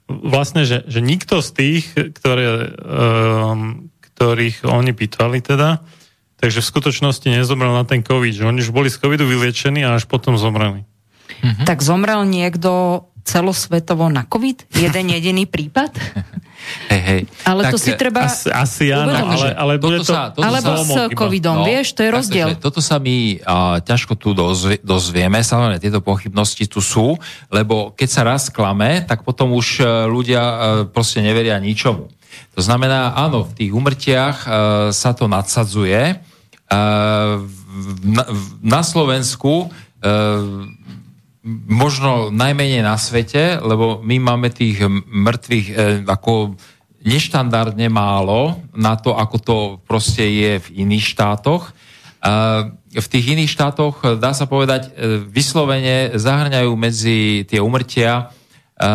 vlastne, že, že nikto z tých, ktoré, um, ktorých oni pýtali teda, takže v skutočnosti nezomrel na ten COVID, že oni už boli z covidu vyliečení a až potom zomreli. Mhm. Tak zomrel niekto celosvetovo na covid? Jeden jediný prípad? Hej, hej. Ale to Tak, si treba... Asi, asi áno, ale, ale bude to... sa- toto Alebo sa- s iba. covidom, vieš, to je rozdiel. že Toto sa my a, ťažko tu dozvie, dozvieme, samozrejme tieto pochybnosti tu sú, lebo keď sa raz klame, tak potom už e, ľudia e, proste neveria ničomu. To znamená, áno, v tých umrtiach e, sa to nadsadzuje. V- na, v- na Slovensku e, možno najmenej na svete, lebo my máme tých mŕtvych e, ako neštandardne málo na to, ako to proste je v iných štátoch. A v tých iných štátoch, e, dá sa povedať, e, vyslovene zahrňajú medzi tie umrtia e,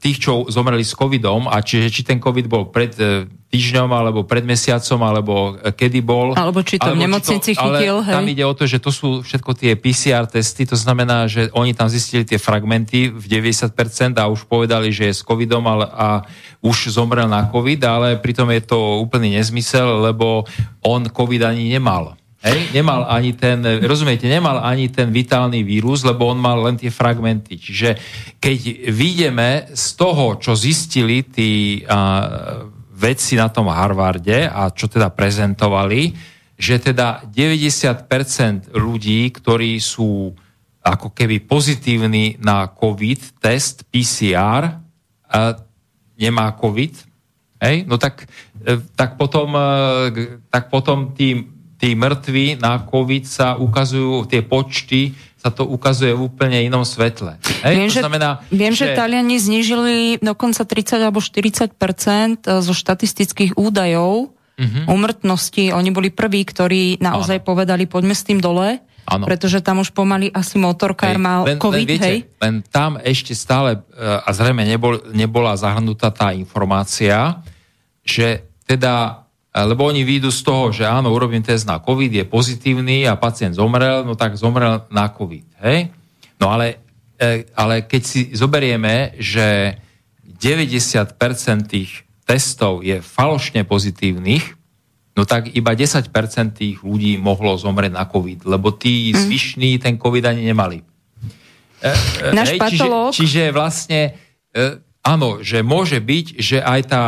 tých, čo zomreli s covidom a čiže či ten covid bol pred e, týždňom, alebo pred mesiacom, alebo e, kedy bol. Alebo či to v nemocnici chytil, ale tam hej. ide o to, že to sú všetko tie PCR testy, to znamená, že oni tam zistili tie fragmenty v 90% a už povedali, že je s covidom ale, a už zomrel na covid, ale pritom je to úplný nezmysel, lebo on covid ani nemal. Hej, nemal ani ten, rozumiete, nemal ani ten vitálny vírus, lebo on mal len tie fragmenty. Čiže keď vidíme z toho, čo zistili tí a, vedci na tom Harvarde a čo teda prezentovali, že teda 90% ľudí, ktorí sú ako keby pozitívni na COVID test PCR, a nemá COVID, hej? no tak, e, tak, potom, e, tak potom tí tí mŕtvi na COVID sa ukazujú, tie počty sa to ukazuje v úplne inom svetle. Hej? Viem, to že, znamená, viem že... že Taliani znižili dokonca 30 alebo 40 zo štatistických údajov uh-huh. umrtnosti. Oni boli prví, ktorí naozaj Áno. povedali, poďme s tým dole, Áno. pretože tam už pomaly asi motorkár Hej, mal len, COVID, len, viete, hej? len tam ešte stále, e, a zrejme nebol, nebola zahrnutá tá informácia, že teda, lebo oni výjdu z toho, že áno, urobím test na COVID, je pozitívny a pacient zomrel, no tak zomrel na COVID, hej? No ale, e, ale keď si zoberieme, že 90% tých testov je falošne pozitívnych, no tak iba 10% tých ľudí mohlo zomrieť na COVID, lebo tí zvyšní ten COVID ani nemali. E, e, Náš patológ- čiže, čiže vlastne e, áno, že môže byť, že aj tá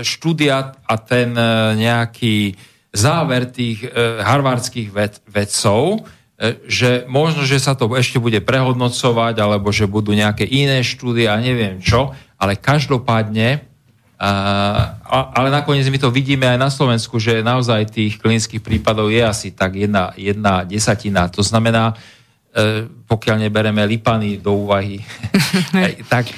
štúdia a ten e, nejaký záver tých e, harvardských ved, vedcov, e, že možno, že sa to ešte bude prehodnocovať, alebo že budú nejaké iné štúdie a neviem čo, ale každopádne ale nakoniec my to vidíme aj na Slovensku, že naozaj tých klinických prípadov je asi tak jedna, jedna desatina. To znamená, pokiaľ nebereme lipany do úvahy, tak,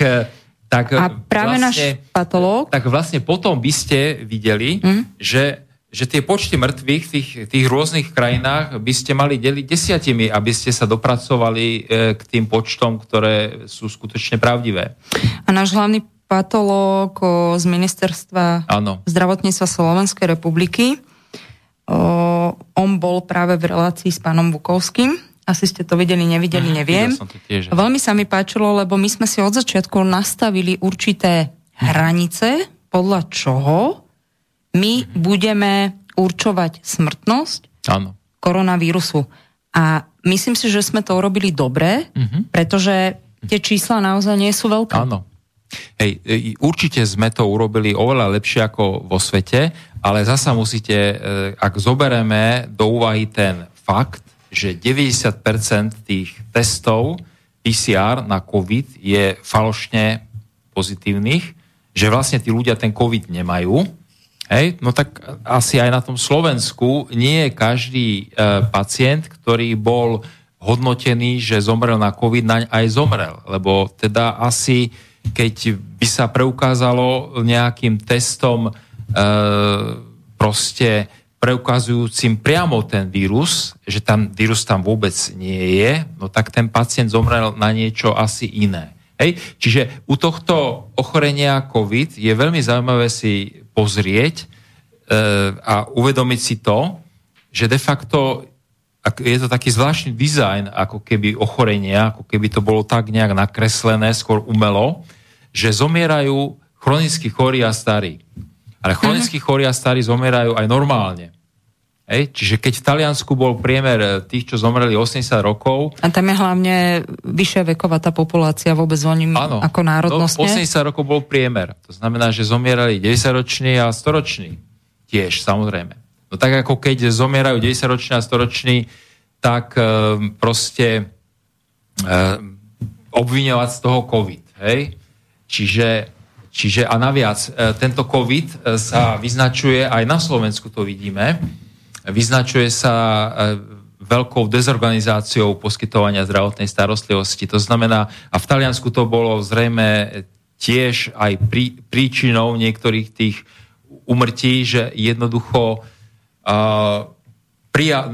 tak A práve náš patológ, tak vlastne potom by ste videli, Mhm. že, že tie počty mŕtvych v tých, tých rôznych krajinách by ste mali deliť desiatimi, aby ste sa dopracovali e, k tým počtom, ktoré sú skutočne pravdivé. a náš hlavný patológ o, z ministerstva Áno. zdravotníctva Slovenskej republiky. O, on bol práve v relácii s pánom Bukovským. Asi ste to videli, nevideli, neviem. Tiež. Veľmi sa mi páčilo, lebo my sme si od začiatku nastavili určité hranice, podľa čoho my budeme určovať smrtnosť Áno. koronavírusu. A myslím si, že sme to urobili dobre, pretože tie čísla naozaj nie sú veľké. Áno. Hej, e, určite sme to urobili oveľa lepšie ako vo svete, ale zasa musíte, e, ak zobereme do úvahy ten fakt, že 90% tých testov PCR na COVID je falošne pozitívnych, že vlastne tí ľudia ten COVID nemajú, hej, no tak asi aj na tom Slovensku nie je každý e, pacient, ktorý bol hodnotený, že zomrel na COVID, naň aj zomrel. Lebo teda asi, keď by sa preukázalo nejakým testom e, proste preukazujúcim priamo ten vírus, že tam vírus tam vôbec nie je, no tak ten pacient zomrel na niečo asi iné. Hej? Čiže u tohto ochorenia COVID je veľmi zaujímavé si pozrieť e, a uvedomiť si to, že de facto je to taký zvláštny dizajn, ako keby ochorenia, ako keby to bolo tak nejak nakreslené, skôr umelo, že zomierajú chronicky chorí a starí. Ale chronicky chorí a starí zomierajú aj normálne. Hej? Čiže keď v Taliansku bol priemer e, tých, čo zomreli 80 rokov, A tam je hlavne vyššia veková tá populácia vôbec voním Áno. ako národnostne. No, 80 rokov bol priemer. To znamená, že zomierali 90-roční a 100-roční. Tiež, samozrejme. No tak ako keď zomierajú 10-roční a 100-roční, tak e, proste e, obviňovať z toho COVID. Hej? Čiže, čiže a naviac, e, tento COVID e, sa vyznačuje, aj na Slovensku to vidíme, vyznačuje sa e, veľkou dezorganizáciou poskytovania zdravotnej starostlivosti. To znamená, a v Taliansku to bolo zrejme tiež aj prí, príčinou niektorých tých umrtí, že jednoducho uh, prija,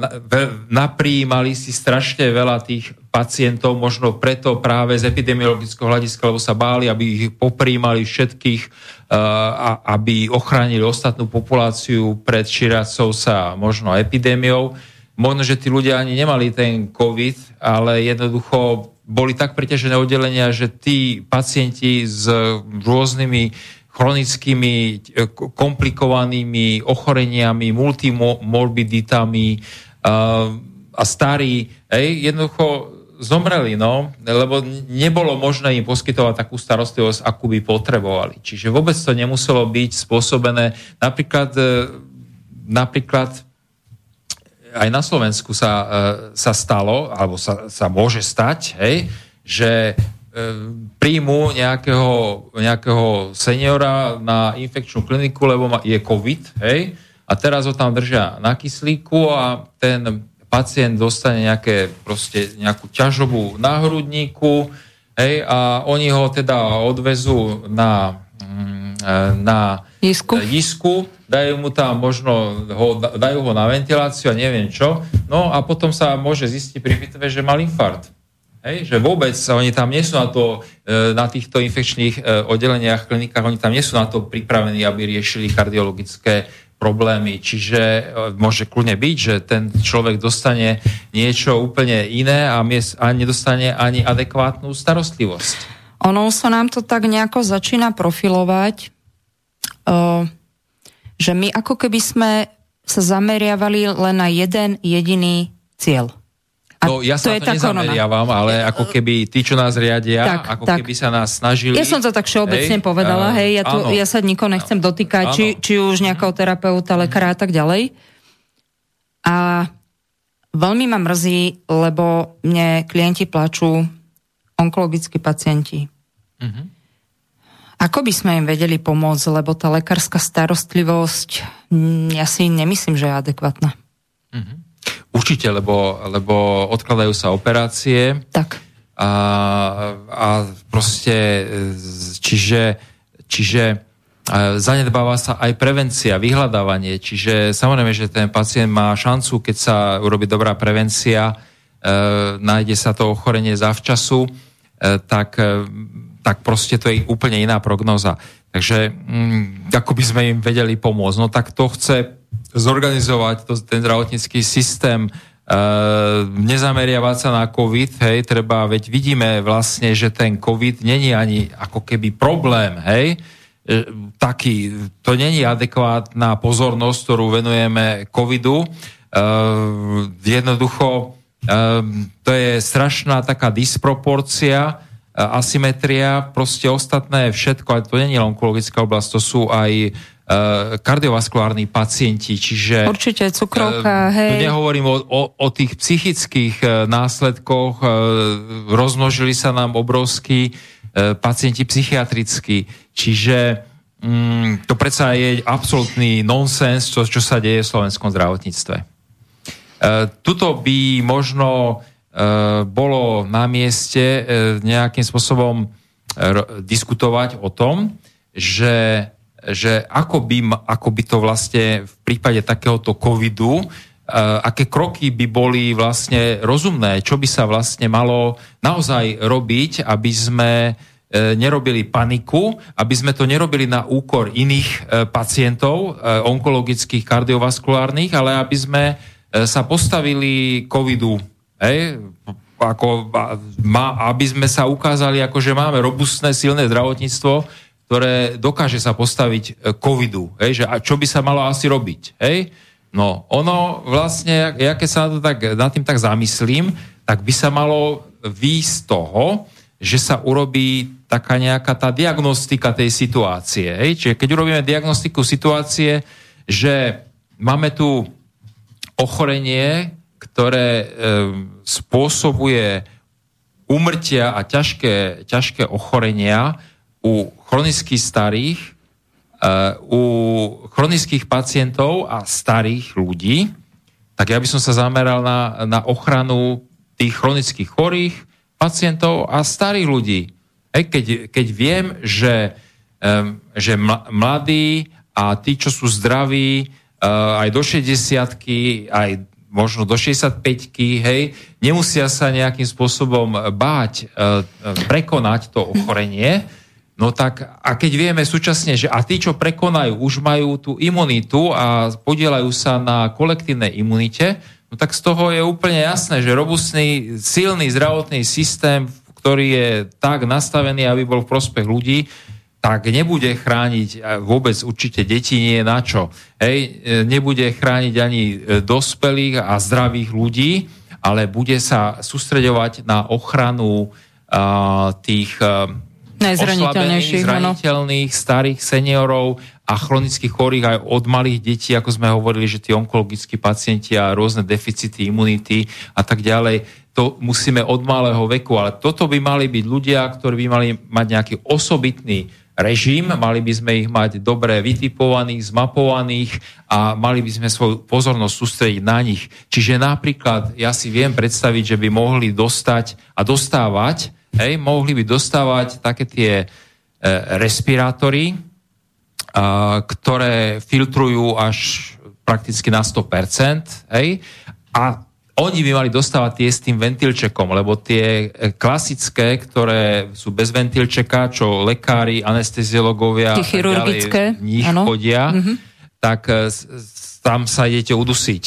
si strašne veľa tých pacientov, možno preto práve z epidemiologického hľadiska, lebo sa báli, aby ich popríjmali všetkých, uh, a, aby ochránili ostatnú populáciu pred šíriacou sa možno epidémiou. Možno, že tí ľudia ani nemali ten COVID, ale jednoducho boli tak preťažené oddelenia, že tí pacienti s rôznymi chronickými, e, komplikovanými ochoreniami, multimorbiditami uh, a starí, hej, jednoducho zomreli, no, lebo nebolo možné im poskytovať takú starostlivosť, akú by potrebovali. Čiže vôbec to nemuselo byť spôsobené. Napríklad, e, napríklad aj na Slovensku sa, e, sa stalo, alebo sa, sa môže stať, hej, že e, príjmu nejakého, nejakého seniora na infekčnú kliniku, lebo je COVID, hej, a teraz ho tam držia na kyslíku a ten pacient dostane nejaké, proste nejakú ťažobu na hrudníku hej, a oni ho teda odvezú na, mm, na Jisku. jisku, dajú mu tam možno, ho, dajú ho na ventiláciu a neviem čo, no a potom sa môže zistiť pri pitve, že mal infarkt. Hej, že vôbec oni tam nie sú na to, e, na týchto infekčných e, oddeleniach, klinikách, oni tam nie sú na to pripravení, aby riešili kardiologické problémy. Čiže e, môže kľudne byť, že ten človek dostane niečo úplne iné a, nedostane ani adekvátnu starostlivosť. Ono sa nám to tak nejako začína profilovať, že my ako keby sme sa zameriavali len na jeden jediný cieľ. A No ja sa je to korona. nezameriavam, ale ako keby tí, čo nás riadia, Tak, ako tak. keby sa nás snažili... Ja som to tak všeobecne Hej, povedala, a- hej, ja, tu, áno. ja sa nikoho nechcem dotýkať, či, Áno. či už nejakého terapeuta, lekára a tak ďalej. A veľmi ma mrzí, lebo mne klienti plačú, onkologickí pacienti. Mhm. Ako by sme im vedeli pomôcť, lebo tá lekárska starostlivosť, mm, ja si nemyslím, že je adekvátna. Určite, lebo, lebo odkladajú sa operácie Tak. a, a proste, e, čiže, čiže e, zanedbáva sa aj prevencia, vyhľadávanie, čiže samozrejme, že ten pacient má šancu, keď sa urobí dobrá prevencia, e, nájde sa to ochorenie zavčasu, e, tak, e, tak proste to je úplne iná prognoza. Takže mm, ako by sme im vedeli pomôcť? No tak to chce zorganizovať to, ten zdravotnícky systém, e, nezameriavať sa na COVID, hej, treba, veď vidíme vlastne, že ten COVID není ani ako keby problém, hej, e, taký, to není adekvátna pozornosť, ktorú venujeme covidu. E, jednoducho, e, to je strašná taká disproporcia, asymetria, proste ostatné všetko, ale to není onkologická oblasť, to sú aj e, kardiovaskulárni pacienti, čiže... Určite cukrovka, E, hej. Nehovorím o, o, o tých psychických e, následkoch. Rozmnožili sa nám obrovskí pacienti psychiatrickí. Čiže mm, to predsa je absolútny nonsens, čo, čo sa deje v slovenskom zdravotníctve. Tuto by možno bolo na mieste nejakým spôsobom diskutovať o tom, že, že ako, by, ako by to vlastne v prípade takéhoto covidu, e, aké kroky by boli vlastne rozumné, čo by sa vlastne malo naozaj robiť, aby sme e, nerobili paniku, aby sme to nerobili na úkor iných e, pacientov, onkologických, kardiovaskulárnych, ale aby sme sa postavili covidu. Hej? Ako, aby sme sa ukázali, ako že máme robustné, silné zdravotníctvo, ktoré dokáže sa postaviť e, covidu. Hej? Že, a čo by sa malo asi robiť? Hej? No, ono vlastne, ja keď sa to tak, nad tým tak zamyslím, tak by sa malo výjsť z toho, že sa urobí taká nejaká tá diagnostika tej situácie. Hej? Čiže keď urobíme diagnostiku situácie, že máme tu ochorenie, ktoré e, spôsobuje umrtia a ťažké, ťažké ochorenia u chronicky starých, e, u chronických pacientov a starých ľudí, tak ja by som sa zameral na, na ochranu tých chronických chorých pacientov a starých ľudí. Hej, keď, keď viem, že, um, že mla- mladí a tí, čo sú zdraví, uh, aj do 60 aj možno do 65 hej, nemusia sa nejakým spôsobom báť uh, prekonať to ochorenie, No tak, a keď vieme súčasne, že a tí, čo prekonajú, už majú tú imunitu a podielajú sa na kolektívnej imunite, no tak z toho je úplne jasné, že robustný, silný zdravotný systém, ktorý je tak nastavený, aby bol v prospech ľudí, tak nebude chrániť vôbec určite deti nie na čo. Hej, nebude chrániť ani e, dospelých a zdravých ľudí, ale bude sa sústreďovať na ochranu a, tých Najzraniteľnejších, oslabených, zraniteľných, starých seniorov a chronických chorých aj od malých detí, ako sme hovorili, že tí onkologickí pacienti a rôzne deficity imunity a tak ďalej, to musíme od malého veku, ale toto by mali byť ľudia, ktorí by mali mať nejaký osobitný režim, mali by sme ich mať dobre vytipovaných, zmapovaných a mali by sme svoju pozornosť sústrediť na nich. Čiže napríklad ja si viem predstaviť, že by mohli dostať a dostávať, hej, mohli by dostávať také tie e, respirátory, a, ktoré filtrujú až prakticky na 100%, hej, a oni by mali dostávať tie s tým ventilčekom, lebo tie e, klasické, ktoré sú bez ventilčeka, čo lekári, anesteziologovia Tie chirurgické, ďalej nich áno. chodia, Mhm. tak e, tam sa idete udusiť.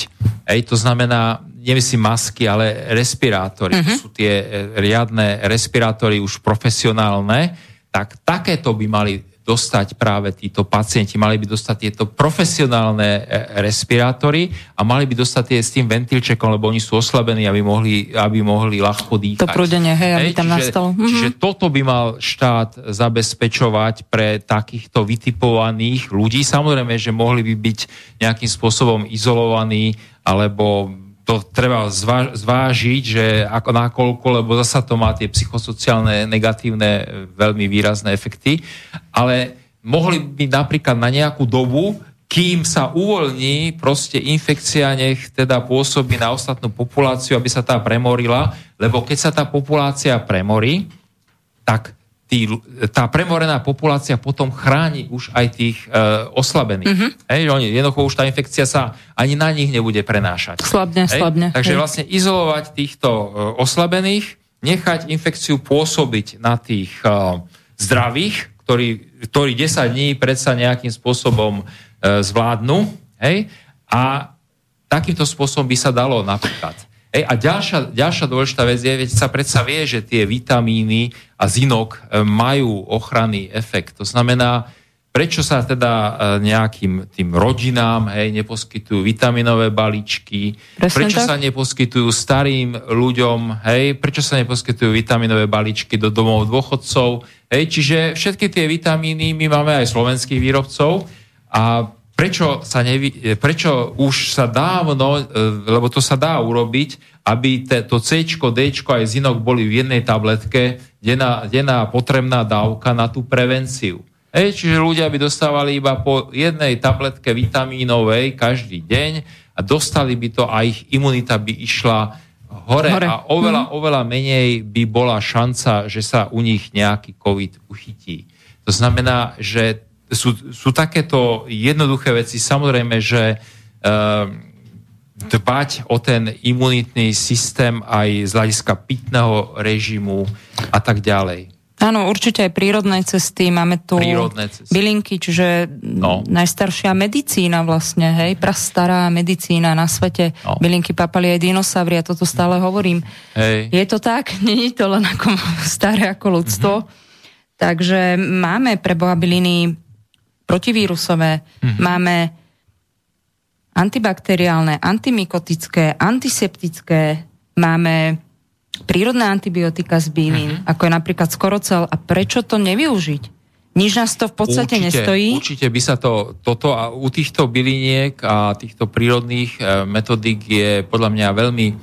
Ej, to znamená, nemyslím masky, ale respirátory. Mhm. To sú tie e, riadne respirátory už profesionálne, tak takéto by mali dostať práve títo pacienti, mali by dostať tieto profesionálne e, respirátory a mali by dostať tie s tým ventilčekom, lebo oni sú oslabení, aby mohli, aby mohli ľahko dýchať. To prúdenie, hej, aby tam čiže, nastalo. Mhm. Čiže toto by mal štát zabezpečovať pre takýchto vytipovaných ľudí. Samozrejme, že mohli by byť nejakým spôsobom izolovaní, alebo to treba zvá- zvážiť, že ako nakoľko, lebo zasa to má tie psychosociálne negatívne e, veľmi výrazné efekty, ale mohli by napríklad na nejakú dobu, kým sa uvoľní proste infekcia, nech teda pôsobí na ostatnú populáciu, aby sa tá premorila, lebo keď sa tá populácia premorí, tak tí, tá premorená populácia potom chráni už aj tých e, oslabených. Mhm. Hej, oni, jednoducho už tá infekcia sa ani na nich nebude prenášať. Slabne, Hej? slabne. Takže hej. vlastne izolovať týchto e, oslabených, nechať infekciu pôsobiť na tých e, zdravých, ktorí, ktorí 10 dní predsa nejakým spôsobom e, zvládnu. Hej? A takýmto spôsobom by sa dalo napríklad. Hej, a ďalšia, ďalšia dôležitá vec je, veď sa predsa vie, že tie vitamíny a zinok e, majú ochranný efekt. To znamená, prečo sa teda e, nejakým tým rodinám hej, neposkytujú vitaminové balíčky, Presne prečo tak. sa neposkytujú starým ľuďom, hej, prečo sa neposkytujú vitaminové balíčky do domov dôchodcov, hej, čiže všetky tie vitamíny my máme aj slovenských výrobcov a prečo, sa nevy, prečo už sa dávno, e, lebo to sa dá urobiť, aby to C, D aj zinok boli v jednej tabletke, denná, denná potrebná dávka na tú prevenciu. Hej, čiže ľudia by dostávali iba po jednej tabletke vitamínovej každý deň a dostali by to a ich imunita by išla hore, Hore. a oveľa, oveľa menej by bola šanca, že sa u nich nejaký COVID uchytí. To znamená, že sú, sú takéto jednoduché veci. Samozrejme, že uh, dbať o ten imunitný systém aj z hľadiska pitného režimu a tak ďalej. Áno, určite aj prírodné cesty. Máme tu Prírodné cesty. bylinky, čiže No. najstaršia medicína vlastne, hej, prastará medicína na svete. No. Bylinky papali aj dinosaury, ja toto stále hovorím. Hej. Je to tak? Není to len ako staré ako ľudstvo. Mm-hmm. Takže máme pre Boha byliny protivírusové, mm-hmm. máme antibakteriálne, antimikotické, antiseptické, máme prírodné antibiotika z bylín, mm-hmm. ako je napríklad skorocel. A prečo to nevyužiť? Nič nás to v podstate určite, nestojí. Určite by sa to, toto a u týchto byliniek a týchto prírodných e, metodík je podľa mňa veľmi e,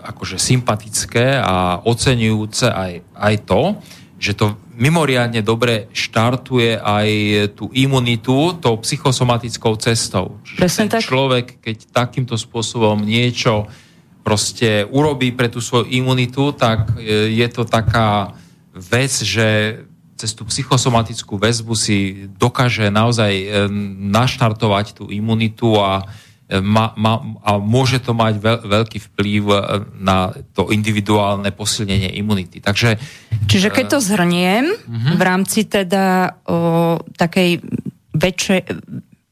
akože sympatické a oceňujúce aj, aj to, že to mimoriadne dobre štartuje aj tú imunitu tou psychosomatickou cestou. Čiže tak. človek, keď takýmto spôsobom niečo proste urobí pre tú svoju imunitu, tak e, je to taká vec, že cez tú psychosomatickú väzbu si dokáže naozaj e, naštartovať tú imunitu a, ma, ma, a môže to mať veľ, veľký vplyv e, na to individuálne posilnenie imunity. Takže Čiže keď to zhrniem, Mhm. v rámci teda o, takej väčšej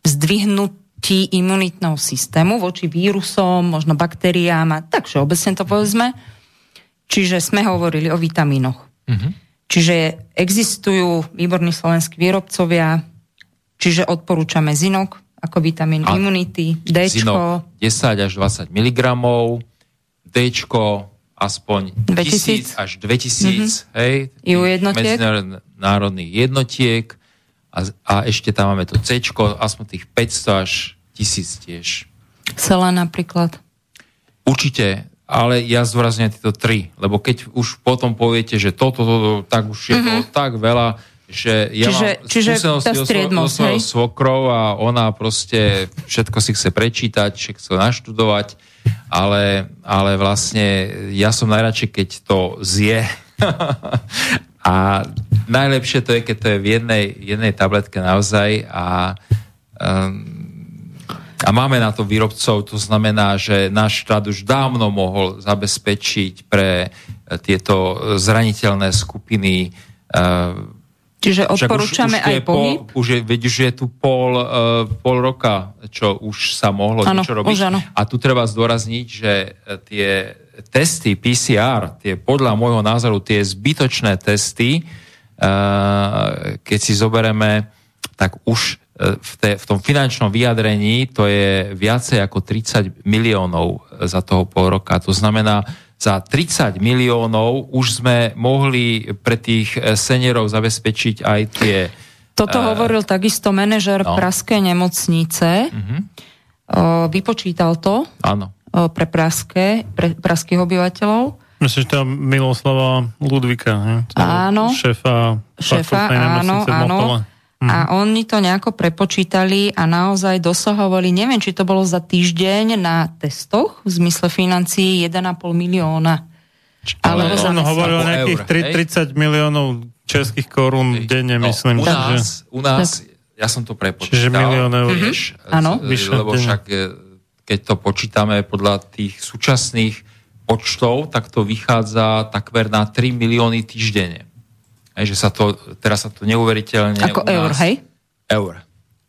zdvihnutí imunitného systému voči vírusom, možno baktériám a tak všeobecne to povedzme. Čiže sme hovorili o vitamínoch. Mhm. Číže existujú výborní slovenskí výrobcovia, čiže odporúčame zinok ako vitamín A- imunity, D, zinok 10 až 20 mg, D aspoň 1000 2000. až 2000, hej, EU jednotiek. medzinárodných jednotiek a, a ešte tam máme to C, aspoň tých 500 až 1000 tiež. sela napríklad. Určite, ale ja zdôrazňujem tieto tri, lebo keď už potom poviete, že toto, toto, tak už je Mhm. to tak veľa, že ja Čiže- mám čiže skúsenosti tá so svo- striedmosť, so svojou hej? svokrou a ona proste všetko si chce prečítať, všetko naštudovať, ale, ale vlastne ja som najradšej, keď to zje. a najlepšie to je, keď to je v jednej, jednej tabletke naozaj a um, a máme na to výrobcov, to znamená, že náš štát už dávno mohol zabezpečiť pre tieto zraniteľné skupiny e, Čiže odporúčame už, už aj pohyb? už je, veď už je tu pol, uh, pol roka, čo už sa mohlo Áno, niečo robiť. už áno. A tu treba zdôrazniť, že e, tie testy PCR, tie podľa môjho názoru, tie zbytočné testy, uh, keď si zoberieme, tak už v, te, v tom finančnom vyjadrení to je viacej ako 30 miliónov za toho pol roka. To znamená, za 30 miliónov už sme mohli pre tých e, seniorov zabezpečiť aj tie... Toto Eh, hovoril takisto manažer no. Praskej nemocnice. Mhm. O, vypočítal to Áno. o, pre, praské, pre praských obyvateľov. Myslím, že to Miloslava Ludvika, ne? Áno. Šéfa, Šéfa, áno, áno. Motole. Mhm. A oni to nejako prepočítali a naozaj dosahovali, neviem, či to bolo za týždeň na testoch v zmysle financií 1,5 milióna. Alebo za on hovoril o nejakých eur, tri- hej? 30 miliónov českých korún denne, myslím. u že- nás, u nás, ja som to prepočítal. Čiže milión eur. Vieš, Mhm. Áno. z- Vyše lebo však e, keď to počítame podľa tých súčasných počtov, tak to vychádza takmer na 3 milióny týždenne. Hej, že sa to, teraz sa to neuveriteľne... Ako eur, hej? Eur.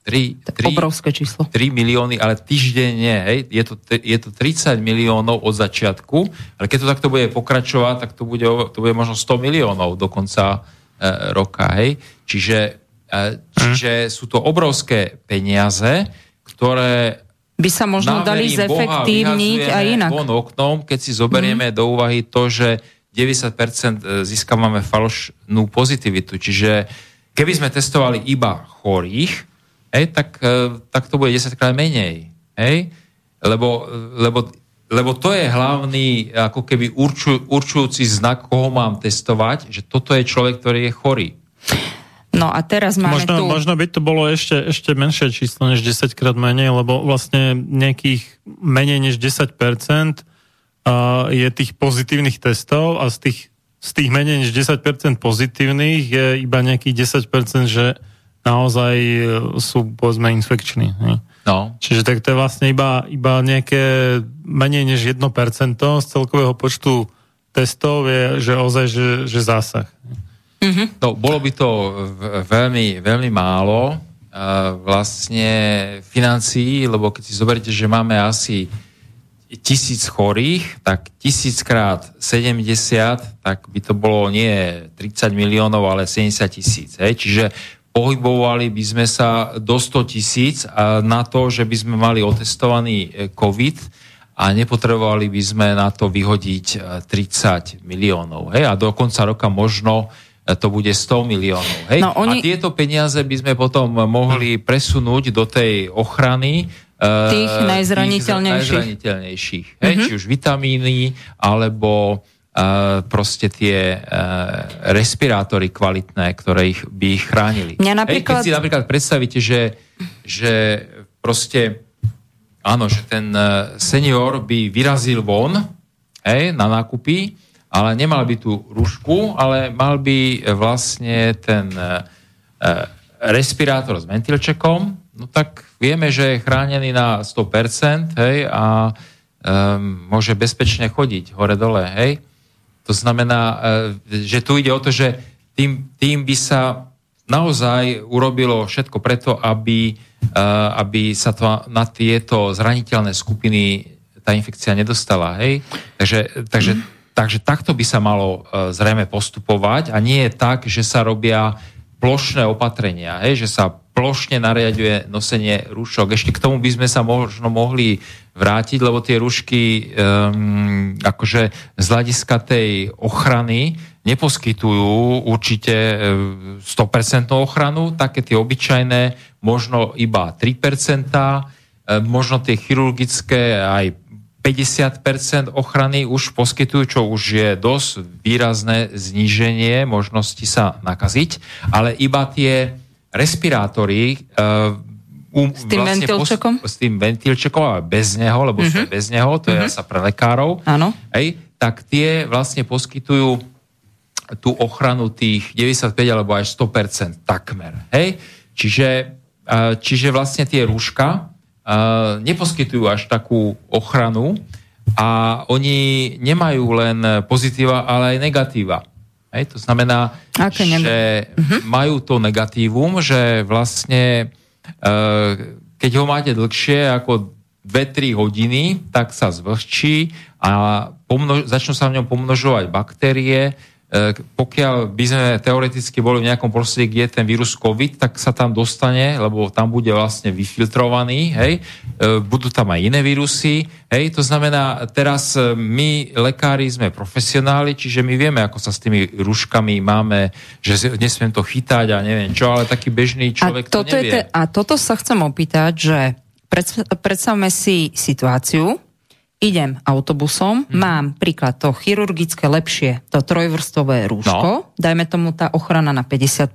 3, To je obrovské číslo. 3 milióny, ale týždenne, hej, je to, je to 30 miliónov od začiatku, ale keď to takto bude pokračovať, tak to bude, to bude možno 100 miliónov do konca e, roka, hej. Čiže, e, čiže sú to obrovské peniaze, ktoré By sa možno dali zefektívniť aj vyhadzujeme inak. Von oknom, keď si zoberieme do úvahy to, že 90% získavame falošnú pozitivitu. Čiže keby sme testovali iba chorých, hej, tak, e, tak to bude 10 krát menej. Hej? Lebo, lebo, lebo to je hlavný ako keby urču, určujúci znak, koho mám testovať, že toto je človek, ktorý je chorý. No a teraz máme Možno, tu... možno by to bolo ešte, ešte menšie číslo než 10 krát menej, lebo vlastne nejakých menej než 10% a je tých pozitívnych testov a z tých, z tých menej než 10% pozitívnych je iba nejakých 10%, že naozaj e, sú povedzme infekční. No. Čiže tak to je vlastne iba, iba nejaké menej než 1% z celkového počtu testov je, že ozaj, že, že zásah. No, bolo by to veľmi, veľmi málo uh, vlastne financií, lebo keď si zoberiete, že máme asi tisíc chorých, tak tisíc krát 70, tak by to bolo nie 30 miliónov, ale 70 tisíc. Hej? Čiže pohybovali by sme sa do 100 tisíc na to, že by sme mali otestovaný e, COVID a nepotrebovali by sme na to vyhodiť e, 30 miliónov. Hej? A do konca roka možno e, to bude 100 miliónov. Hej? No, oni- A tieto peniaze by sme potom mohli presunúť do tej ochrany e, Tých najzraniteľnejších. Tých najzraniteľnejších. Hej? Či už vitamíny, alebo e, proste tie e, respirátory kvalitné, ktoré ich, by ich chránili. Mňa Hej, keď napríklad- si napríklad predstavíte, že, že proste áno, že ten e, senior by vyrazil von hej, na nákupy, ale nemal by tú rušku, ale mal by vlastne ten respirátor s ventilčekom, no tak vieme, že je chránený na 100%, hej, a um, môže bezpečne chodiť hore-dole, hej. To znamená, e, že tu ide o to, že tým, tým by sa naozaj urobilo všetko preto, aby, e, aby sa to na tieto zraniteľné skupiny tá infekcia nedostala. Hej? Takže, takže, takže takto by sa malo e, zrejme postupovať a nie je tak, že sa robia plošné opatrenia, hej? že sa plošne nariaduje nosenie rúšok. Ešte k tomu by sme sa možno mohli vrátiť, lebo tie rúšky um, akože z hľadiska tej ochrany neposkytujú určite e, 100% ochranu, také tie obyčajné možno iba 3%, e, možno tie chirurgické aj 50% ochrany už poskytujú, čo už je dosť výrazné zníženie možnosti sa nakaziť, ale iba tie respirátory um, s tým vlastne ventilčekom? Pos, s tým ventilčekom, ale bez neho, lebo sú mhm. bez neho, to uh-huh. je sa pre lekárov. Áno. Hej, tak tie vlastne poskytujú tú ochranu tých 95 alebo až 100% takmer. Hej? Čiže, čiže vlastne tie rúška neposkytujú až takú ochranu a oni nemajú len pozitíva, ale aj negatíva. Hej? To znamená, Aké že uh-huh. majú to negatívum, že vlastne keď ho máte dlhšie ako 2-3 hodiny, tak sa zvlhčí a pomnož- začnú sa v ňom pomnožovať baktérie, E, pokiaľ by sme teoreticky boli v nejakom prostredí, kde je ten vírus COVID, tak sa tam dostane, lebo tam bude vlastne vyfiltrovaný, hej, e, budú tam aj iné vírusy, hej, to znamená, teraz e, my, lekári, sme profesionáli, čiže my vieme, ako sa s tými rúškami máme, že nesmiem to chytať a neviem čo, ale taký bežný človek a toto to nevie. Je te, a toto sa chcem opýtať, že predstavme si situáciu, idem autobusom, hmm. mám príklad to chirurgické lepšie, to trojvrstvové rúško, no. dajme tomu tá ochrana na 50%.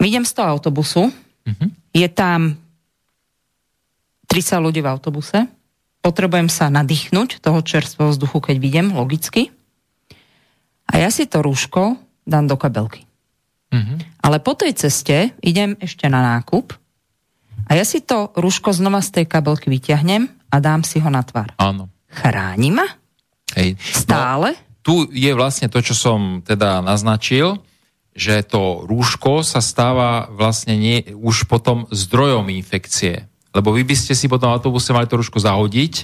Idem z toho autobusu, hmm. je tam 30 ľudí v autobuse, potrebujem sa nadýchnuť toho čerstvého vzduchu, keď vidím, logicky. A ja si to rúško dám do kabelky. Hmm. Ale po tej ceste idem ešte na nákup a ja si to rúško znova z tej kabelky vyťahnem a dám si ho na tvár. Áno. Chráni ma? Hej. Stále? No, tu je vlastne to, čo som teda naznačil, že to rúško sa stáva vlastne nie, už potom zdrojom infekcie. Lebo vy by ste si potom v autobuse mali to rúško zahodiť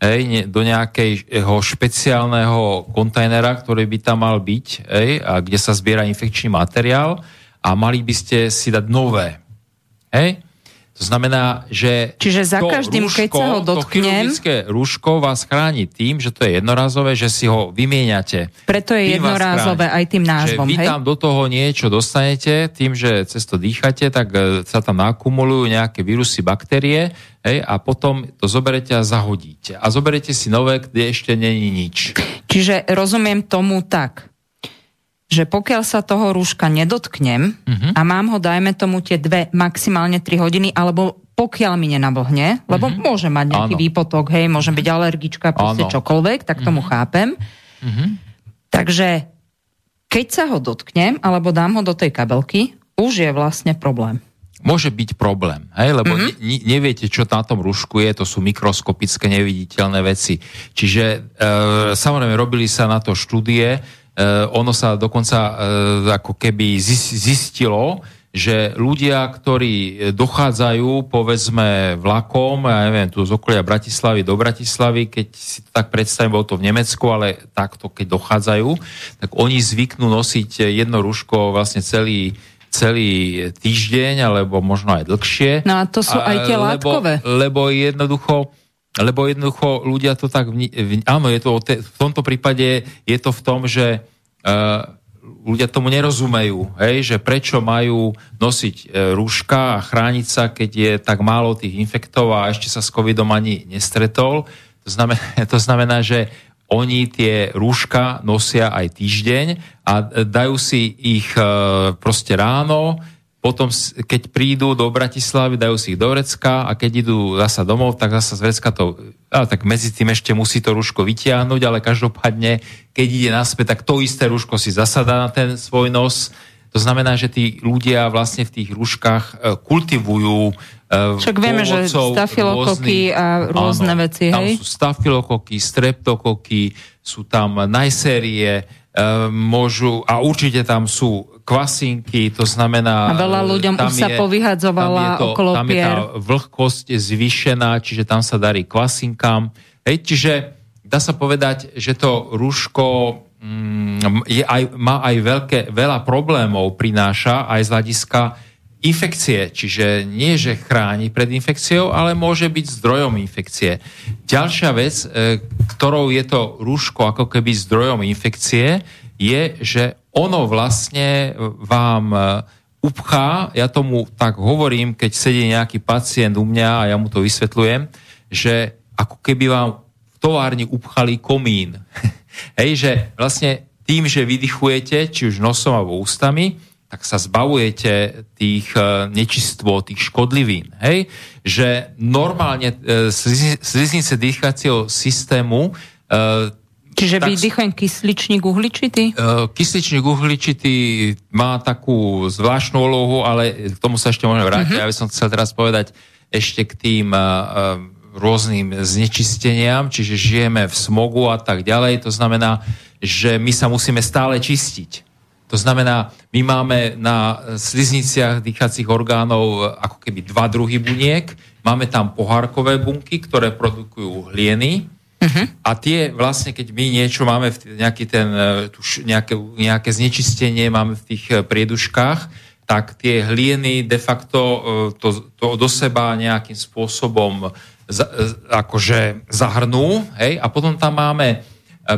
hej, ne, do nejakého špeciálneho kontajnera, ktorý by tam mal byť, hej, a kde sa zbiera infekčný materiál a mali by ste si dať nové. Hej? To znamená, že Čiže za každým, rúško, keď sa ho dotknem... To rúško vás chráni tým, že to je jednorazové, že si ho vymieňate. Preto je jednorázové aj tým názvom. Že vy hej? tam do toho niečo dostanete, tým, že cez to dýchate, tak e, sa tam nakumulujú nejaké vírusy, baktérie hej, a potom to zoberete a zahodíte. A zoberete si nové, kde ešte není nič. Čiže rozumiem tomu tak, že pokiaľ sa toho rúška nedotknem uh-huh. a mám ho, dajme tomu, tie dve, maximálne 3 hodiny, alebo pokiaľ mi nenavlhne, lebo uh-huh. môže mať nejaký Áno. výpotok, hej, môže byť alergička, proste Áno. čokoľvek, tak tomu uh-huh. chápem. Uh-huh. Takže keď sa ho dotknem, alebo dám ho do tej kabelky, už je vlastne problém. Môže byť problém, hej, lebo mm-hmm. ne, neviete, čo na tom rúšku je, to sú mikroskopické neviditeľné veci. Čiže e, samozrejme robili sa na to štúdie, ono sa dokonca eh, ako keby zistilo, že ľudia, ktorí dochádzajú, povedzme, vlakom, ja neviem, tu z okolia Bratislavy do Bratislavy, keď si to tak predstavím, bolo to v Nemecku, ale takto, keď dochádzajú, tak oni zvyknú nosiť jedno rúško vlastne celý celý týždeň, alebo možno aj dlhšie. No a to sú aj tie látkové. Lebo, lebo jednoducho lebo jednoducho ľudia to tak... Vni- v, áno, je to, v tomto prípade je to v tom, že uh, ľudia tomu nerozumejú, hej, že prečo majú nosiť uh, rúška a chrániť sa, keď je tak málo tých infektov a ešte sa s covidom ani nestretol. To znamená, to znamená že oni tie rúška nosia aj týždeň a dajú si ich uh, proste ráno, potom, keď prídu do Bratislavy, dajú si ich do Vrecka a keď idú zasa domov, tak zasa z Vrecka to, ale tak medzi tým ešte musí to rúško vytiahnuť, ale každopádne, keď ide naspäť, tak to isté rúško si zasadá na ten svoj nos. To znamená, že tí ľudia vlastne v tých rúškach e, kultivujú e, Však vieme, že stafilokoky a rôzne áno, veci, hej? Tam sú stafilokoky, streptokoky, sú tam najsérie, e, môžu, a určite tam sú kvasinky, to znamená... A veľa ľuďom už sa povyhadzovala to, okolo Tam je tá vlhkosť zvýšená, čiže tam sa darí kvasinkám. Hej, čiže dá sa povedať, že to rúško mm, je aj, má aj veľké, veľa problémov prináša aj z hľadiska infekcie, čiže nie, že chráni pred infekciou, ale môže byť zdrojom infekcie. Ďalšia vec, e, ktorou je to rúško ako keby zdrojom infekcie, je, že ono vlastne vám e, upchá, ja tomu tak hovorím, keď sedí nejaký pacient u mňa a ja mu to vysvetľujem, že ako keby vám v továrni upchali komín. Hej, že vlastne tým, že vydychujete, či už nosom alebo ústami, tak sa zbavujete tých e, nečistvo, tých škodlivín. Hej? Že normálne e, sliznice dýchacieho systému e, Čiže tak- kysličník uhličitý? E, Kysličník uhličitý má takú zvláštnu úlohu, ale k tomu sa ešte môžeme vrátiť. Mhm. Ja by som chcel teraz povedať ešte k tým e, rôznym znečisteniam, čiže žijeme v smogu a tak ďalej. To znamená, že my sa musíme stále čistiť. To znamená, my máme na slizniciach dýchacích orgánov ako keby dva druhy buniek. Máme tam pohárkové bunky, ktoré produkujú hlieny, a tie vlastne, keď my niečo máme, nejaký ten, e, tu š- nejaké, nejaké znečistenie máme v tých e, prieduškách, tak tie hlieny de facto e, to, to do seba nejakým spôsobom za, akože zahrnú, hej, a potom tam máme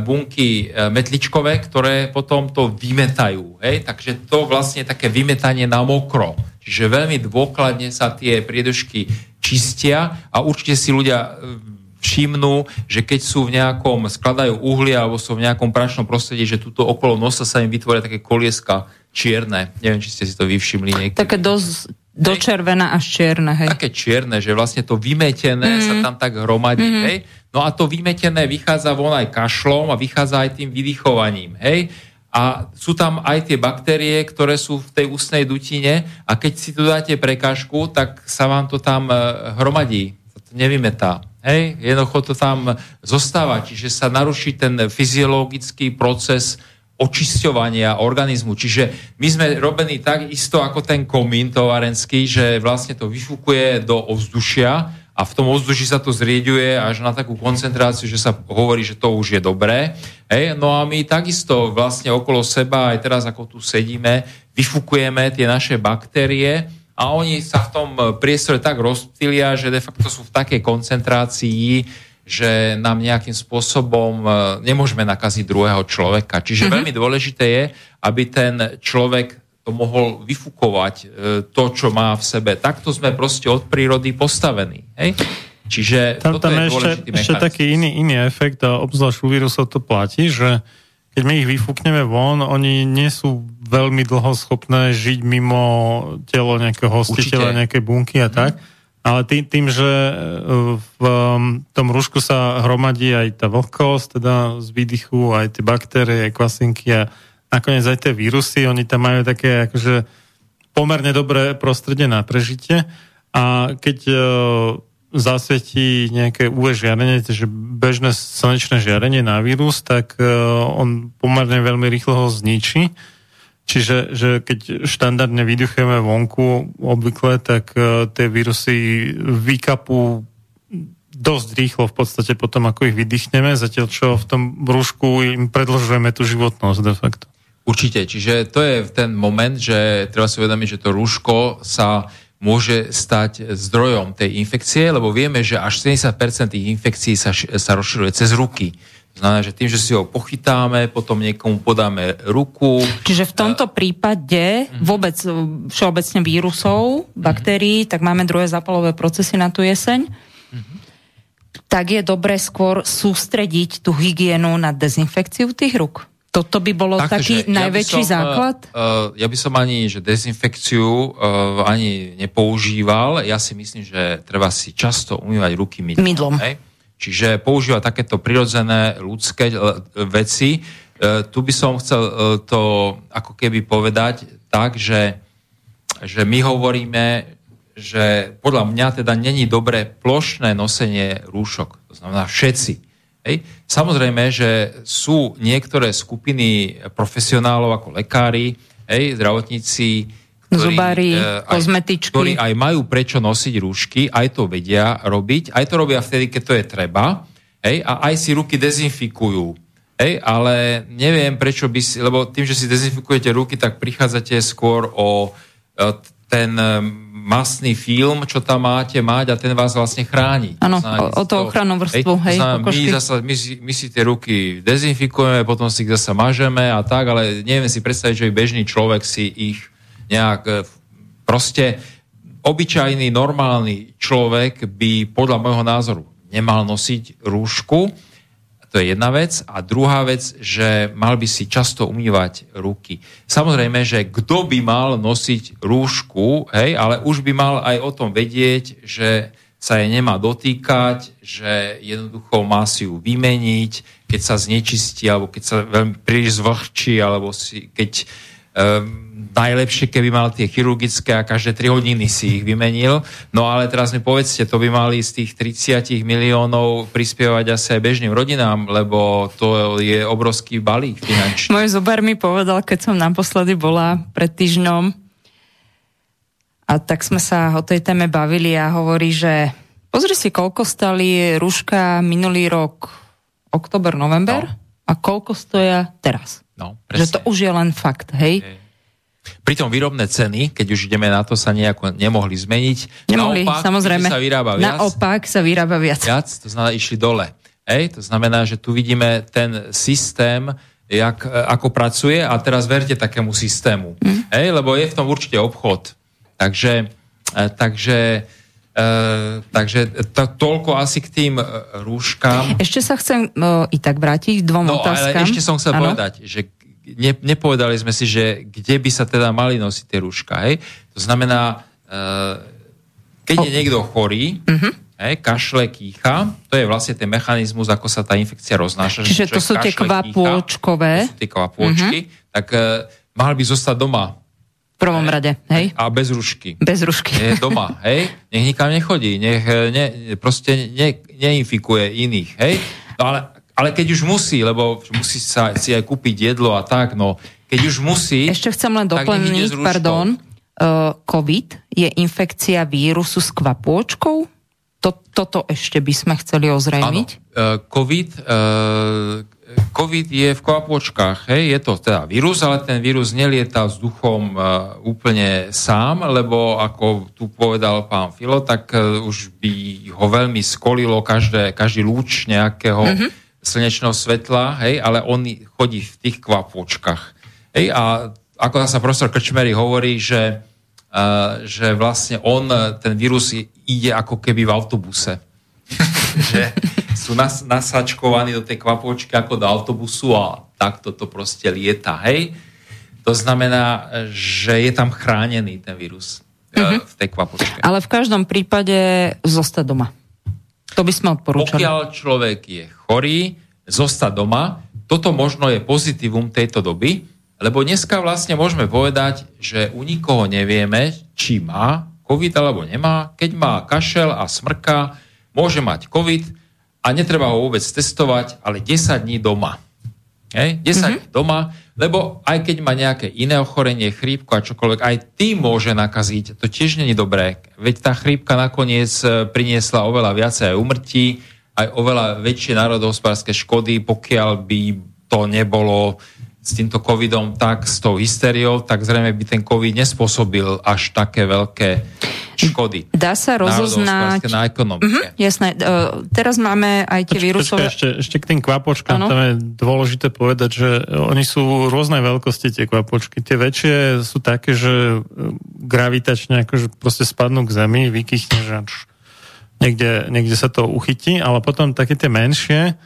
bunky metličkové, ktoré potom to vymetajú. Hej? Takže to vlastne také vymetanie na mokro. Čiže veľmi dôkladne sa tie priedušky čistia a určite si ľudia všimnú, že keď sú v nejakom, skladajú uhlie alebo sú v nejakom prašnom prostredí, že tuto okolo nosa sa im vytvoria také kolieska čierne. Neviem, či ste si to vyvšimli niekedy. Také dosť do červená až čierne, hej. Také čierne, že vlastne to vymetené mm. sa tam tak hromadí, mm. hej. No a to vymetené vychádza von aj kašlom a vychádza aj tým vydychovaním, hej. A sú tam aj tie baktérie, ktoré sú v tej ústnej dutine a keď si tu dáte prekážku, tak sa vám to tam e, hromadí, to nevymetá. Hej, jednoducho to tam zostáva, čiže sa naruší ten fyziologický proces očisťovania organizmu. Čiže my sme robení tak isto ako ten komín tovarenský, že vlastne to vyfúkuje do ovzdušia a v tom ovzduši sa to zrieďuje až na takú koncentráciu, že sa hovorí, že to už je dobré. Hej? No a my takisto vlastne okolo seba, aj teraz ako tu sedíme, vyfúkujeme tie naše baktérie a oni sa v tom priestore tak rozptýlia, že de facto sú v takej koncentrácii, že nám nejakým spôsobom e, nemôžeme nakaziť druhého človeka. Čiže mm-hmm. veľmi dôležité je, aby ten človek to mohol vyfukovať, e, to, čo má v sebe. Takto sme proste od prírody postavení. Hej? Čiže Tam, toto tam je ešte, ešte taký iný, iný efekt a obzvlášť u vírusov to platí, že keď my ich vyfúkneme von, oni nie sú veľmi dlho schopné žiť mimo telo nejakého hostiteľa, Určite. nejakej bunky a tak. Ale tým, tým, že e, v tom rúšku sa hromadí aj tá vlhkosť, teda z výdychu, aj tie baktérie, aj kvasinky a nakoniec aj tie vírusy, oni tam majú také akože pomerne dobré prostredie na prežitie a keď e, zasvietí nejaké UV žiarenie, čiže bežné slnečné žiarenie na vírus, tak e, on pomerne veľmi rýchlo ho zničí. Čiže že keď štandardne vydychujeme vonku obvykle, tak e, tie vírusy vykapú dosť rýchlo v podstate potom, ako ich vydýchneme, zatiaľ čo v tom brúšku im predlžujeme tú životnosť de facto. Určite, čiže to je ten moment, že treba si uvedomiť, že to rúško sa môže stať zdrojom tej infekcie, lebo vieme, že až 70% tých infekcií sa, sa rozširuje cez ruky. Znamená, že tým, že si ho pochytáme, potom niekomu podáme ruku. Čiže v tomto prípade vôbec e, všeobecne vírusov, baktérií, tak máme druhé zápalové procesy na tú jeseň. Tak je dobré skôr sústrediť tú hygienu na dezinfekciu tých rúk. Toto by bolo Takže taký ja najväčší som, základ? Uh, ja by som ani že dezinfekciu uh, ani nepoužíval. Ja si myslím, že treba si často umývať ruky mydlom. Mydlom. Hej? Čiže používať takéto prirodzené ľudské uh, veci. Uh, tu by som chcel uh, to ako keby povedať tak, že, že my hovoríme, že podľa mňa teda není dobré plošné nosenie rúšok. To znamená všetci. Hej. Samozrejme, že sú niektoré skupiny profesionálov ako lekári, hej, zdravotníci, Zubári, eh, aj, kozmetičky. ktorí aj majú prečo nosiť rúšky, aj to vedia robiť, aj to robia vtedy, keď to je treba, hej, a aj si ruky dezinfikujú. Hej, ale neviem, prečo by si, lebo tým, že si dezinfikujete ruky, tak prichádzate skôr o, ten eh, masný film, čo tam máte mať a ten vás vlastne chráni. Áno, o- o to- ochrannú vrstvu, hej, znamená, my, zasa, my, si, my si tie ruky dezinfikujeme, potom si ich zase mažeme a tak, ale neviem si predstaviť, že by bežný človek si ich nejak e, proste obyčajný, normálny človek by podľa môjho názoru nemal nosiť rúšku. To je jedna vec. A druhá vec, že mal by si často umývať ruky. Samozrejme, že kto by mal nosiť rúšku, hej, ale už by mal aj o tom vedieť, že sa jej nemá dotýkať, že jednoducho má si ju vymeniť, keď sa znečistí, alebo keď sa veľmi príliš zvlhčí, alebo si, keď um, najlepšie, keby mal tie chirurgické a každé 3 hodiny si ich vymenil. No ale teraz mi povedzte, to by mali z tých 30 miliónov prispievať asi aj bežným rodinám, lebo to je obrovský balík finančný. Môj zobar mi povedal, keď som naposledy bola pred týždňom a tak sme sa o tej téme bavili a hovorí, že pozri si, koľko stali rúška minulý rok, oktober, november No. a koľko stoja teraz. No, Že to presne. už je len fakt, hej? Pritom výrobné ceny, keď už ideme na to, sa nejako nemohli zmeniť. Nemohli, Naopak, samozrejme. sa vyrába viac, Naopak sa vyrába viac. viac, to znamená, išli dole. Hej, to znamená, že tu vidíme ten systém, jak, e, ako pracuje a teraz verte takému systému. Mm. Hej, lebo je v tom určite obchod. Takže, e, takže, e, takže to, toľko asi k tým e, rúškam. Ešte sa chcem uh, i tak vrátiť k dvom No, ale otázkam. ešte som chcel Áno. povedať, že ne, nepovedali sme si, že kde by sa teda mali nosiť tie rúška. Hej? To znamená, e, keď je niekto chorý, Mhm. hej, kašle, kýcha, to je vlastne ten mechanizmus, ako sa tá infekcia roznáša. že Čiže to sú tie kvapôčkové. Kýcha, to sú tie kvapôčky, tak e, mal by zostať doma Prvom rade, hej? a bez rušky. Bez rušky. Je doma, hej? Nech nikam nechodí, nech e, ne, proste ne, neinfikuje iných, hej? No ale, ale keď už musí, lebo musí sa si aj kúpiť jedlo a tak, no keď už musí... Ešte chcem len doplniť, pardon, uh, COVID je infekcia vírusu s kvapôčkou? To, toto ešte by sme chceli Áno, ozrejmiť. e, COVID, e, COVID je v kvapôčkach, hej, je to teda vírus, ale ten vírus nelieta vzduchom e, úplne sám, lebo ako tu povedal pán Filo, tak e, už by ho veľmi skolilo každé, každý lúč nejakého mm-hmm. slnečného svetla, hej, ale on chodí v tých kvapôčkach. Hej, a ako sa profesor Krčmery hovorí, že, e, že vlastne on, ten vírus i- ide ako keby v autobuse že sú nas, nasačkovaní do tej kvapôčky ako do autobusu a takto to proste lieta, hej? To znamená, že je tam chránený ten vírus mm-hmm. v tej kvapôčke. Ale v každom prípade zostať doma. To by sme odporúčali. Pokiaľ človek je chorý, zostať doma, toto možno je pozitívum tejto doby, lebo dneska vlastne môžeme povedať, že u nikoho nevieme, či má COVID alebo nemá. Keď má kašel a smrka, môže mať COVID a netreba ho vôbec testovať, ale 10 dní doma. Hej? 10 mm-hmm. dní doma, lebo aj keď má nejaké iné ochorenie, chrípku a čokoľvek, aj tým môže nakaziť. To tiež není dobré. Veď tá chrípka nakoniec e, priniesla oveľa viacej aj umrtí, aj oveľa väčšie národohospodárske škody, pokiaľ by to nebolo s týmto covidom tak, s tou hysteriou, tak zrejme by ten covid nespôsobil až také veľké škody. Dá sa rozoznať... Na ekonomike. Mhm, jasné. Uh, teraz máme aj tie Počkaj, vírusové... ešte, ešte k tým kvapočkám, Áno. tam je dôležité povedať, že oni sú rôznej veľkosti tie kvapočky. Tie väčšie sú také, že e, gravitačne akože proste spadnú k zemi, vykychne, že niekde, niekde sa to uchytí, ale potom také tie menšie,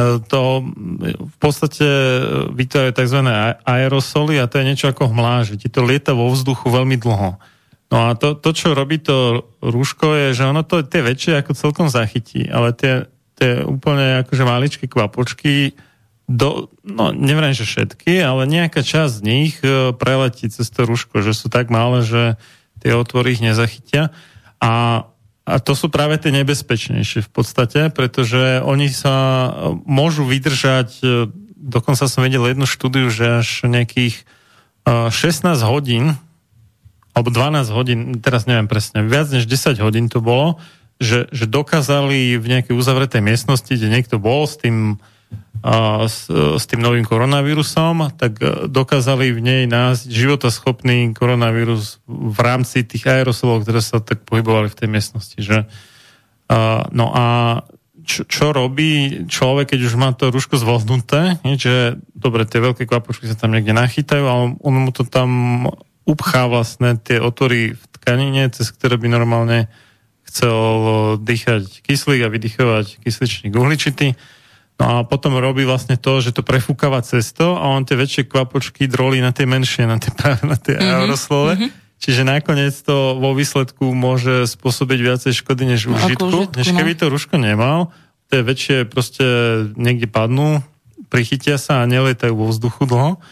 to v podstate vytvárajú tzv. aerosoly a to je niečo ako hmláže. Ti to lieta vo vzduchu veľmi dlho. No a to, to, čo robí to rúško, je, že ono to tie väčšie ako celkom zachytí, ale tie, tie úplne akože maličké kvapočky, do, no neviem, že všetky, ale nejaká časť z nich e, preletí cez to rúško, že sú tak malé, že tie otvory ich nezachytia. A, a to sú práve tie nebezpečnejšie v podstate, pretože oni sa e, môžu vydržať, e, dokonca som vedel jednu štúdiu, že až nejakých e, 16 hodín alebo 12 hodín, teraz neviem presne, viac než 10 hodín to bolo, že, že dokázali v nejakej uzavretej miestnosti, kde niekto bol s tým, s, s tým novým koronavírusom, tak uh, dokázali v nej nájsť životaschopný koronavírus v rámci tých aerosolov, ktoré sa tak pohybovali v tej miestnosti. Že, no a čo, čo robí človek, keď už má to rúško zvolnuté, že dobre, tie veľké kvapočky sa tam niekde nachytajú, ale on mu to tam upchá vlastne tie otvory v tkanine, cez ktoré by normálne chcel dýchať kyslík a vydychovať kysličník uhličitý. No a potom robí vlastne to, že to prefúkava cesto a on tie väčšie kvapočky drolí na tie menšie, na tie, na tie mm-hmm. aeroslove. Mm-hmm. Čiže nakoniec to vo výsledku môže spôsobiť viacej škody než No, užitku. užitku, Než no. keby to rúško nemal, tie väčšie proste niekde padnú, prichytia sa a neletajú vo vzduchu dlho.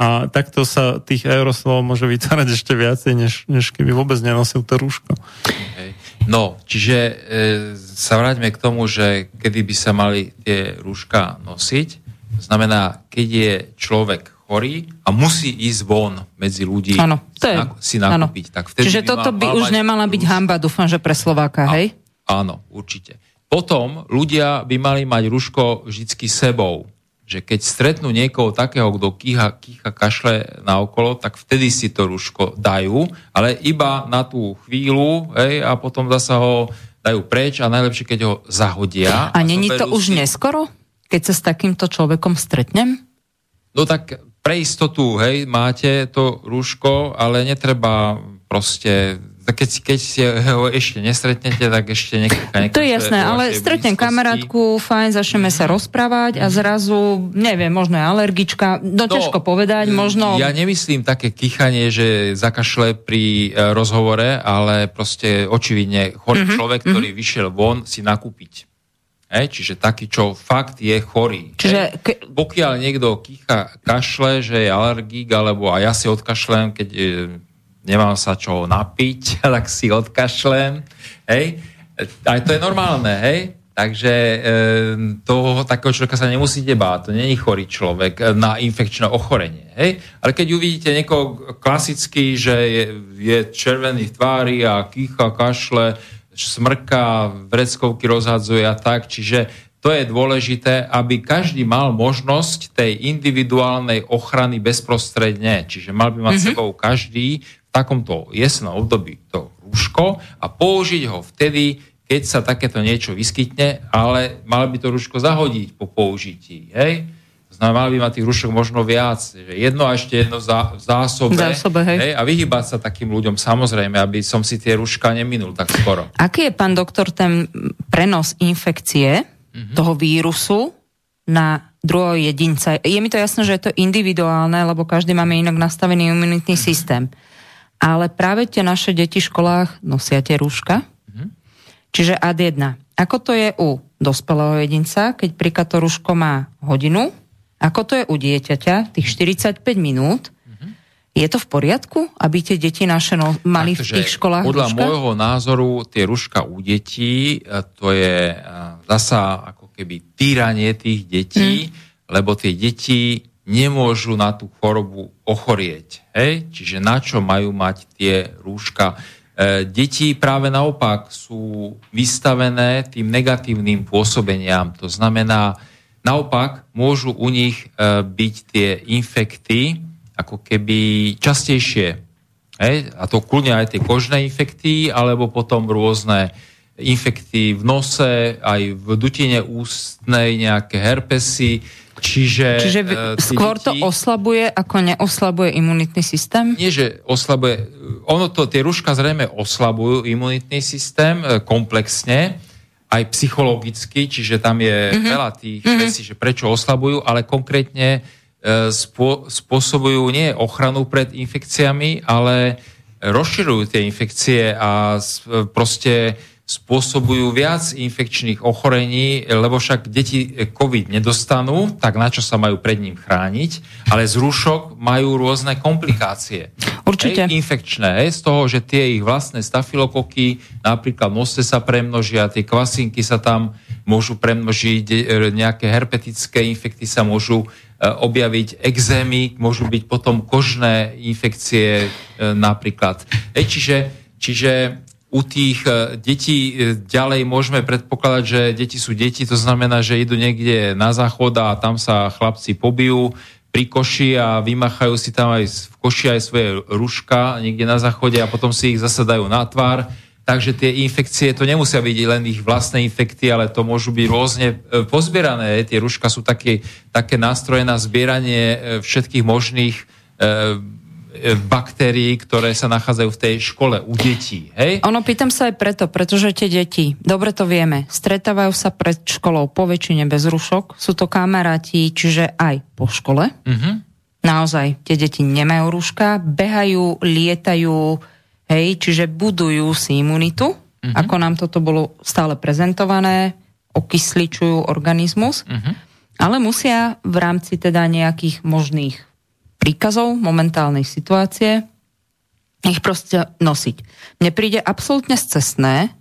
A takto sa tých aerosolov môže vytvárať ešte viacej, než, než keby vôbec nenosil to rúško. Hej. No, čiže e, sa vráťme k tomu, že kedy by sa mali tie rúška nosiť. Znamená, keď je človek chorý a musí ísť von medzi ľudí Áno, to je, si nakúpiť. Tak vtedy Čiže by toto by už nemala byť rúško. hamba, dúfam, že pre Slováka, hej? Áno, určite. Potom ľudia by mali mať rúško vždycky sebou. Že keď stretnú niekoho takého, kto kýha, kýcha kašle na okolo, tak vtedy si to rúško dajú, ale iba na tú chvíľu hej, a potom zasa ho dajú preč a najlepšie, keď ho zahodia. A není to už si- neskoro, keď sa s takýmto človekom stretnem? No tak pre istotu, hej, máte to rúško, ale netreba proste, keď, keď ho ešte nestretnete, tak ešte nekýcha To je jasné, ale stretnem kamarátku, fajn, začneme sa rozprávať a zrazu, neviem, možno je alergička, no, ťažko povedať, možno... Ja nemyslím také kýchanie, že zakašle pri e, rozhovore, ale proste očividne chorý Mhm, človek, ktorý vyšiel von si nakúpiť. Hej, čiže taký, čo fakt je chorý. Čiže Hej. Pokiaľ niekto kýcha kašle, že je alergik, alebo a ja si odkašlem, keď e, nemám sa čo napiť, tak si odkašlem. Hej. Aj to je normálne, hej. Takže e, toho takého človeka sa nemusíte báť, to není chorý človek e, na infekčné ochorenie. Hej? Ale keď uvidíte niekoho klasicky, že je, je červený v tvári a kýcha, kašle, smrka, vreckovky rozhadzuje a tak, čiže to je dôležité, aby každý mal možnosť tej individuálnej ochrany bezprostredne. Čiže mal by mať mm-hmm. sebou každý takomto jesnom období to rúško a použiť ho vtedy, keď sa takéto niečo vyskytne, ale mal by to rúško zahodiť po použití. Hej? Znamená, mal by mať tých rúšok možno viac. Že jedno a ešte jedno v zásobe. Zásobe, hej. hej? A vyhybať sa takým ľuďom samozrejme, aby som si tie rúška neminul tak skoro. Aký je, pán doktor, ten prenos infekcie mm-hmm. toho vírusu na druhého jedinca? Je mi to jasné, že je to individuálne, lebo každý máme inak nastavený imunitný mm-hmm. systém. Ale práve tie naše deti v školách nosia tie rúška. Mm-hmm. Čiže ad 1. Ako to je u dospelého jedinca, keď príklad to rúško má hodinu? Ako to je u dieťaťa, tých 45 minút? Je to v poriadku, aby tie deti naše no, mali v Takže tých školách Podľa rúška? môjho názoru tie ruška u detí, e, to je e, zasa ako keby týranie tých detí, Hm. lebo tie deti nemôžu na tú chorobu ochorieť. Hej? Čiže na čo majú mať tie rúška? E, deti práve naopak sú vystavené tým negatívnym pôsobeniam. To znamená, naopak môžu u nich e, byť tie infekty ako keby častejšie. Hej? A to kľudne aj tie kožné infekty, alebo potom rôzne infekty v nose, aj v dutine ústnej, nejaké herpesy. Čiže, Čiže e, tie skôr to deti- oslabuje, ako neoslabuje imunitný systém? nie, že oslabuje, ono to, tie ruška zrejme oslabujú imunitný systém e, komplexne, aj psychologicky, čiže tam je Mhm. mm-hmm. veľa tých mm-hmm. vecí, že prečo oslabujú, ale konkrétne spô, spôsobujú nie ochranu pred infekciami, ale rozširujú tie infekcie a proste spôsobujú viac infekčných ochorení, lebo však deti COVID nedostanú, tak na čo sa majú pred ním chrániť, ale z rúšok majú rôzne komplikácie. Určite. Hej, infekčné, hej, z toho, že tie ich vlastné stafilokoky napríklad v nose sa premnožia, tie kvasinky sa tam môžu premnožiť, e, nejaké herpetické infekty sa môžu e, objaviť, exémy, môžu byť potom kožné infekcie napríklad. Hej, čiže, čiže u tých e, detí e, ďalej môžeme predpokladať, že deti sú deti, to znamená, že idú niekde na záchod a tam sa chlapci pobijú pri koši a vymachajú si tam aj v koši aj svoje ruška niekde na záchode a potom si ich zase dajú na tvár. Takže tie infekcie, to nemusia byť len ich vlastné infekty, ale to môžu byť rôzne e, pozbierané. Tie ruška sú také, také nástroje na zbieranie všetkých možných baktérií, ktoré sa nachádzajú v tej škole u detí. Hej? Ono pýtam sa aj preto, pretože tie deti, dobre to vieme, stretávajú sa pred školou po väčšine bez rušok, sú to kamaráti, čiže aj po škole. Mhm. Naozaj, tie deti nemajú rúška, behajú, lietajú, hej, čiže budujú si imunitu, Mhm. ako nám toto bolo stále prezentované, okysličujú organizmus, Mhm. ale musia v rámci teda nejakých možných príkazov momentálnej situácie ich proste nosiť. Mne príde absolútne scestné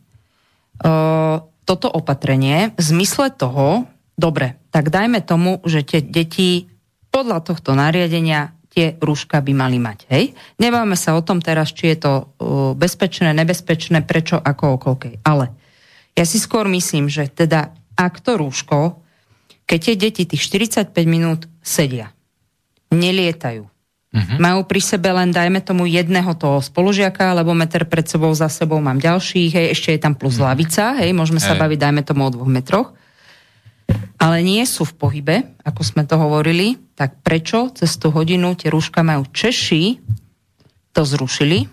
uh, toto opatrenie v zmysle toho, dobre, tak dajme tomu, že tie deti podľa tohto nariadenia tie rúška by mali mať. Hej? Nebáme sa o tom teraz, či je to uh, bezpečné, nebezpečné, prečo, ako, okolkej. Ale ja si skôr myslím, že teda ak to rúško, keď tie deti tých 45 minút sedia, nelietajú, Mhm. majú pri sebe len, dajme tomu, jedného toho spolužiaka, lebo meter pred sebou, za sebou mám ďalších, hej, ešte je tam plus lavica, hej, môžeme sa Hej. baviť, dajme tomu, o dvoch metroch. Ale nie sú v pohybe, ako sme to hovorili, tak prečo cez tú hodinu tie rúška majú Češi, to zrušili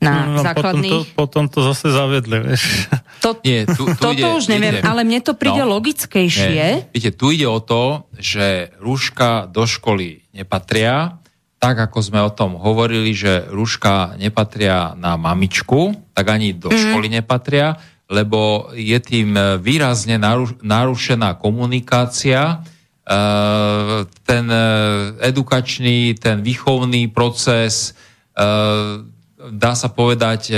na No, potom, to, základných... potom to zase zavedli, vieš. To, Nie, tu, tu toto ide, už neviem, ide. ale mne to príde No. logickejšie. Nie. Viete, tu ide o to, že rúška do školy nepatria, tak ako sme o tom hovorili, že rúška nepatria na mamičku, tak ani do Mhm. školy nepatria, lebo je tým výrazne naru- narušená komunikácia, e, ten e, edukačný, ten výchovný proces, e, dá sa povedať,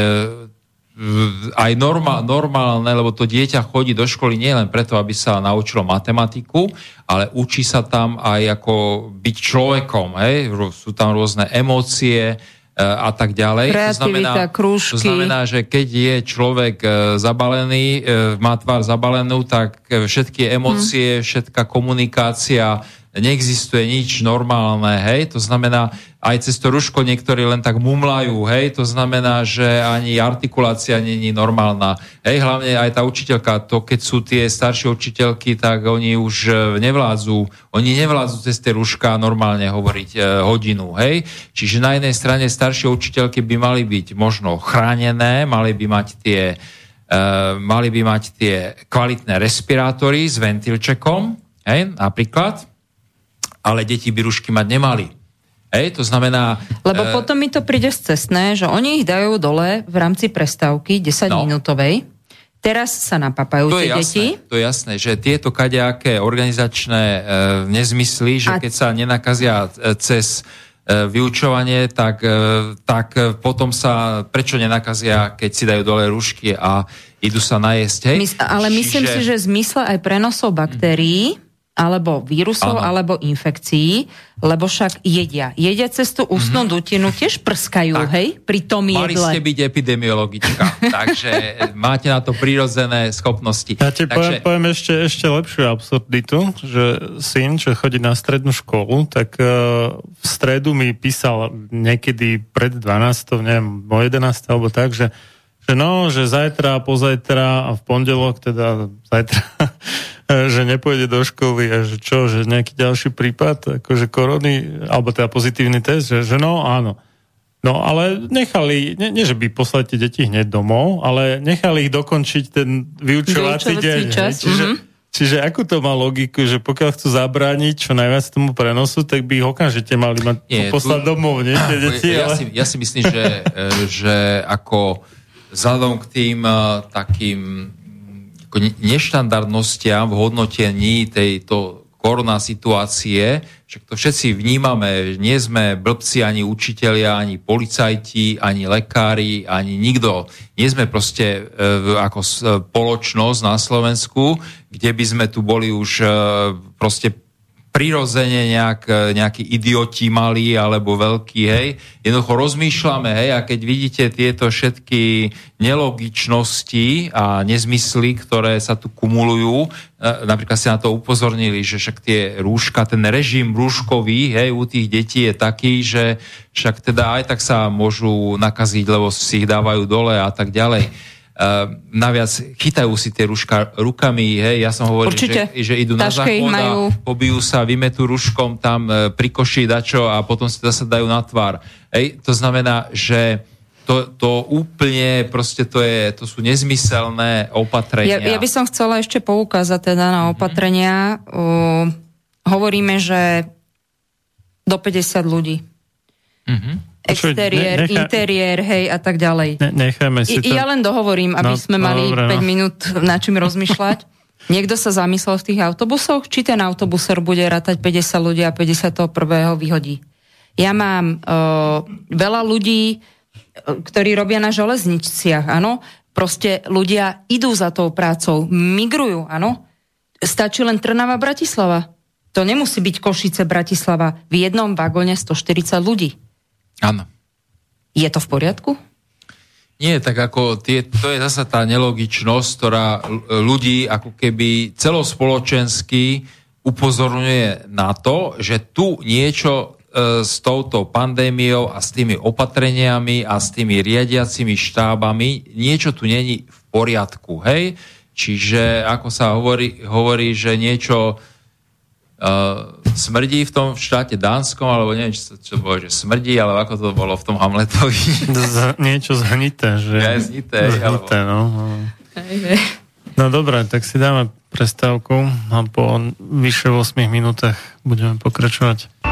aj norma, normálne, lebo to dieťa chodí do školy nie len preto, aby sa naučilo matematiku, ale učí sa tam aj ako byť človekom. Hej? Sú tam rôzne emócie e, a tak ďalej. Kreativita, krúžky. To znamená, že keď je človek e, zabalený, e, má tvár zabalenú, tak všetky emócie, všetká komunikácia, neexistuje nič normálne, hej, to znamená, aj cez to ruško niektorí len tak mumlajú, hej, to znamená, že ani artikulácia není normálna, hej, hlavne aj tá učiteľka, to keď sú tie staršie učiteľky, tak oni už e, nevládzu, oni nevládzu cez tie ruška normálne hovoriť e, hodinu, hej, čiže na jednej strane staršie učiteľky by mali byť možno chránené, mali by mať tie Uh, mali by mať tie kvalitné respirátory s ventilčekom, hej, napríklad, ale deti by rušky mať nemali. Hej, to znamená... Lebo eh, potom mi to príde cestné, že oni ich dajú dole v rámci prestávky 10-minútovej. Teraz sa napapajú to tie je deti. jasné, to je jasné, že tieto kadejaké organizačné e, nezmysly, že A- keď sa nenakazia e, cez e, vyučovanie, tak, e, tak e, potom sa prečo nenakazia, keď si dajú dole rušky a idú sa najesť, hej? Mys- ale myslím si, že zmysle aj prenosov baktérií, alebo vírusov, Áno. alebo infekcií, lebo však jedia. Jedia cez tú ústnu dutinu, tiež prskajú, Tak. hej, pri tom Mali jedle. ste byť epidemiologička, takže máte na to prírodzené schopnosti. Ja ti poviem, takže, poviem ešte, ešte lepšiu absurditu, že syn, čo chodí na strednú školu, tak uh, v stredu mi písal niekedy pred 12, neviem, o 11 alebo tak, že, že no, že zajtra, pozajtra a v pondelok, teda zajtra, že nepôjde do školy a že čo, že nejaký ďalší prípad, akože korony, alebo teda pozitívny test, že, že no, áno. No ale nechali, nie, nie že by poslali tie deti hneď domov, ale nechali ich dokončiť ten vyučovací Vyučovací deň. čas, Čiže, mhm. čiže akú to má logiku, že pokiaľ chcú zabrániť čo najviac tomu prenosu, tak by ich okamžite mali mať Nie, poslať tu- domov, nie? Tie deti, ja, ale... si, ja si myslím, že, že ako vzhľadom k tým e, takým neštandardnostiam v hodnotení tejto korona situácie, však to všetci vnímame, že nie sme blbci ani učitelia, ani policajti, ani lekári, ani nikto. Nie sme proste e, ako spoločnosť na Slovensku, kde by sme tu boli už e, proste prirodzene nejak, e, nejakí idioti malí alebo veľkí, hej. Jednoducho rozmýšľame, hej, a keď vidíte tieto všetky nelogičnosti a nezmysly, ktoré sa tu kumulujú, e, napríklad ste na to upozornili, že však tie rúška, ten režim rúškový, hej, u tých detí je taký, že však teda aj tak sa môžu nakaziť, lebo si ich dávajú dole a tak ďalej. Naviac chytajú si tie ruška rukami, hej, ja som hovoril, Určite. že, že idú na Taške záchod majú. a pobijú sa, vymetú ruškom tam e, pri koši dačo a potom si zase dajú na tvár. Hej, to znamená, že to, to úplne, proste to, je, to sú nezmyselné opatrenia. Ja, ja by som chcela ešte poukázať teda na opatrenia. Uh, hovoríme, že do 50 ľudí. Mhm. Exteriér, ne- nechá- interiér, hej a tak ďalej. Ne, nechajme si I, to. ja len dohovorím, aby No, sme no, mali dobre, 5 no. minút na čím rozmýšľať. Niekto sa zamyslel v tých autobusoch, či ten autobusor bude rátať 50 ľudí a 51. vyhodí. Ja mám uh, veľa ľudí, uh, ktorí robia na železničiach, áno. Proste ľudia idú za tou prácou, migrujú, áno. Stačí len Trnava, Bratislava. To nemusí byť Košice, Bratislava. V jednom vagóne 140 ľudí. Áno. Je to v poriadku? Nie, tak ako tie, to je zasa tá nelogičnosť, ktorá ľudí ako keby celospoločensky upozorňuje na to, že tu niečo e, s touto pandémiou a s tými opatreniami a s tými riadiacimi štábami, niečo tu není v poriadku, hej? Čiže ako sa hovorí, hovorí že niečo smrdí v tom štáte Dánskom, alebo neviem, čo, čo bolo, že smrdí, ale ako to bolo v tom Hamletovi. Z, niečo zhnité, že? Ja, znité, zhnité, no. no. No dobre, tak si dáme prestávku a po vyše 8 minútach budeme pokračovať.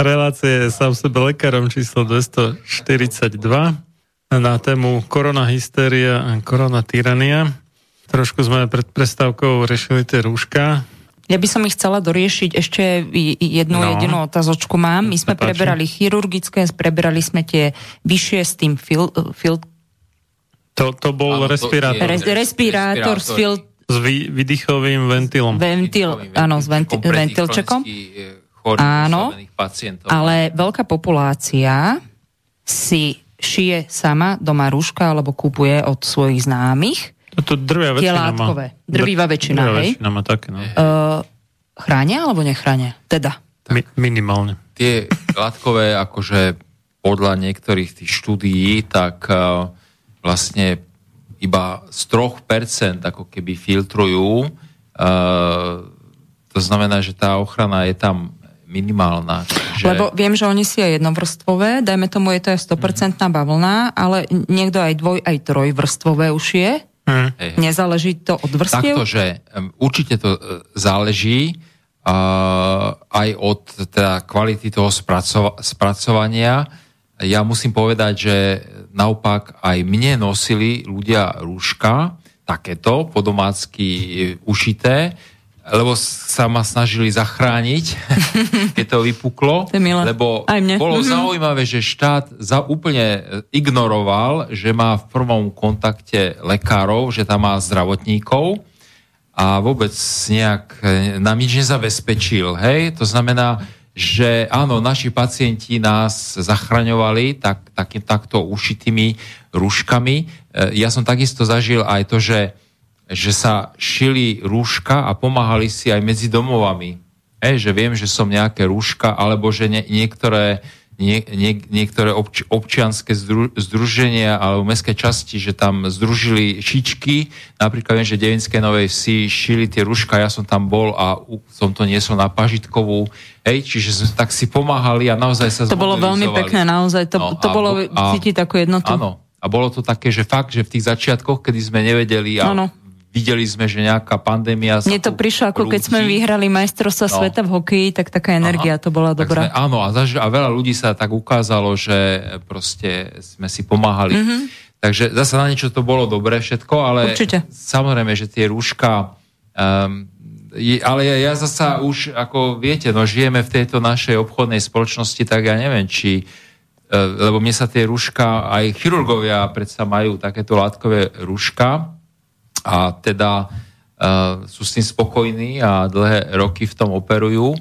Relácie sám sebe lekárom číslo 242 na tému korona hysteria a korona tyrania. Trošku sme pred prestávkou riešili tie rúška. Ja by som ich chcela doriešiť. Ešte jednu No. jedinú otázočku mám. My sme páči. preberali chirurgické, preberali sme tie vyššie s tým fil, fil, To, to bol Áno, to respirátor. je- res, respirátor s fil, S vy, výdychovým ventilom. ventil, áno, s venti, ventilčekom. Áno, pacientov. ale veľká populácia si šije sama doma rúška alebo kupuje od svojich známych. To drvia Tie väčšina má. látkové. Drvivá väčšina, Drvivá hej? väčšina má také, no. Uh, chránia alebo nechránia? Teda. Mi, minimálne. Tie látkové, akože podľa niektorých tých štúdií, tak uh, vlastne iba z 3% ako keby filtrujú. Uh, to znamená, že tá ochrana je tam minimálna. Že... Lebo viem, že oni si aj jednovrstvové, dajme tomu, je to aj 100% bavlna, ale niekto aj dvoj, aj trojvrstvové už je. Hej. Nezáleží to od vrstiev? Takto, že um, určite to uh, záleží uh, aj od teda, kvality toho spracova- spracovania. Ja musím povedať, že naopak aj mne nosili ľudia rúška, takéto, podomácky e, ušité, lebo sa ma snažili zachrániť, keď to vypuklo. To. Lebo bolo Mhm. zaujímavé, že štát za úplne e, ignoroval, že má v prvom kontakte lekárov, že tam má zdravotníkov a vôbec nejak e, nám nič nezabezpečil. Hej? To znamená, že áno, naši pacienti nás zachraňovali tak, tak, takto ušitými rúškami. E, Ja som takisto zažil aj to, že, že sa šili rúška a pomáhali si aj medzi domovami. Hej, že viem, že som nejaké rúška, alebo že nie, niektoré, nie, nie, niektoré obč, občianské zdru, združenia alebo mestské časti, že tam združili šičky. Napríklad viem, že v Devinskej Novej Vsi šili tie rúška, ja som tam bol a u- som to niesol na pažitkovú. Hej, čiže sme tak si pomáhali a naozaj sa To bolo veľmi pekné, naozaj. To, No, to a bolo bo- a- cítiť takú jednotu. Áno. A bolo to také, že fakt, že v tých začiatkoch, kedy sme nevedeli a Áno. Videli sme, že nejaká pandémia Mne to prišlo, ako keď sme vyhrali majstrovstva No. sveta v hokeji, tak taká energia to bola dobrá. Sme, áno, a, zaž, a veľa ľudí sa tak ukázalo, že proste sme si pomáhali. Mhm. Mm-hmm. Takže zase na niečo to bolo dobré všetko, ale Určite. samozrejme, že tie rúška... Um, ale ja, ja zasa už, ako viete, no žijeme v tejto našej obchodnej spoločnosti, tak ja neviem, či e, lebo mne sa tie rúška, aj chirurgovia predsa majú takéto látkové rúška a teda uh, sú s tým spokojní a dlhé roky v tom operujú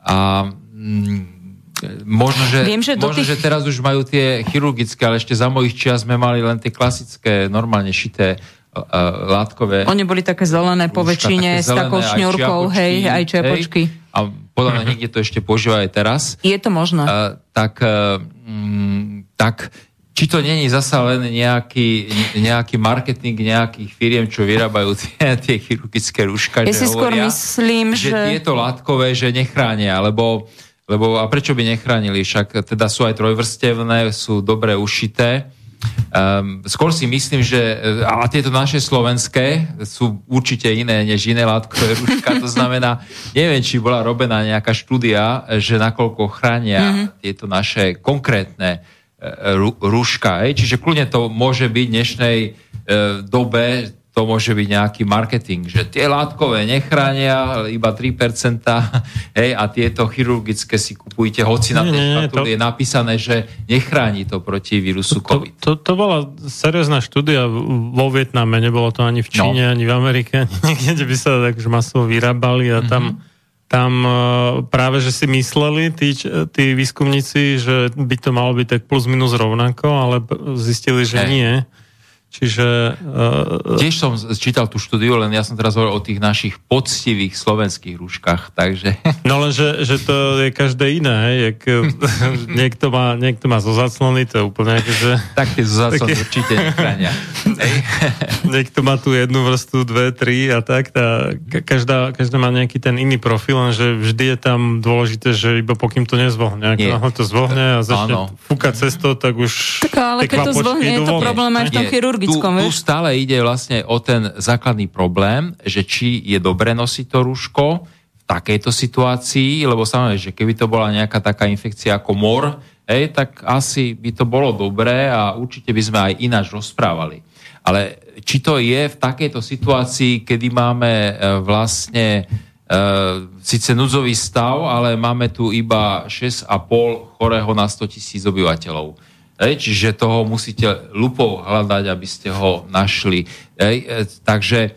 a mm, možno, že, Viem, že možno, tých- že teraz už majú tie chirurgické, ale ešte za mojich čias sme mali len tie klasické, normálne šité uh, látkové Oni boli také zelené po väčšine s takou šňurkou, čiapočky, hej, aj čiapočky. Hej, a podľa mňa niekde to ešte používa aj teraz. Je to možné. Uh, tak, uh, mm, tak či to není zasa len nejaký, nejaký marketing nejakých firiem, čo vyrábajú tie, tie chirurgické rúška, Ja že si skôr hovoria, myslím, že, že- tieto látkové, že nechránia, lebo, lebo a prečo by nechránili? Však teda sú aj trojvrstevné, sú dobre ušité. Um, skôr si myslím, že a tieto naše slovenské sú určite iné než iné látkové rúška. To znamená, neviem, či bola robená nejaká štúdia, že nakoľko chránia mm-hmm. tieto naše konkrétne rúška. Hej? Čiže kľudne to môže byť v dnešnej e, dobe, to môže byť nejaký marketing, že tie látkové nechránia iba 3%, hej, a tieto chirurgické si kupujte, hoci na tej nie, škatuli to- je napísané, že nechráni to proti vírusu To, COVID. to, to bola seriózna štúdia vo Vietname, nebolo to ani v Číne, no. ani v Amerike, ani niekde, kde by sa tak už masovo vyrábali a tam, tam eh, práve, že si mysleli tí, tí výskumníci, že by to malo byť tak plus minus rovnako, ale zistili, že Hej. nie. Čiže uh, Tiež som čítal tú štúdiu, len ja som teraz hovoril o tých našich poctivých slovenských rúškach, takže... No len, že, že to je každé iné, hej, jak, niekto, má, niekto má zo zaclony, to je úplne ako, že Tak tie záclony Také- určite nechránia. Niekto má tu jednu vrstu, dve, tri a tak, tá, ka- každá, každá má nejaký ten iný profil, lenže vždy je tam dôležité, že iba pokým to nezvohne. Ak náhle to zvohne a začne fúkať cesto, tak už Tak ale keď to zvlhne, je to problém aj v tom Nie, chirurgickom, tu, tu stále ide vlastne o ten základný problém, že či je dobre nosiť to rúško v takejto situácii, lebo samozrejme, že keby to bola nejaká taká infekcia ako mor, hej, tak asi by to bolo dobré a určite by sme aj ináč rozprávali. Ale či to je v takejto situácii, kedy máme e, vlastne e, síce núdzový stav, ale máme tu iba 6,5 chorého na 100 tisíc obyvateľov. Hej, čiže toho musíte lupou hľadať, aby ste ho našli. Hej, e, takže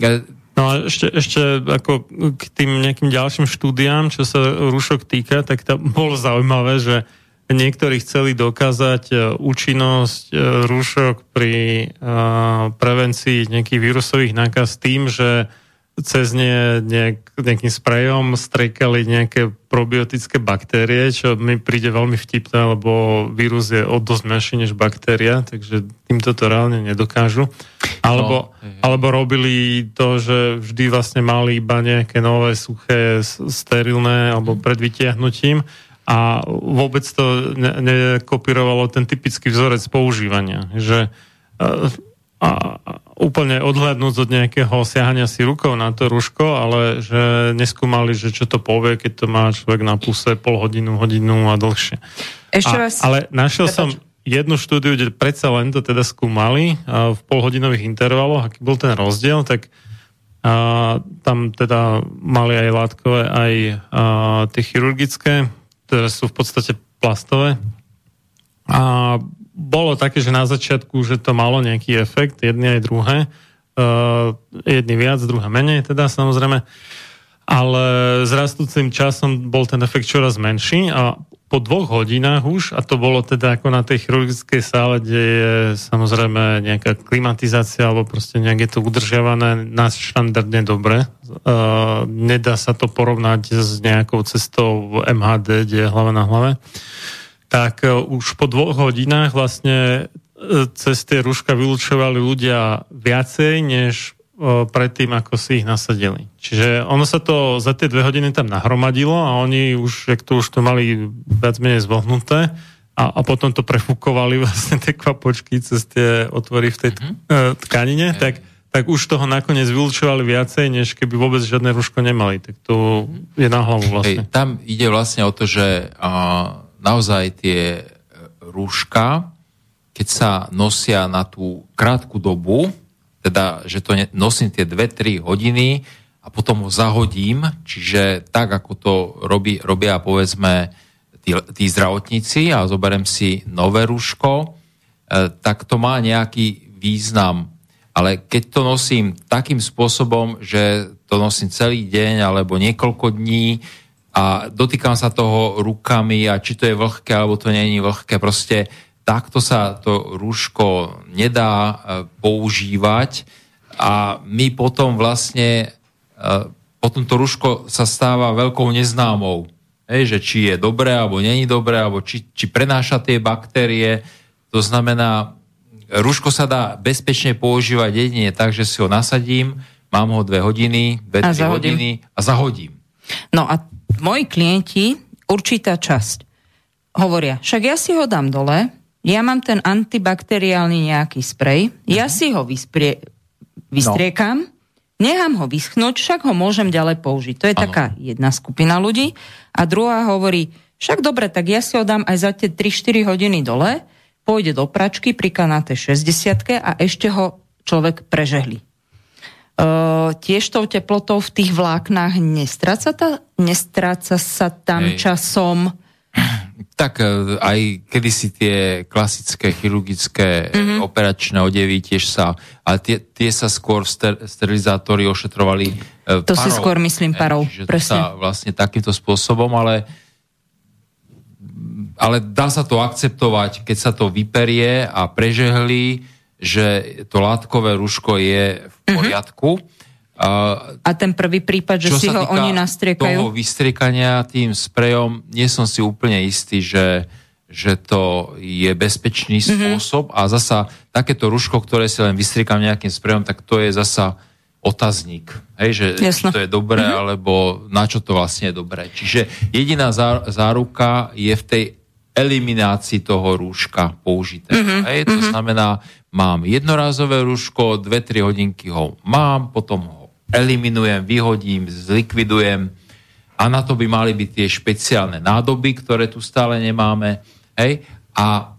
e, No a ešte, ešte ako k tým nejakým ďalším štúdiám, čo sa rúšok týka, tak to bolo zaujímavé, že niektorí chceli dokázať e, účinnosť rúšok pri prevencii nejakých vírusových nákaz tým, že cez ne nejak, nejakým sprejom striekali nejaké probiotické baktérie, čo mi príde veľmi vtipné, lebo vírus je o dosť menší než baktéria, takže týmto to reálne nedokážu. Alebo, No, alebo robili to, že vždy vlastne mali iba nejaké nové, suché, sterilné, alebo pred vytiahnutím a vôbec to ne- nekopírovalo ten typický vzorec používania. Že e, a úplne odhľadnúť od nejakého siahania si rukou na to rúško, ale že neskúmali, že čo to povie, keď to má človek na puse pol hodinu, hodinu a dlhšie. Ešte a, raz... Ale našiel Prepáč. som jednu štúdiu, kde predsa len to teda skúmali a v polhodinových intervaloch, aký bol ten rozdiel, tak a, tam teda mali aj látkové, aj a, tie chirurgické, ktoré sú v podstate plastové. A bolo také, že na začiatku, že to malo nejaký efekt, jedny aj druhé. Uh, jedny viac, druhé menej, teda samozrejme. Ale s rastúcim časom bol ten efekt čoraz menší a po dvoch hodinách už, a to bolo teda ako na tej chirurgickej sále, kde je samozrejme nejaká klimatizácia alebo proste nejak je to udržiavané na štandardne dobre. Uh, nedá sa to porovnať s nejakou cestou v MHD, kde je hlava na hlave tak e, už po dvoch hodinách vlastne e, cez tie rúška vylúčovali ľudia viacej, než e, predtým, ako si ich nasadili. Čiže ono sa to za tie dve hodiny tam nahromadilo a oni už, jak to už to mali viac menej zvlhnuté a, a potom to prefúkovali vlastne tie kvapočky cez tie otvory v tej mm-hmm. tkanine, tak, tak už toho nakoniec vylúčovali viacej, než keby vôbec žiadne rúško nemali. Tak to je na hlavu vlastne. Hej, tam ide vlastne o to, že a, naozaj tie e, rúška, keď sa nosia na tú krátku dobu, teda, že to nosím tie 2-3 hodiny a potom ho zahodím, čiže tak, ako to robí, robia povedzme tí, tí zdravotníci a zoberiem si nové rúško, e, tak to má nejaký význam. Ale keď to nosím takým spôsobom, že to nosím celý deň alebo niekoľko dní a dotýkam sa toho rukami a či to je vlhké alebo to je vlhké, proste takto sa to rúško nedá e, používať a my potom vlastne e, potom to rúško sa stáva veľkou neznámou. Hej, že či je dobré alebo není dobré, alebo či, či prenáša tie baktérie. To znamená, rúško sa dá bezpečne používať jedine tak, že si ho nasadím, mám ho dve hodiny, dve, A tri zahodím. hodiny a zahodím. No a moji klienti, určitá časť, hovoria, však ja si ho dám dole, ja mám ten antibakteriálny nejaký sprej, ja si ho vysprie, vystriekam, nechám ho vyschnúť, však ho môžem ďalej použiť. To je Áno. taká jedna skupina ľudí. A druhá hovorí, však dobre, tak ja si ho dám aj za tie 3-4 hodiny dole, pôjde do pračky, priká na tej 60 a ešte ho človek prežehli. Uh, tiež tou teplotou v tých vláknách nestráca, ta, nestráca sa tam Hej. časom Tak e, aj kedysi tie klasické chirurgické mm-hmm. operačné odevy tiež sa, ale tie, tie sa skôr ster, sterilizátori ošetrovali e, To si skôr myslím parou, Čiže presne. sa vlastne takýmto spôsobom, ale ale dá sa to akceptovať, keď sa to vyperie a prežehli, že to látkové rúško je v poriadku. Uh, a ten prvý prípad, že si ho oni toho nastriekajú. vystriekania tým sprejom, nie som si úplne istý, že, že to je bezpečný Mhm. spôsob a zasa takéto ruško, ktoré si len vystriekam nejakým sprejom, tak to je zasa otazník. Hej, že či to je dobré, Mhm. alebo na čo to vlastne je dobré. Čiže jediná zá- záruka je v tej eliminácii toho rúška použitého. Mhm. Hej, to znamená, mám jednorázové rúško, 2-3 hodinky ho mám, potom ho eliminujem, vyhodím, zlikvidujem a na to by mali byť tie špeciálne nádoby, ktoré tu stále nemáme. Hej? A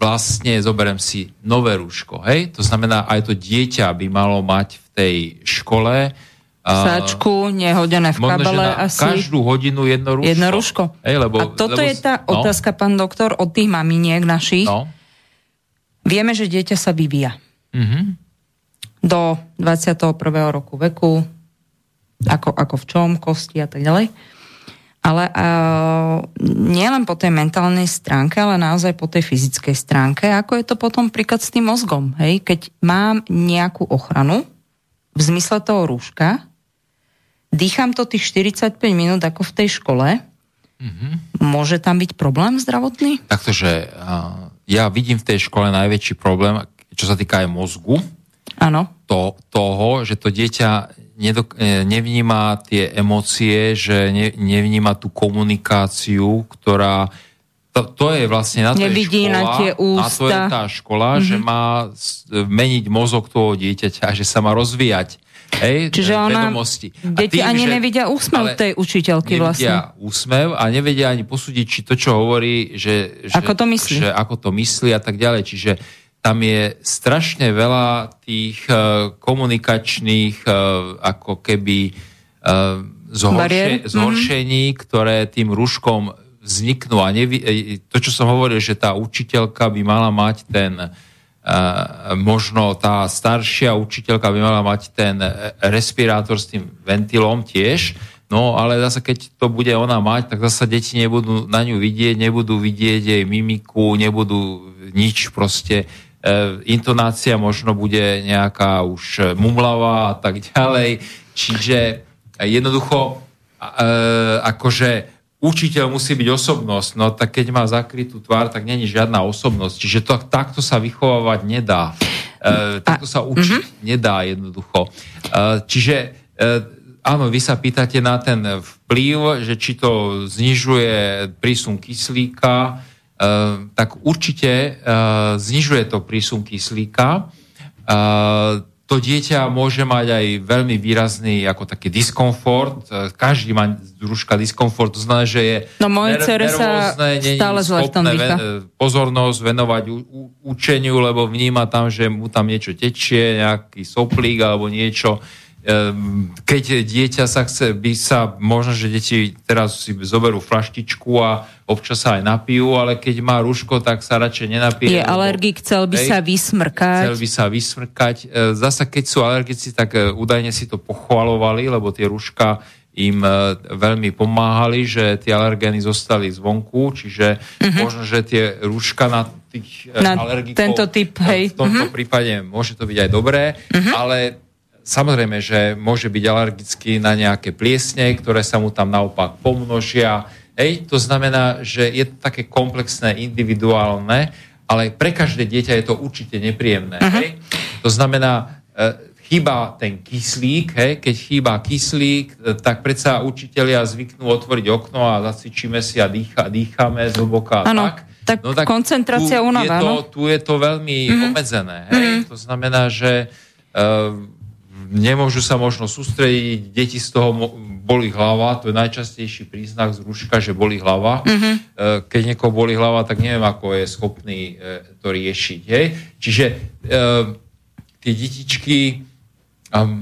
vlastne zoberiem si nové rúško. Hej? To znamená, aj to dieťa by malo mať v tej škole Sáčku, nehodené v možno, kabele na asi. každú hodinu jedno rúško. Jedno rúško. Hej, lebo, A toto lebo, je tá otázka, pán doktor, od tých maminiek našich. No, Vieme, že dieťa sa vyvíja. Mhm. Do 21. roku veku, ako, ako v čom, kosti a tak ďalej. Ale uh, nielen po tej mentálnej stránke, ale naozaj po tej fyzickej stránke. Ako je to potom príklad s tým mozgom? Hej? Keď mám nejakú ochranu v zmysle toho rúška, dýcham to tých 45 minút ako v tej škole, môže tam byť problém zdravotný? taktože ja vidím v tej škole najväčší problém, čo sa týka aj mozgu, Áno. to, toho, že to dieťa nedok- e, nevníma tie emócie, že ne, nevníma tú komunikáciu, ktorá to, to je vlastne na to Nevidí škola, na tie na to je ústa. Mhm. tá škola, mm-hmm. že má s- meniť mozog toho dieťaťa, že sa má rozvíjať. Hej, Čiže e, ona, vedomosti. A deti tým, ani že- nevidia úsmev tej učiteľky vlastne. úsmev a nevedia ani posúdiť, či to, čo hovorí, že, že, Ako to myslí. že ako to myslí a tak ďalej. Čiže tam je strašne veľa tých uh, komunikačných uh, ako keby zhorše, zhoršení, ktoré tým rúškom vzniknú. A nevi, to, čo som hovoril, že tá učiteľka by mala mať ten možno tá staršia učiteľka by mala mať ten e, respirátor s tým ventilom tiež, no ale zase keď to bude ona mať, tak zase deti nebudú na ňu vidieť, nebudú vidieť jej mimiku, nebudú nič proste, uh, intonácia možno bude nejaká už mumlavá a tak ďalej, čiže jednoducho akože učiteľ musí byť osobnosť, no tak keď má zakrytú tvár, tak není žiadna osobnosť. Čiže to, takto sa vychovávať nedá. E, takto sa učiť mm-hmm. nedá jednoducho. E, čiže e, áno, vy sa pýtate na ten vplyv, že či to znižuje prísun kyslíka, e, tak určite e, znižuje to prísun kyslíka. E, to dieťa môže mať aj veľmi výrazný ako taký diskomfort. E, Každý má z rúška diskomfort, to znamená, že je No, mojej ner- sa není stále zle v tom ven- e, pozornosť venovať u, u, učeniu, lebo vníma tam, že mu tam niečo tečie, nejaký soplík alebo niečo. Ehm, Keď dieťa sa chce, by sa, možno, že deti teraz si zoberú flaštičku a občas sa aj napijú, ale keď má rúško, tak sa radšej Je nenapije. lebo- alergik, chcel by Hej, sa vysmrkať. Chcel by sa vysmrkať. E, Zasa keď sú alergici, tak e, údajne si to pochvalovali, lebo tie rúška im veľmi pomáhali, že tie alergény zostali zvonku, čiže možno, že tie rúška na tých. Na alergikov tento typ, hej. v tomto prípade môže to byť aj dobré, ale samozrejme, že môže byť alergický na nejaké pliesne, ktoré sa mu tam naopak pomnožia. Hej, to znamená, že je to také komplexné, individuálne, ale pre každé dieťa je to určite nepríjemné. Hej? To znamená, e, chýba ten kyslík, hej? keď chýba kyslík, e, tak predsa učitelia zvyknú otvoriť okno a zacvičíme si a dýcha, dýchame zhlboka. Áno, tak, tak koncentrácia, tu únava, je to, áno. tu je to veľmi mm-hmm. obmedzené. Hej? Mm-hmm. To znamená, že uh, nemôžu sa možno sústrediť, deti z toho boli hlava, to je najčastejší príznak z rúška, že boli hlava. Mm-hmm. Keď niekoho boli hlava, tak neviem, ako je schopný e, to riešiť. Hej? Čiže uh, tie detičky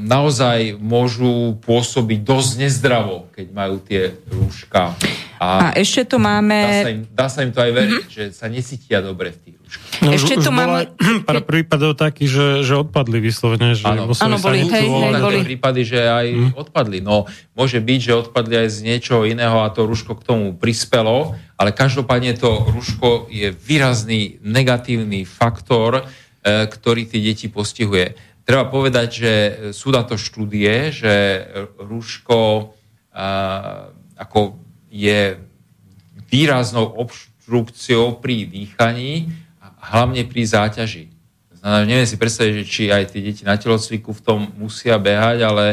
naozaj môžu pôsobiť dosť nezdravo, keď majú tie rúška. A ešte tu dá, sa máme... im, dá sa im to aj veriť, mm-hmm. že sa necítia dobre v tých rúškach. No, Ešte už, tu už máme- pár prípadov takých, že, že odpadli vyslovene, že Áno. museli Áno, boli, hej, hej, boli. Také prípady, že aj mm. odpadli. No, môže byť, že odpadli aj z niečoho iného a to rúško k tomu prispelo, ale každopádne to rúško je výrazný negatívny faktor, e, ktorý tie deti postihuje. Treba povedať, že sú na to štúdie, že rúško a, ako je výraznou obštrukciou pri dýchaní a hlavne pri záťaži. Znamená, neviem si predstaviť, že či aj tie deti na telocviku v tom musia behať, ale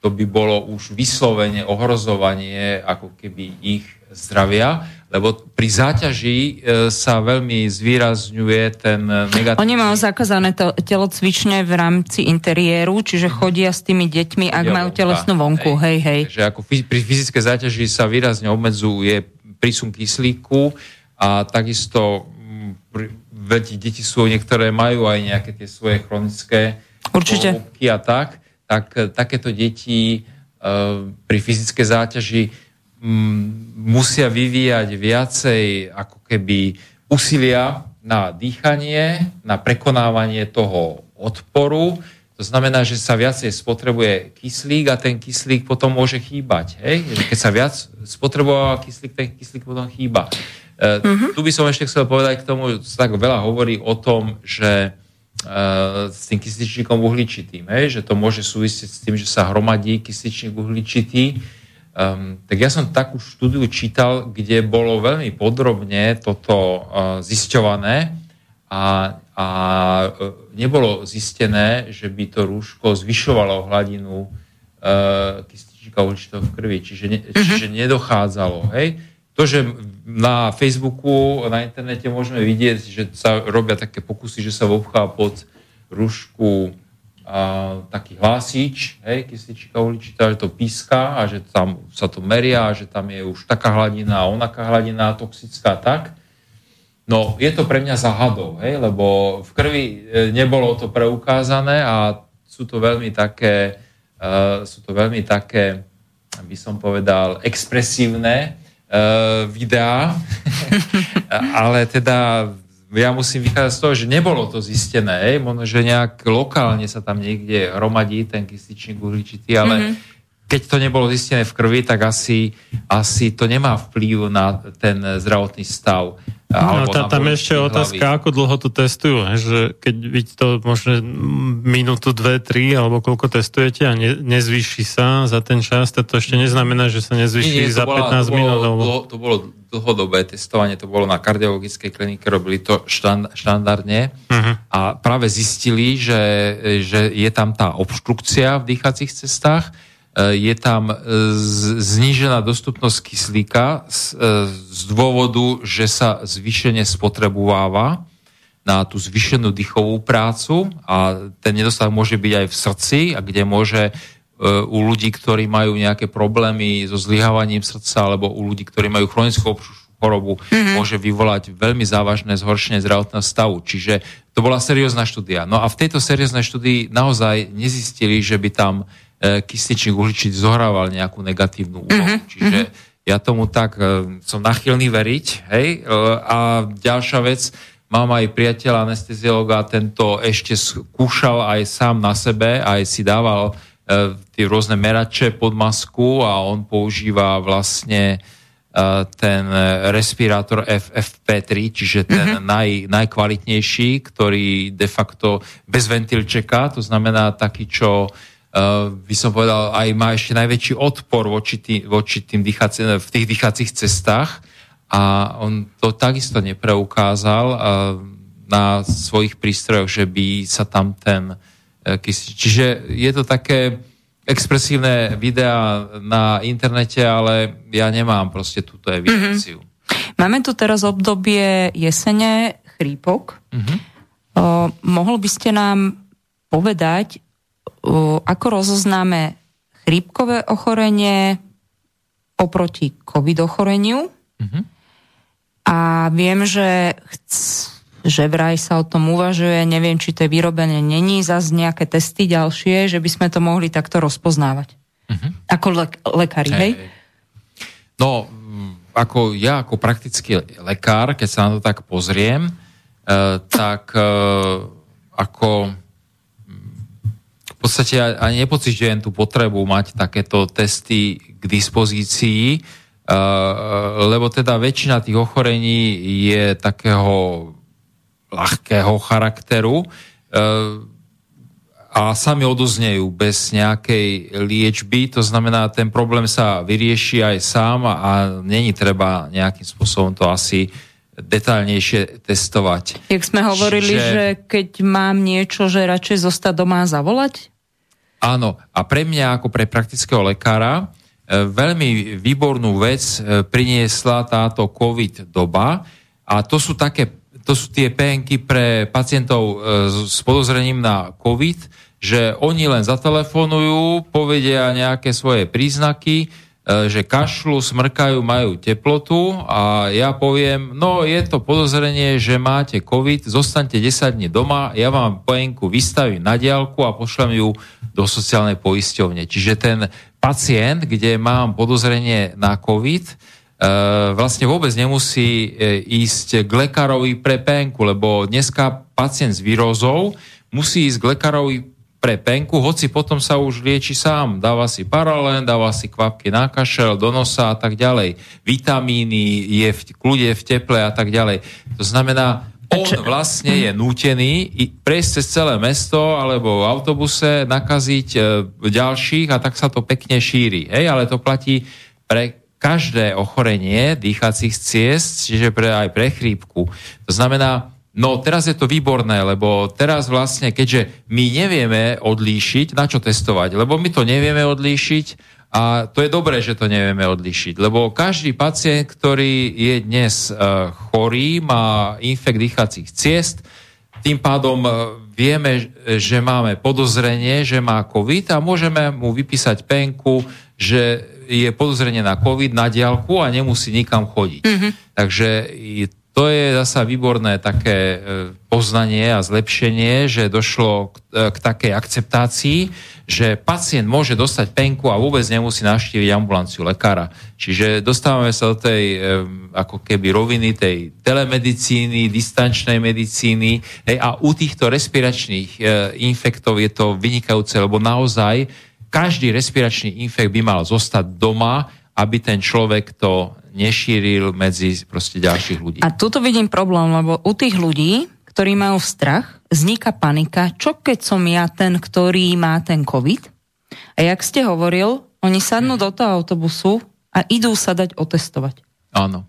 to by bolo už vyslovene ohrozovanie ako keby ich zdravia. Lebo pri záťaži e, sa veľmi zvýrazňuje ten e, negatívny... Oni majú zakázané to, telocvične v rámci interiéru, čiže chodia s tými deťmi, ak majú telesnú vonku. Hej, hej. Takže ako pri fyzickej záťaži sa výrazne obmedzuje prísun kyslíku a takisto mm, deti sú, niektoré majú aj nejaké tie svoje chronické Určite. a tak, tak e, takéto deti pri fyzickej záťaži musia vyvíjať viacej ako keby úsilia na dýchanie, na prekonávanie toho odporu. To znamená, že sa viacej spotrebuje kyslík a ten kyslík potom môže chýbať. Hej? Keď sa viac spotrebováva kyslík, ten kyslík potom chýba. E, Tu by som ešte chcel povedať k tomu, sa tak veľa hovorí o tom, že e, s tým kysličníkom uhličitým, hej? že to môže súvisieť s tým, že sa hromadí kysličník uhličitý. Um, tak ja som takú štúdiu čítal, kde bolo veľmi podrobne toto uh, zisťované a, a uh, nebolo zistené, že by to rúško zvyšovalo hladinu uh, kysličníka uhličitého v krvi, čiže, ne, čiže nedochádzalo. Hej? To, že na Facebooku, na internete môžeme vidieť, že sa robia také pokusy, že sa vobchá pod rúšku a, taký hlásič, hej, kyslička uhličitá, že to píska a že tam sa to meria, a že tam je už taká hladina a onaká hladina toxická tak. No, je to pre mňa záhadou, hej, lebo v krvi e, nebolo to preukázané a sú to veľmi také, uh, sú to veľmi také, by som povedal, expresívne uh, videá, ale teda ja musím vychádzať z toho, že nebolo to zistené, možno, že nejak lokálne sa tam niekde hromadí ten kysličník uhličitý, ale mm-hmm. Keď to nebolo zistené v krvi, tak asi, asi to nemá vplyv na ten zdravotný stav. No, tá, tam ešte hlavy. otázka, ako dlho to testujú, že keď vy to možno minútu, dve, tri, alebo koľko testujete a ne, nezvýši sa za ten čas, to, to ešte neznamená, že sa nezvýši Nie, nie, za bola- 15 to bolo, minút. Alebo... dlho- To bolo dlhodobé testovanie, to bolo na kardiologickej klinike, robili to štand, štandardne Mhm. a práve zistili, že, že je tam tá obštrukcia v dýchacích cestách, je tam e, znížená dostupnosť kyslíka z, e, z dôvodu, že sa zvýšene spotrebováva na tú zvýšenú dýchovú prácu a ten nedostatok môže byť aj v srdci, a kde môže e, u ľudí, ktorí majú nejaké problémy so zlyhávaním srdca alebo u ľudí, ktorí majú chronickú chorobu, mm-hmm. môže vyvolať veľmi závažné zhoršenie zdravotného stavu. Čiže to bola seriózna štúdia. No a v tejto serióznej štúdii naozaj nezistili, že by tam e, kysličník uhličitý zohrával nejakú negatívnu úlohu. Mm-hmm. Čiže ja tomu tak e, som nachylný veriť. Hej? E, a ďalšia vec, mám aj priateľa anesteziologa, tento ešte skúšal aj sám na sebe, aj si dával e, tie rôzne merače pod masku a on používa vlastne e, ten e, respirátor FFP3, čiže ten mm-hmm. naj, najkvalitnejší, ktorý de facto bez ventilčeka, to znamená taký, čo by som povedal, aj má ešte najväčší odpor voči, tý, voči tým dýchací, v tých dýchacích cestách a on to takisto nepreukázal uh, na svojich prístrojoch, že by sa tam ten uh, kysl... Čiže je to také expresívne videá na internete, ale ja nemám proste túto evidenciu. Mm-hmm. Máme tu teraz obdobie jesene, chrípok. Mhm. O, mohol by ste nám povedať, ako rozoznáme chrípkové ochorenie oproti covid ochoreniu? Mhm. A viem, že chc- že vraj sa o tom uvažuje, neviem, či to je vyrobené, není zase nejaké testy ďalšie, že by sme to mohli takto rozpoznávať. Mhm. Ako lek- lekári, hej? No, mm, ako ja ako praktický lekár, keď sa na to tak pozriem, eh, tak eh, ako v podstate ani nepocitujem tú potrebu mať takéto testy k dispozícii, eh, lebo teda väčšina tých ochorení je takého ľahkého charakteru eh, a sami odoznejú bez nejakej liečby, to znamená, ten problém sa vyrieši aj sám a, není treba nejakým spôsobom to asi detaľnejšie testovať. Jak sme hovorili, Čiže- že keď mám niečo, že radšej zostať doma a zavolať? Áno, a pre mňa ako pre praktického lekára veľmi výbornú vec e, priniesla táto COVID doba a to sú také, to sú tie penky pre pacientov e, s podozrením na COVID, že oni len zatelefonujú, povedia nejaké svoje príznaky, e, že kašľu, smrkajú, majú teplotu a ja poviem, no je to podozrenie, že máte COVID, zostaňte 10 dní doma, ja vám penku vystavím na diálku a pošlem ju do sociálnej poisťovne. Čiže ten pacient, kde mám podozrenie na COVID, e, vlastne vôbec nemusí e, ísť k lekárovi pre penku, lebo dneska pacient s výrozou musí ísť k lekárovi pre penku, hoci potom sa už lieči sám. Dáva si paralén, dáva si kvapky na kašel, do nosa a tak ďalej. Vitamíny, je v kľude, v teple a tak ďalej. To znamená, on vlastne je nútený prejsť cez celé mesto alebo v autobuse, nakaziť e, ďalších a tak sa to pekne šíri. Hej, ale to platí pre každé ochorenie dýchacích ciest, čiže pre, aj pre chrípku. To znamená, no teraz je to výborné, lebo teraz vlastne, keďže my nevieme odlíšiť, na čo testovať, lebo my to nevieme odlíšiť a to je dobré, že to nevieme odlišiť, lebo každý pacient, ktorý je dnes uh, chorý, má infekt dýchacích ciest, tým pádom e, vieme, že máme podozrenie, že má COVID a môžeme mu vypísať penku, že je podozrenie na COVID na diálku a nemusí nikam chodiť. Mm-hmm. Takže to je zasa výborné také e, poznanie a zlepšenie, že došlo k, e, k takej akceptácii, že pacient môže dostať penku a vôbec nemusí navštíviť ambulanciu lekára. Čiže dostávame sa do tej e, ako keby roviny tej telemedicíny, distančnej medicíny hej, a u týchto respiračných infektov je to vynikajúce, lebo naozaj každý respiračný infekt by mal zostať doma, aby ten človek to nešíril medzi proste ďalších ľudí. A tuto vidím problém, lebo u tých ľudí, ktorí majú strach, vzniká panika, čo keď som ja ten, ktorý má ten COVID? A jak ste hovoril, oni sadnú do toho autobusu a idú sa dať otestovať. Áno.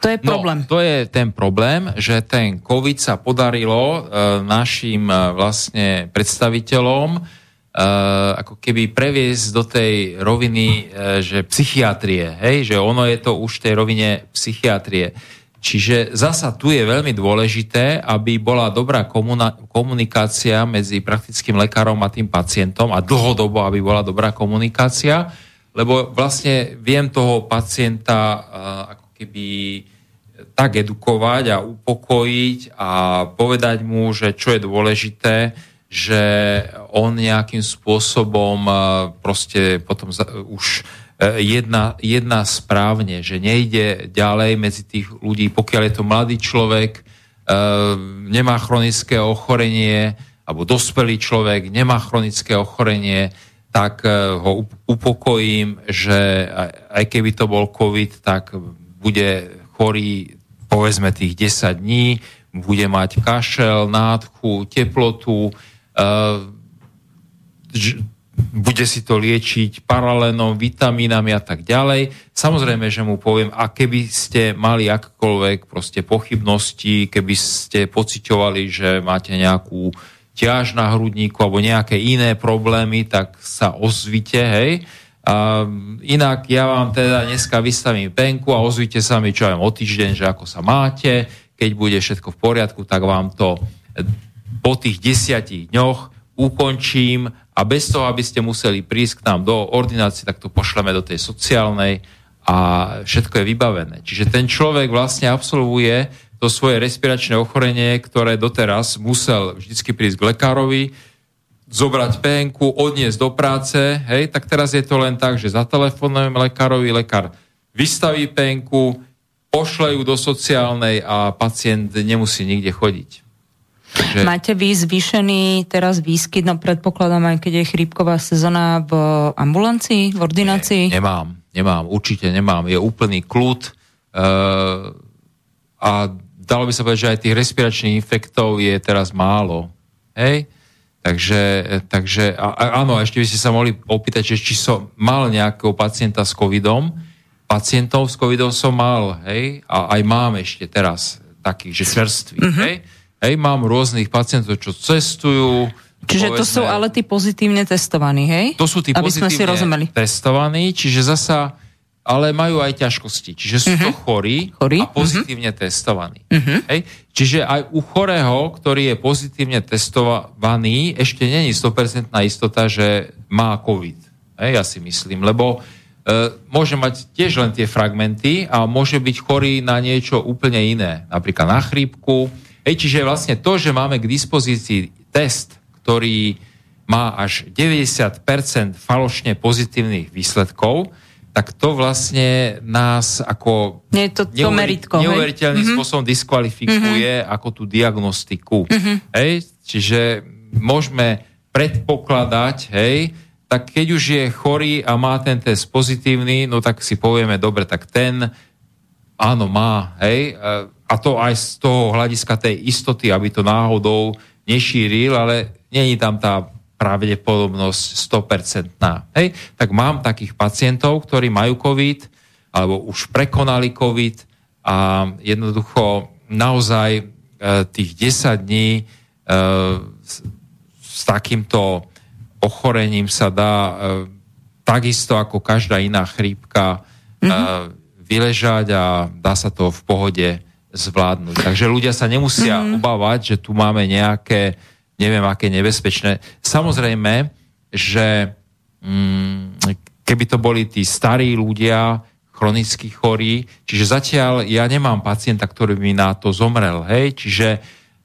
To je problém. No, to je ten problém, že ten COVID sa podarilo e, našim e, vlastne predstaviteľom ako keby previesť do tej roviny, e, že psychiatrie, hej, že ono je to už v tej rovine psychiatrie. Čiže zasa tu je veľmi dôležité, aby bola dobrá komunikácia medzi praktickým lekárom a tým pacientom a dlhodobo, aby bola dobrá komunikácia, lebo vlastne viem toho pacienta uh, ako keby tak edukovať a upokojiť a povedať mu, že čo je dôležité, že on nejakým spôsobom proste potom už jedna, jedna správne, že nejde ďalej medzi tých ľudí, pokiaľ je to mladý človek, uh, nemá chronické ochorenie, alebo dospelý človek nemá chronické ochorenie, tak uh, ho up- upokojím, že aj, keby to bol COVID, tak bude chorý povedzme tých 10 dní, bude mať kašel, nádchu, teplotu, bude si to liečiť paralénom, vitamínami a tak ďalej. Samozrejme, že mu poviem, a keby ste mali akkoľvek proste pochybnosti, keby ste pociťovali, že máte nejakú ťaž na hrudníku alebo nejaké iné problémy, tak sa ozvite, hej. A inak ja vám teda dneska vystavím penku a ozvite sa mi, čo aj o týždeň, že ako sa máte, keď bude všetko v poriadku, tak vám to po tých desiatich dňoch ukončím a bez toho, aby ste museli prísť k nám do ordinácie, tak to pošleme do tej sociálnej a všetko je vybavené. Čiže ten človek vlastne absolvuje to svoje respiračné ochorenie, ktoré doteraz musel vždycky prísť k lekárovi, zobrať penku, odniesť do práce, hej, tak teraz je to len tak, že zatelefonujem lekárovi, lekár vystaví penku, pošle ju do sociálnej a pacient nemusí nikde chodiť. Takže... Máte vy zvýšený teraz výskyt, no predpokladám aj keď je chrípková sezóna v ambulancii, v ordinácii? Nie, nemám, nemám, určite nemám. Je úplný kľud uh, a dalo by sa povedať, že aj tých respiračných infektov je teraz málo. Hej? Takže, takže a, a, áno, ešte by ste sa mohli opýtať, že či som mal nejakého pacienta s covidom. Pacientov s covidom som mal, hej, a aj mám ešte teraz takých, že čerstvých, mm-hmm. hej. Hej, mám rôznych pacientov, čo cestujú, Čiže to sú ale tí pozitívne testovaní, hej? To sú tí Aby sme si pozitívne rozumeli. testovaní, čiže zasa, ale majú aj ťažkosti. Čiže sú to chorí, Mhm. Chorí, a pozitívne testovaní. Mhm. Hej? Čiže aj u chorého, ktorý je pozitívne testovaný, ešte není 100% istota, že má COVID. Hej, ja si myslím, lebo e, môže mať tiež len tie fragmenty a môže byť chorý na niečo úplne iné, napríklad na chrípku. Hej, čiže vlastne to, že máme k dispozícii test, ktorý má až 90% falošne pozitívnych výsledkov, tak to vlastne nás ako Nie je to to neuveri- meritko, hej? neuveriteľným Mhm. spôsobom diskvalifikuje ako tú diagnostiku. Mhm. Hej? Čiže môžeme predpokladať, hej, tak keď už je chorý a má ten test pozitívny, no tak si povieme, dobre, tak ten áno, má, hej, a to aj z toho hľadiska tej istoty, aby to náhodou nešíril, ale není tam tá pravdepodobnosť 100%. Hej? Tak mám takých pacientov, ktorí majú COVID, alebo už prekonali COVID a jednoducho naozaj e, tých 10 dní e, s, s takýmto ochorením sa dá e, takisto ako každá iná chrípka mm-hmm. vyležať a dá sa to v pohode zvládnuť. Takže ľudia sa nemusia mm-hmm. obávať, že tu máme nejaké, neviem aké nebezpečné. Samozrejme, že mm, keby to boli tí starí ľudia, chronicky chorí, čiže zatiaľ ja nemám pacienta, ktorý by na to zomrel, hej, čiže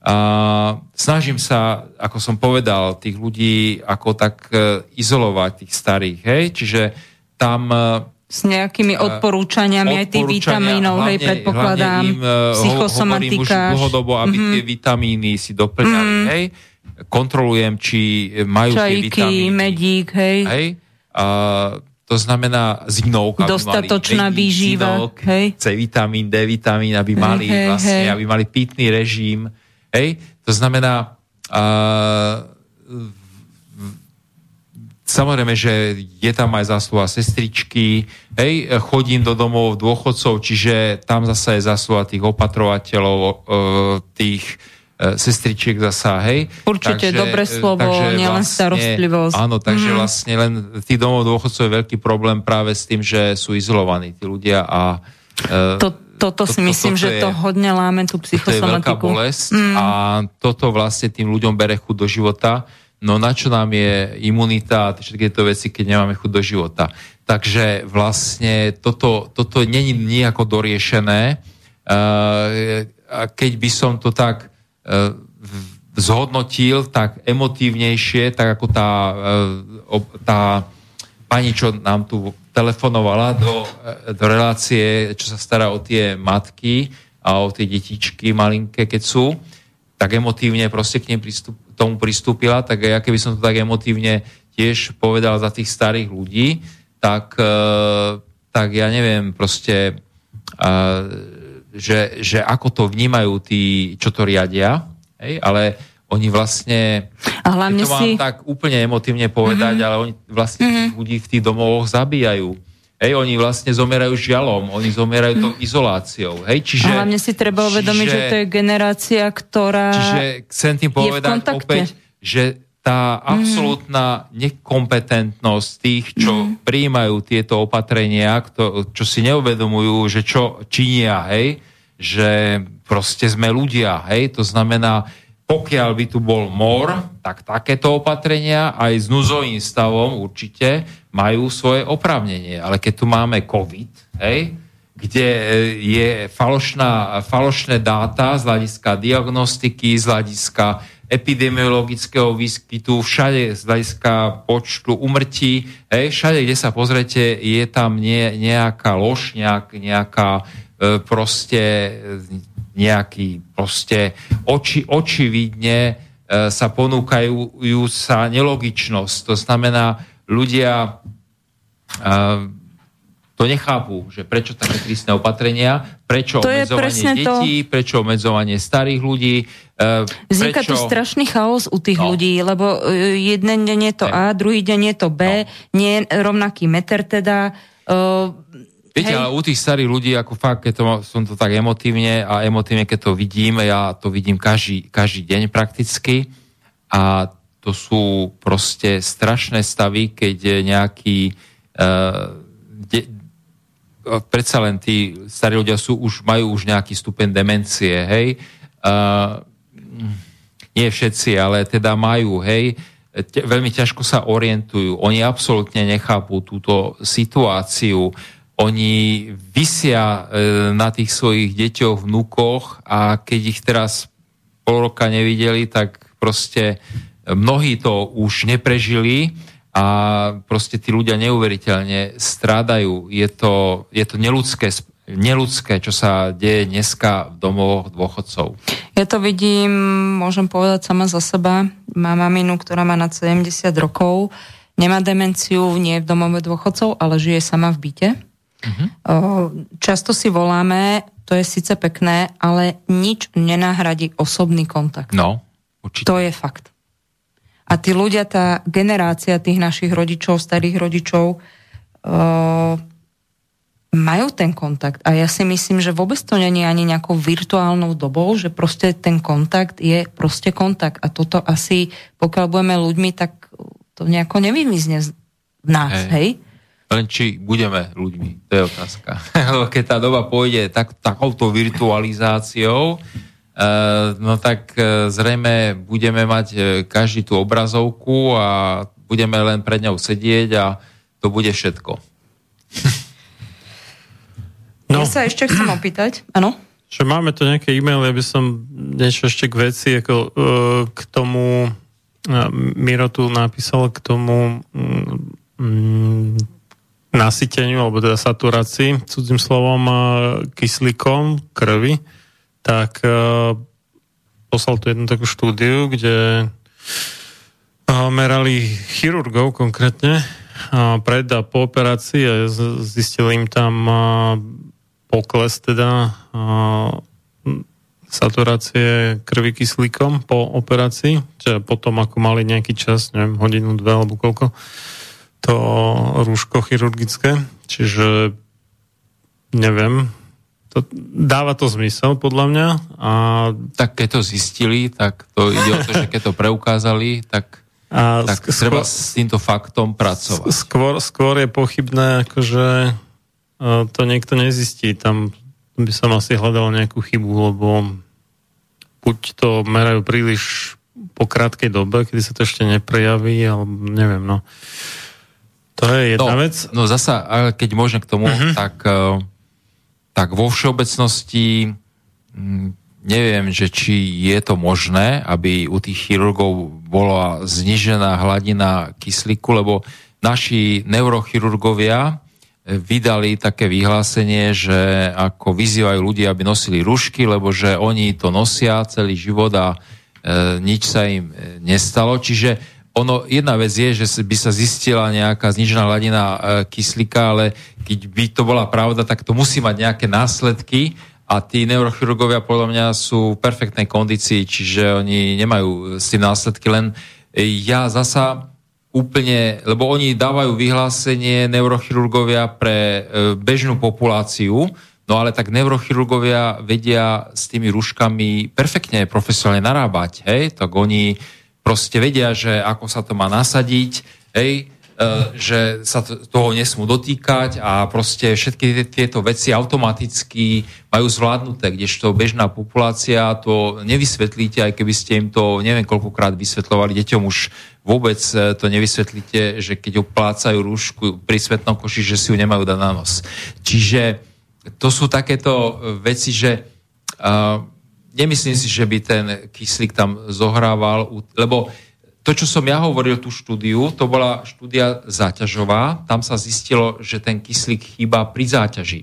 a snažím sa, ako som povedal, tých ľudí ako tak e, izolovať, tých starých, hej, čiže tam e, S nejakými odporúčaniami aj tých vitamínov, hej, hlavne- predpokladám, hlavne im, e, ho- hovorím už psychosomatika. dlhodobo, aby Mhm. tie vitamíny si doplňali, hej. Kontrolujem, či majú tie Čajky, vitamíny. medík, hej. Hej. A to znamená zinok, aby Dostatočná výživa, zinok, hej. C vitamín, D vitamín, aby Hej, mali hej, vlastne, hej. aby mali pitný režim. Hej. To znamená, a, Samozrejme, že je tam aj zásluha sestričky, hej, chodím do domov dôchodcov, čiže tam zasa je zásluha tých opatrovateľov, e, tých e, sestričiek zasa, hej. Určite, dobré e, slovo, nielen starostlivosť. Áno, takže Mhm. vlastne len tých domov dôchodcov je veľký problém práve s tým, že sú izolovaní tí ľudia a To, toto si to- myslím, toto že je- to hodne láme tú to je veľká psychosomatiku. bolesť Mm. a toto vlastne tým ľuďom bere chuť do života. No na čo nám je imunita a všetky tieto veci, keď nemáme chuť do života. Takže vlastne toto, toto není nejako doriešené. Uh, a keď by som to tak v- zhodnotil, tak emotívnejšie, tak ako tá, ob- tá pani, čo nám tu telefonovala do, do relácie, čo sa stará o tie matky a o tie detičky malinké, keď sú, tak emotívne proste k nej pristup, tomu pristúpila, tak ja keby som to tak emotívne tiež povedal za tých starých ľudí, tak, e, tak ja neviem proste, že, že ako to vnímajú tí, čo to riadia, hej, ale oni vlastne A hlavne to mám si... tak úplne emotívne povedať, mm-hmm. ale oni vlastne mm-hmm. ľudí v tých domovoch zabíjajú. Hej, oni vlastne zomierajú žialom, oni zomierajú tou izoláciou. Hej, čiže, a hlavne si treba uvedomiť, že to je generácia, ktorá... Čiže chcem tým povedať opäť, že tá absolútna nekompetentnosť tých, čo Mhm. prijímajú tieto opatrenia, kto, čo si neuvedomujú, že čo činia, hej, že proste sme ľudia, hej, to znamená, pokiaľ by tu bol mor, tak takéto opatrenia aj s núzovým stavom určite majú svoje oprávnenie. Ale keď tu máme COVID, hej, kde e, je falošná, falošné dáta z hľadiska diagnostiky, z hľadiska epidemiologického výskytu, všade z hľadiska počtu umrtí, hej, všade, kde sa pozrete, je tam nie, nejaká lož, nejak, nejaká e, proste nejaký proste oči, očividne sa ponúkajú sa nelogičnosť. To znamená, ľudia e, to nechápu, že prečo také prísne opatrenia, prečo To obmedzovanie presne to. detí, prečo obmedzovanie starých ľudí, e, Vzniká prečo... tu strašný chaos u tých No. ľudí, lebo e, jeden deň je to A, druhý deň je to B, nie je rovnaký meter teda. Uh, Viete, ale u tých starých ľudí, ako fakt, keď to, som to tak emotívne a emotívne, keď to vidím, ja to vidím každý, každý deň prakticky a to sú proste strašné stavy, keď nejaký uh, de, predsa len tí starí ľudia sú, už, majú už nejaký stupeň demencie, hej. Uh, nie všetci, ale teda majú, hej. Te, veľmi ťažko sa orientujú. Oni absolútne nechápu túto situáciu. Oni vysia e, na tých svojich deťoch, vnúkoch a keď ich teraz pol roka nevideli, tak proste mnohí to už neprežili a proste tí ľudia neuveriteľne strádajú. Je to, je to neludské, neludské, čo sa deje dneska v domovoch dôchodcov. Ja to vidím, môžem povedať sama za seba. Mám maminu, ktorá má nad 70 rokov, nemá demenciu, nie je v domove dôchodcov, ale žije sama v byte. Uh-huh. Často si voláme, to je síce pekné, ale nič nenahradí osobný kontakt. No, určite. To je fakt. A tí ľudia, tá generácia tých našich rodičov, starých rodičov, uh, majú ten kontakt. A ja si myslím, že vôbec to není ani nejakou virtuálnou dobou, že proste ten kontakt je proste kontakt. A toto asi, pokiaľ budeme ľuďmi, tak to nejako nevymizne z- v nás, Hej. hej? Len či budeme ľuďmi, to je otázka. Lebo keď tá doba pôjde tak, takouto virtualizáciou, eh, no tak eh, zrejme budeme mať eh, každý tú obrazovku a budeme len pred ňou sedieť a to bude všetko. No. Ja sa ešte chcem opýtať, áno? Že máme tu nejaké e-maily, aby som niečo ešte k veci, ako uh, k tomu, uh, Miro tu napísal k tomu mm, nasyteniu, alebo teda saturácii, cudzím slovom, uh, kyslíkom krvi, tak uh, poslal tu jednu takú štúdiu, kde uh, merali chirurgov konkrétne pred a po operácii a zistili im tam pokles teda saturácie krvi kyslíkom po operácii, čiže potom ako mali nejaký čas, neviem, hodinu, dve alebo koľko, to rúško chirurgické, čiže neviem, to, dáva to zmysel podľa mňa a Tak keď to zistili, tak to ide o to, že keď to preukázali, tak, A tak sk- treba skôr- s týmto faktom pracovať. Skôr, skôr je pochybné, akože to niekto nezistí. Tam by som asi hľadal nejakú chybu, lebo buď to merajú príliš po krátkej dobe, kedy sa to ešte neprejaví, alebo neviem, no. To je jedna no, vec. No zasa, keď môžem k tomu, uh-huh. tak, eh, tak vo všeobecnosti mm, neviem, že či je to možné, aby u tých chirurgov bola znižená hladina kyslíku, lebo naši neurochirurgovia eh, vydali také vyhlásenie, že ako vyzývajú ľudí, aby nosili rušky, lebo že oni to nosia celý život a e, nič sa im nestalo. Čiže ono, jedna vec je, že by sa zistila nejaká znižená hladina e, kyslíka, ale keď by to bola pravda, tak to musí mať nejaké následky a tí neurochirurgovia podľa mňa sú v perfektnej kondícii, čiže oni nemajú s tým následky, len e, ja zasa úplne, lebo oni dávajú vyhlásenie neurochirurgovia pre e, bežnú populáciu, no ale tak neurochirurgovia vedia s tými rúškami perfektne profesionálne narábať, hej, tak oni proste vedia, že ako sa to má nasadiť, hej, e, že sa to, toho nesmú dotýkať a proste všetky tie- tieto veci automaticky majú zvládnuté, kdežto bežná populácia to nevysvetlíte, aj keby ste im to neviem koľkokrát vysvetľovali, deťom už vôbec e, to nevysvetlíte, že keď oplácajú rúšku pri svetnom koši, že si ju nemajú dať na nos. Čiže to sú takéto e, veci, že uh, nemyslím si, že by ten kyslík tam zohrával, lebo to, čo som ja hovoril, tú štúdiu, to bola štúdia záťažová, tam sa zistilo, že ten kyslík chýba pri záťaži.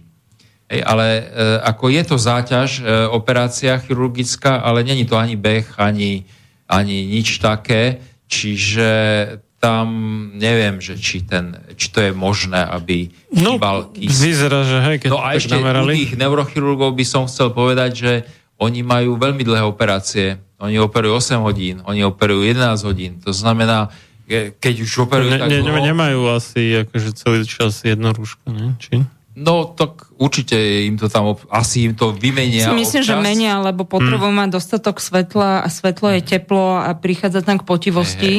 Hej, ale e, ako je to záťaž, e, operácia chirurgická, ale není to ani beh, ani, ani nič také, čiže tam neviem, že či, ten, či to je možné, aby No, chýbal kyslík. vyzerá, že hej, keď No a ešte namerali. tých neurochirurgov by som chcel povedať, že oni majú veľmi dlhé operácie. Oni operujú 8 hodín, oni operujú 11 hodín. To znamená, ke- keď už operujú Ne, tak ne, dlho, nemajú asi akože celý čas jedno rúško, ne? Či? No tak určite im to tam, ob- asi im to vymenia Si myslím, že občas. menia, lebo potrebujú Hm. mať dostatok svetla a svetlo je teplo a prichádza tam k potivosti.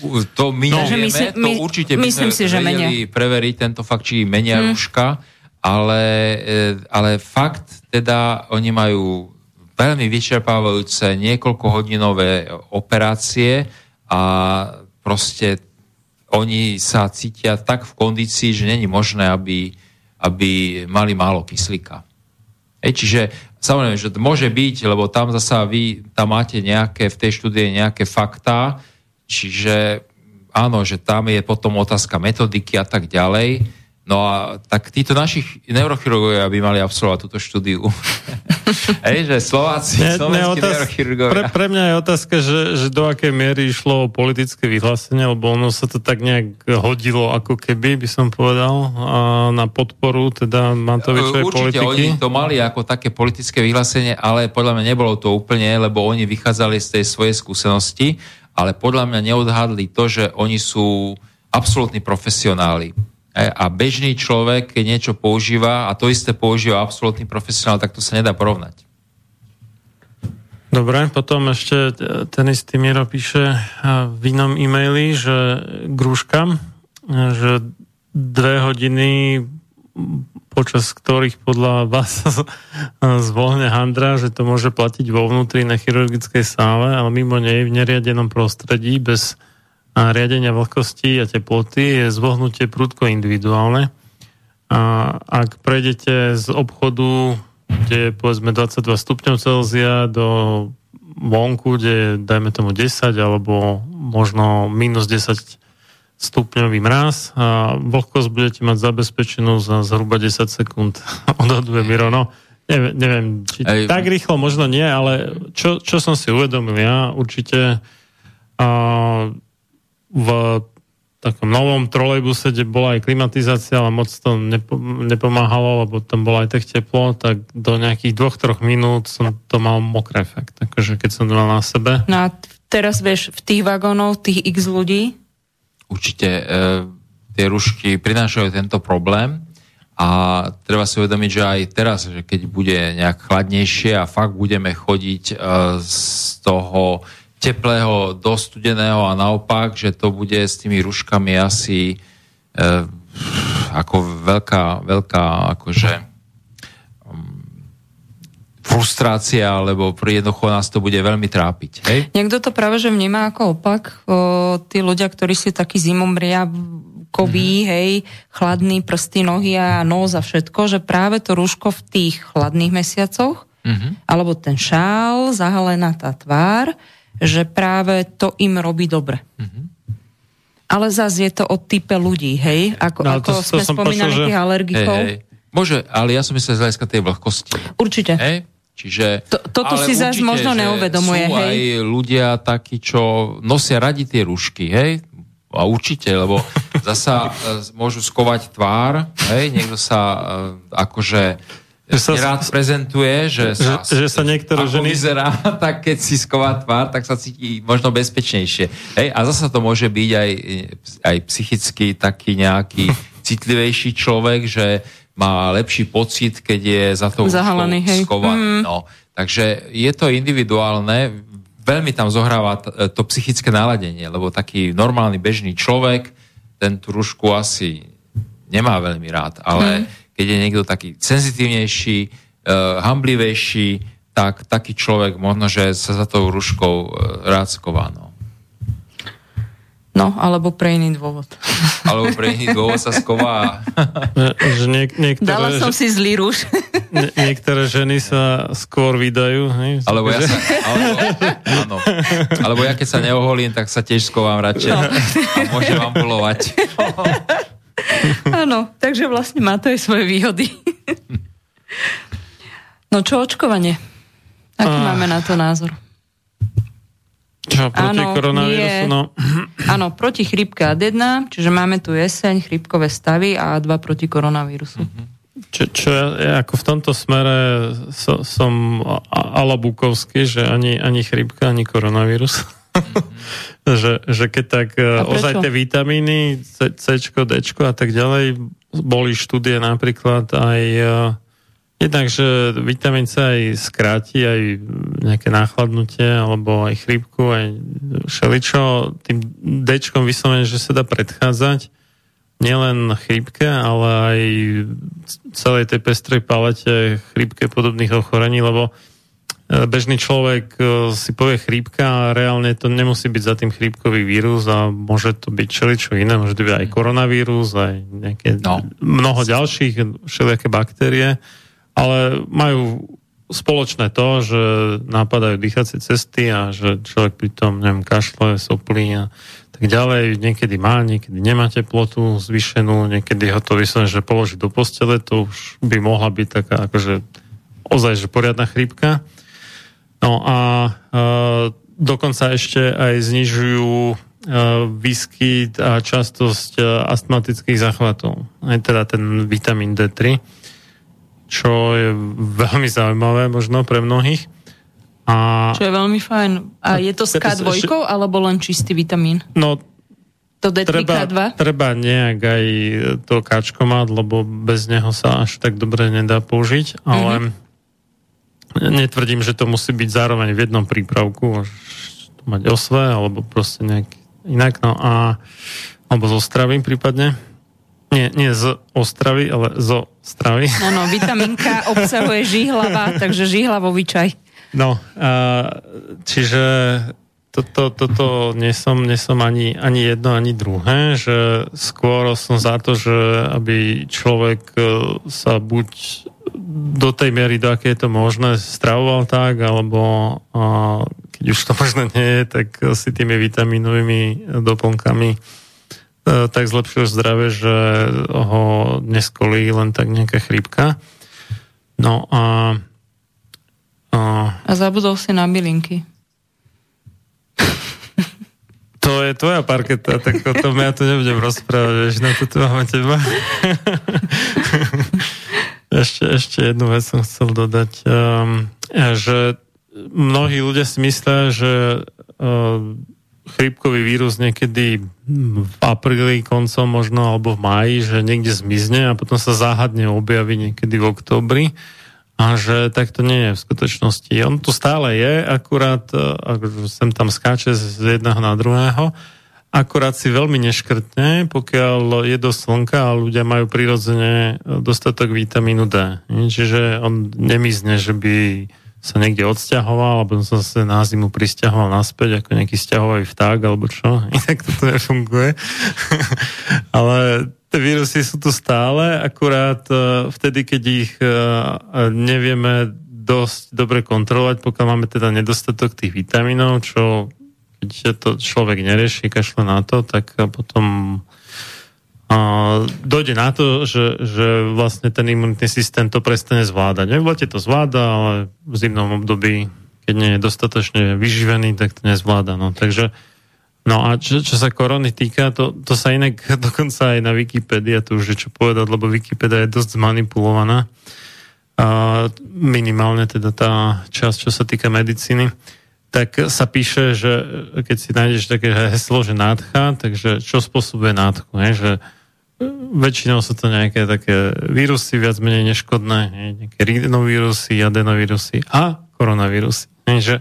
U- To my No. Nevieme, myslím- to my- určite by myslím sme si, že vedeli preveriť tento fakt, či menia Hm. rúška, ale, e, ale fakt teda oni majú veľmi vyčerpávajúce niekoľkohodinové operácie a proste oni sa cítia tak v kondícii, že není možné, aby, aby mali málo kyslíka. Hej, čiže samozrejme, že to môže byť, lebo tam zasa vy tam máte nejaké, v tej štúdie nejaké faktá, čiže áno, že tam je potom otázka metodiky a tak ďalej. No a tak títo našich neurochirurgovia by mali absolvovať túto štúdiu. Hej, že Slováci, Ne, ne, slovenskí otáz- neurochirurgovia. pre, pre mňa je otázka, že, že do akej miery išlo o politické vyhlásenie, lebo ono sa to tak nejak hodilo, ako keby, by som povedal, a na podporu teda Matovičovej Určite politiky. oni to mali ako také politické vyhlásenie, ale podľa mňa nebolo to úplne, lebo oni vychádzali z tej svojej skúsenosti, ale podľa mňa neodhadli to, že oni sú absolútni profesionáli. E, A bežný človek, keď niečo používa a to isté používa absolútny profesionál, tak to sa nedá porovnať. Dobre, potom ešte t- ten istý Miro píše a, v inom e-maili, že grúška, že dve hodiny počas ktorých podľa vás zvolne handra, že to môže platiť vo vnútri na chirurgickej sále, ale mimo nej v neriadenom prostredí bez a, riadenia vlhkosti a teploty je zvohnutie prudko individuálne. A ak prejdete z obchodu, kde je povedzme 22 stupňov Celzia do vonku, kde je dajme tomu 10 alebo možno minus 10 stupňový mraz a vlhkosť budete mať zabezpečenú za zhruba 10 sekúnd. Odhaduje Miro. No, neviem, neviem či Ej. tak rýchlo možno nie, ale čo, čo som si uvedomil ja, určite a, v takom novom trolejbuse, kde bola aj klimatizácia, ale moc to nepo, nepomáhalo, lebo tam bolo aj tak teplo, tak do nejakých dvoch, troch minút som to mal mokré fakt. Takže keď som to mal na sebe. No a teraz vieš, v tých vagónoch, tých x ľudí, určite e, tie rušky prinášajú tento problém a treba si uvedomiť, že aj teraz, že keď bude nejak chladnejšie a fakt budeme chodiť e, z toho teplého do studeného a naopak, že to bude s tými ruškami asi e, ako veľká, veľká akože frustrácia, lebo jednoducho nás to bude veľmi trápiť. Hej? Niekto to práve, že vníma ako opak. O, tí ľudia, ktorí sú takí zimomriavkoví, mm-hmm. hej, chladný prsty, nohy a nos a všetko, že práve to rúško v tých chladných mesiacoch, Mhm. alebo ten šál, zahalená tá tvár, že práve to im robí dobre. Mhm. Ale zase je to o type ľudí, hej? Ako, No, to- ako to sme som spomínali počul, že- tých alergikov. Hej, hej. Môže, ale ja som myslel z hľadiska tej vlhkosti. Určite. Hej? Čiže, To- toto si zas určite, možno neuvedomuje, Sú hej? aj ľudia takí, čo nosia radi tie rúšky, hej? A určite, lebo zasa e, môžu skovať tvár, hej? Niekto sa e, akože Že sa- rád prezentuje, že sa, Že- že sa niektoré ženy- vyzerá, tak keď si sková tvár, tak sa cíti možno bezpečnejšie. Hej? A zasa to môže byť aj, aj psychicky taký nejaký citlivejší človek, že má lepší pocit, keď je za to Zahalený, hej. skovaný. Mm. No. Takže je to individuálne, veľmi tam zohráva to psychické naladenie, lebo taký normálny bežný človek ten tú rúšku asi nemá veľmi rád, ale keď je niekto taký senzitívnejší, uh, hamblivejší, tak taký človek možno, že sa za tou rúškou uh, rád sková. No. No, alebo pre iný dôvod. Alebo pre iný dôvod sa sková. Že, niek- niektoré, Dala som si zlý rúž. nie- niektoré ženy sa skôr vydajú. Hej? Alebo ja sa, alebo, áno, alebo ja keď sa neoholím, tak sa tiež skovám radšej. A môžem ambulovať. Áno, takže vlastne má to aj svoje výhody. No čo očkovanie? Aký Ah. máme na to názor? Čo, proti Áno, koronavírusu? nie. No, Áno, proti chrípke AD1, čiže máme tu jeseň, chrípkové stavy a A2 proti koronavírusu. čo, čo ja, ja ako v tomto smere so, som a- a- ala Bukovský, že ani, ani chrípka, ani koronavírus. Že, že keď tak prečo? ozaj tie vitamíny, C, C, D a tak ďalej, boli štúdie napríklad aj uh, jednak, že vitamín C aj skráti aj nejaké náchladnutie alebo aj chrípku, aj všeličo. Tým D vyslovene, že sa dá predchádzať nielen chrípke, ale aj celej tej pestrej palete chrípke podobných ochorení, lebo e, bežný človek e, si povie chrípka a reálne to nemusí byť za tým chrípkový vírus a môže to byť čeličo iné, môže to byť aj koronavírus, aj nejaké No. mnoho ďalších všelijaké baktérie, ale majú spoločné to, že napadajú dýchacie cesty a že človek pritom, neviem, kašle, soplí a tak ďalej. Niekedy má, niekedy nemá teplotu zvýšenú, niekedy ho to vyslovene, že položí do postele, to už by mohla byť taká akože ozaj, že poriadna chrípka. No a e, dokonca ešte aj znižujú e, výskyt a častosť e, astmatických záchvatov. Aj teda ten vitamín D3, čo je veľmi zaujímavé možno pre mnohých. A Čo je veľmi fajn. A je to s Teraz K2 ešte- alebo len čistý vitamín? no, To D3, treba, K2? treba nejak aj to kačko mať, lebo bez neho sa až tak dobre nedá použiť, ale netvrdím, že to musí byť zároveň v jednom prípravku, mať osve, alebo proste nejak inak, no a alebo zo stravy prípadne. Nie, nie z Ostravy, ale zo stravy. Áno, vitamín K obsahuje žihlava, takže žihlavový čaj. No, a, čiže toto, toto nie, som, nie som ani, ani jedno, ani druhé, že skôr som za to, že aby človek e, sa buď do tej miery, do aké je to možné, stravoval tak, alebo a, keď už to možno nie je, tak si tými vitamínovými doplnkami e, tak zlepšuje zdravie, že ho neskolí len tak nejaká chrípka. No a, a A zabudol si na bylinky. To je tvoja parketa, tak o tom ja tu nebudem rozprávať, vieš, na to tu máme teba. ešte, ešte jednu vec som chcel dodať, um, že mnohí ľudia si myslia, že um, chrípkový vírus niekedy v apríli, koncom možno, alebo v máji, že niekde zmizne a potom sa záhadne objaví niekedy v októbri a že tak to nie je v skutočnosti. On tu stále je, akurát e, akože sem tam skáče z jedného na druhého, akurát si veľmi neškrtne, pokiaľ je do slnka a ľudia majú prirodzene dostatok vitamínu D. Čiže on nemizne, že by sa niekde odsťahoval, alebo sa zase na zimu prisťahoval naspäť ako nejaký sťahový vták, alebo čo. Inak toto nefunguje. Ale tie vírusy sú tu stále, akurát e, vtedy, keď ich e, nevieme dosť dobre kontrolovať, pokiaľ máme teda nedostatok tých vitamínov, čo keď to človek nerieši, kašle na to, tak potom a dojde na to, že, že vlastne ten imunitný systém to prestane zvládať. V lete to zvláda, ale v zimnom období, keď nie je dostatočne vyživený, tak to nezvláda. No. Takže, no a čo, čo sa korony týka, to, to sa inak dokonca aj na Wikipédia, to už je čo povedať, lebo Wikipedia je dosť zmanipulovaná. A minimálne teda tá časť, čo sa týka medicíny tak sa píše, že keď si nájdeš také heslo, že nádcha, takže čo spôsobuje nádchu, ne? že väčšinou sú to nejaké také vírusy viac menej neškodné, ne? nejaké rinovírusy, adenovírusy a koronavírusy. Ne? Že,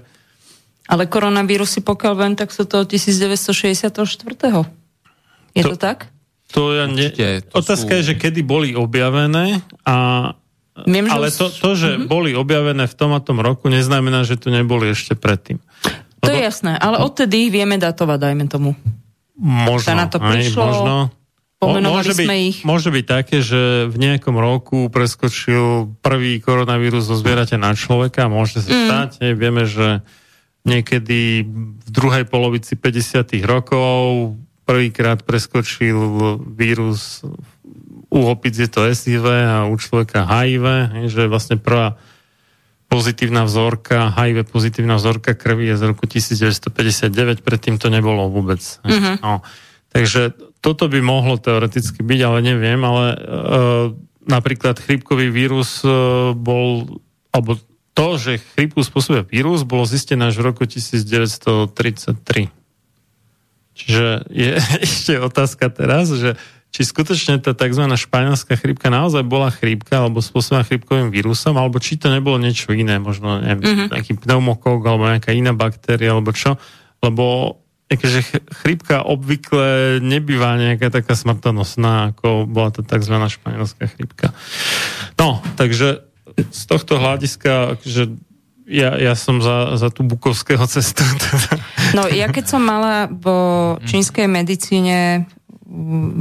Ale koronavírusy, pokiaľ viem, tak sú to od 1964. Je to, To- tak? to ja ne... Určite, to Otázka sú- je, že kedy boli objavené a Viem, že ale to, to, že Mhm. boli objavené v tom a tom roku, neznamená, že tu neboli ešte predtým. To je jasné, ale odtedy vieme datovať, dajme tomu. Možno. Sa na to aj, prišlo, možno. pomenovali môže sme byť, ich. Môže byť také, že v nejakom roku preskočil prvý koronavírus zo zvieraťa na človeka. Môže sa Mm. stať. Hej, vieme, že niekedy v druhej polovici 50 rokov prvýkrát preskočil vírus u opic je to SIV a u človeka HIV, že vlastne prvá pozitívna vzorka, HIV pozitívna vzorka krvi je z roku 1959, predtým to nebolo vôbec. Mhm. No, takže toto by mohlo teoreticky byť, ale neviem, ale e, napríklad chrípkový vírus e, bol, alebo to, že chrípku spôsobuje vírus, bolo zistené až v roku 1933. Čiže je ešte otázka teraz, že či skutočne tá tzv. španielská chrípka naozaj bola chrípka alebo spôsobená chrípkovým vírusom, alebo či to nebolo niečo iné, možno neviem, mm-hmm. nejaký pneumokok alebo nejaká iná baktéria alebo čo, lebo ch- chrípka obvykle nebýva nejaká taká smrtonosná, ako bola to tzv. španielská chrípka. No, takže z tohto hľadiska, že ja, ja som za, za tú bukovského cestu. Teda. No ja keď som mala vo čínskej medicíne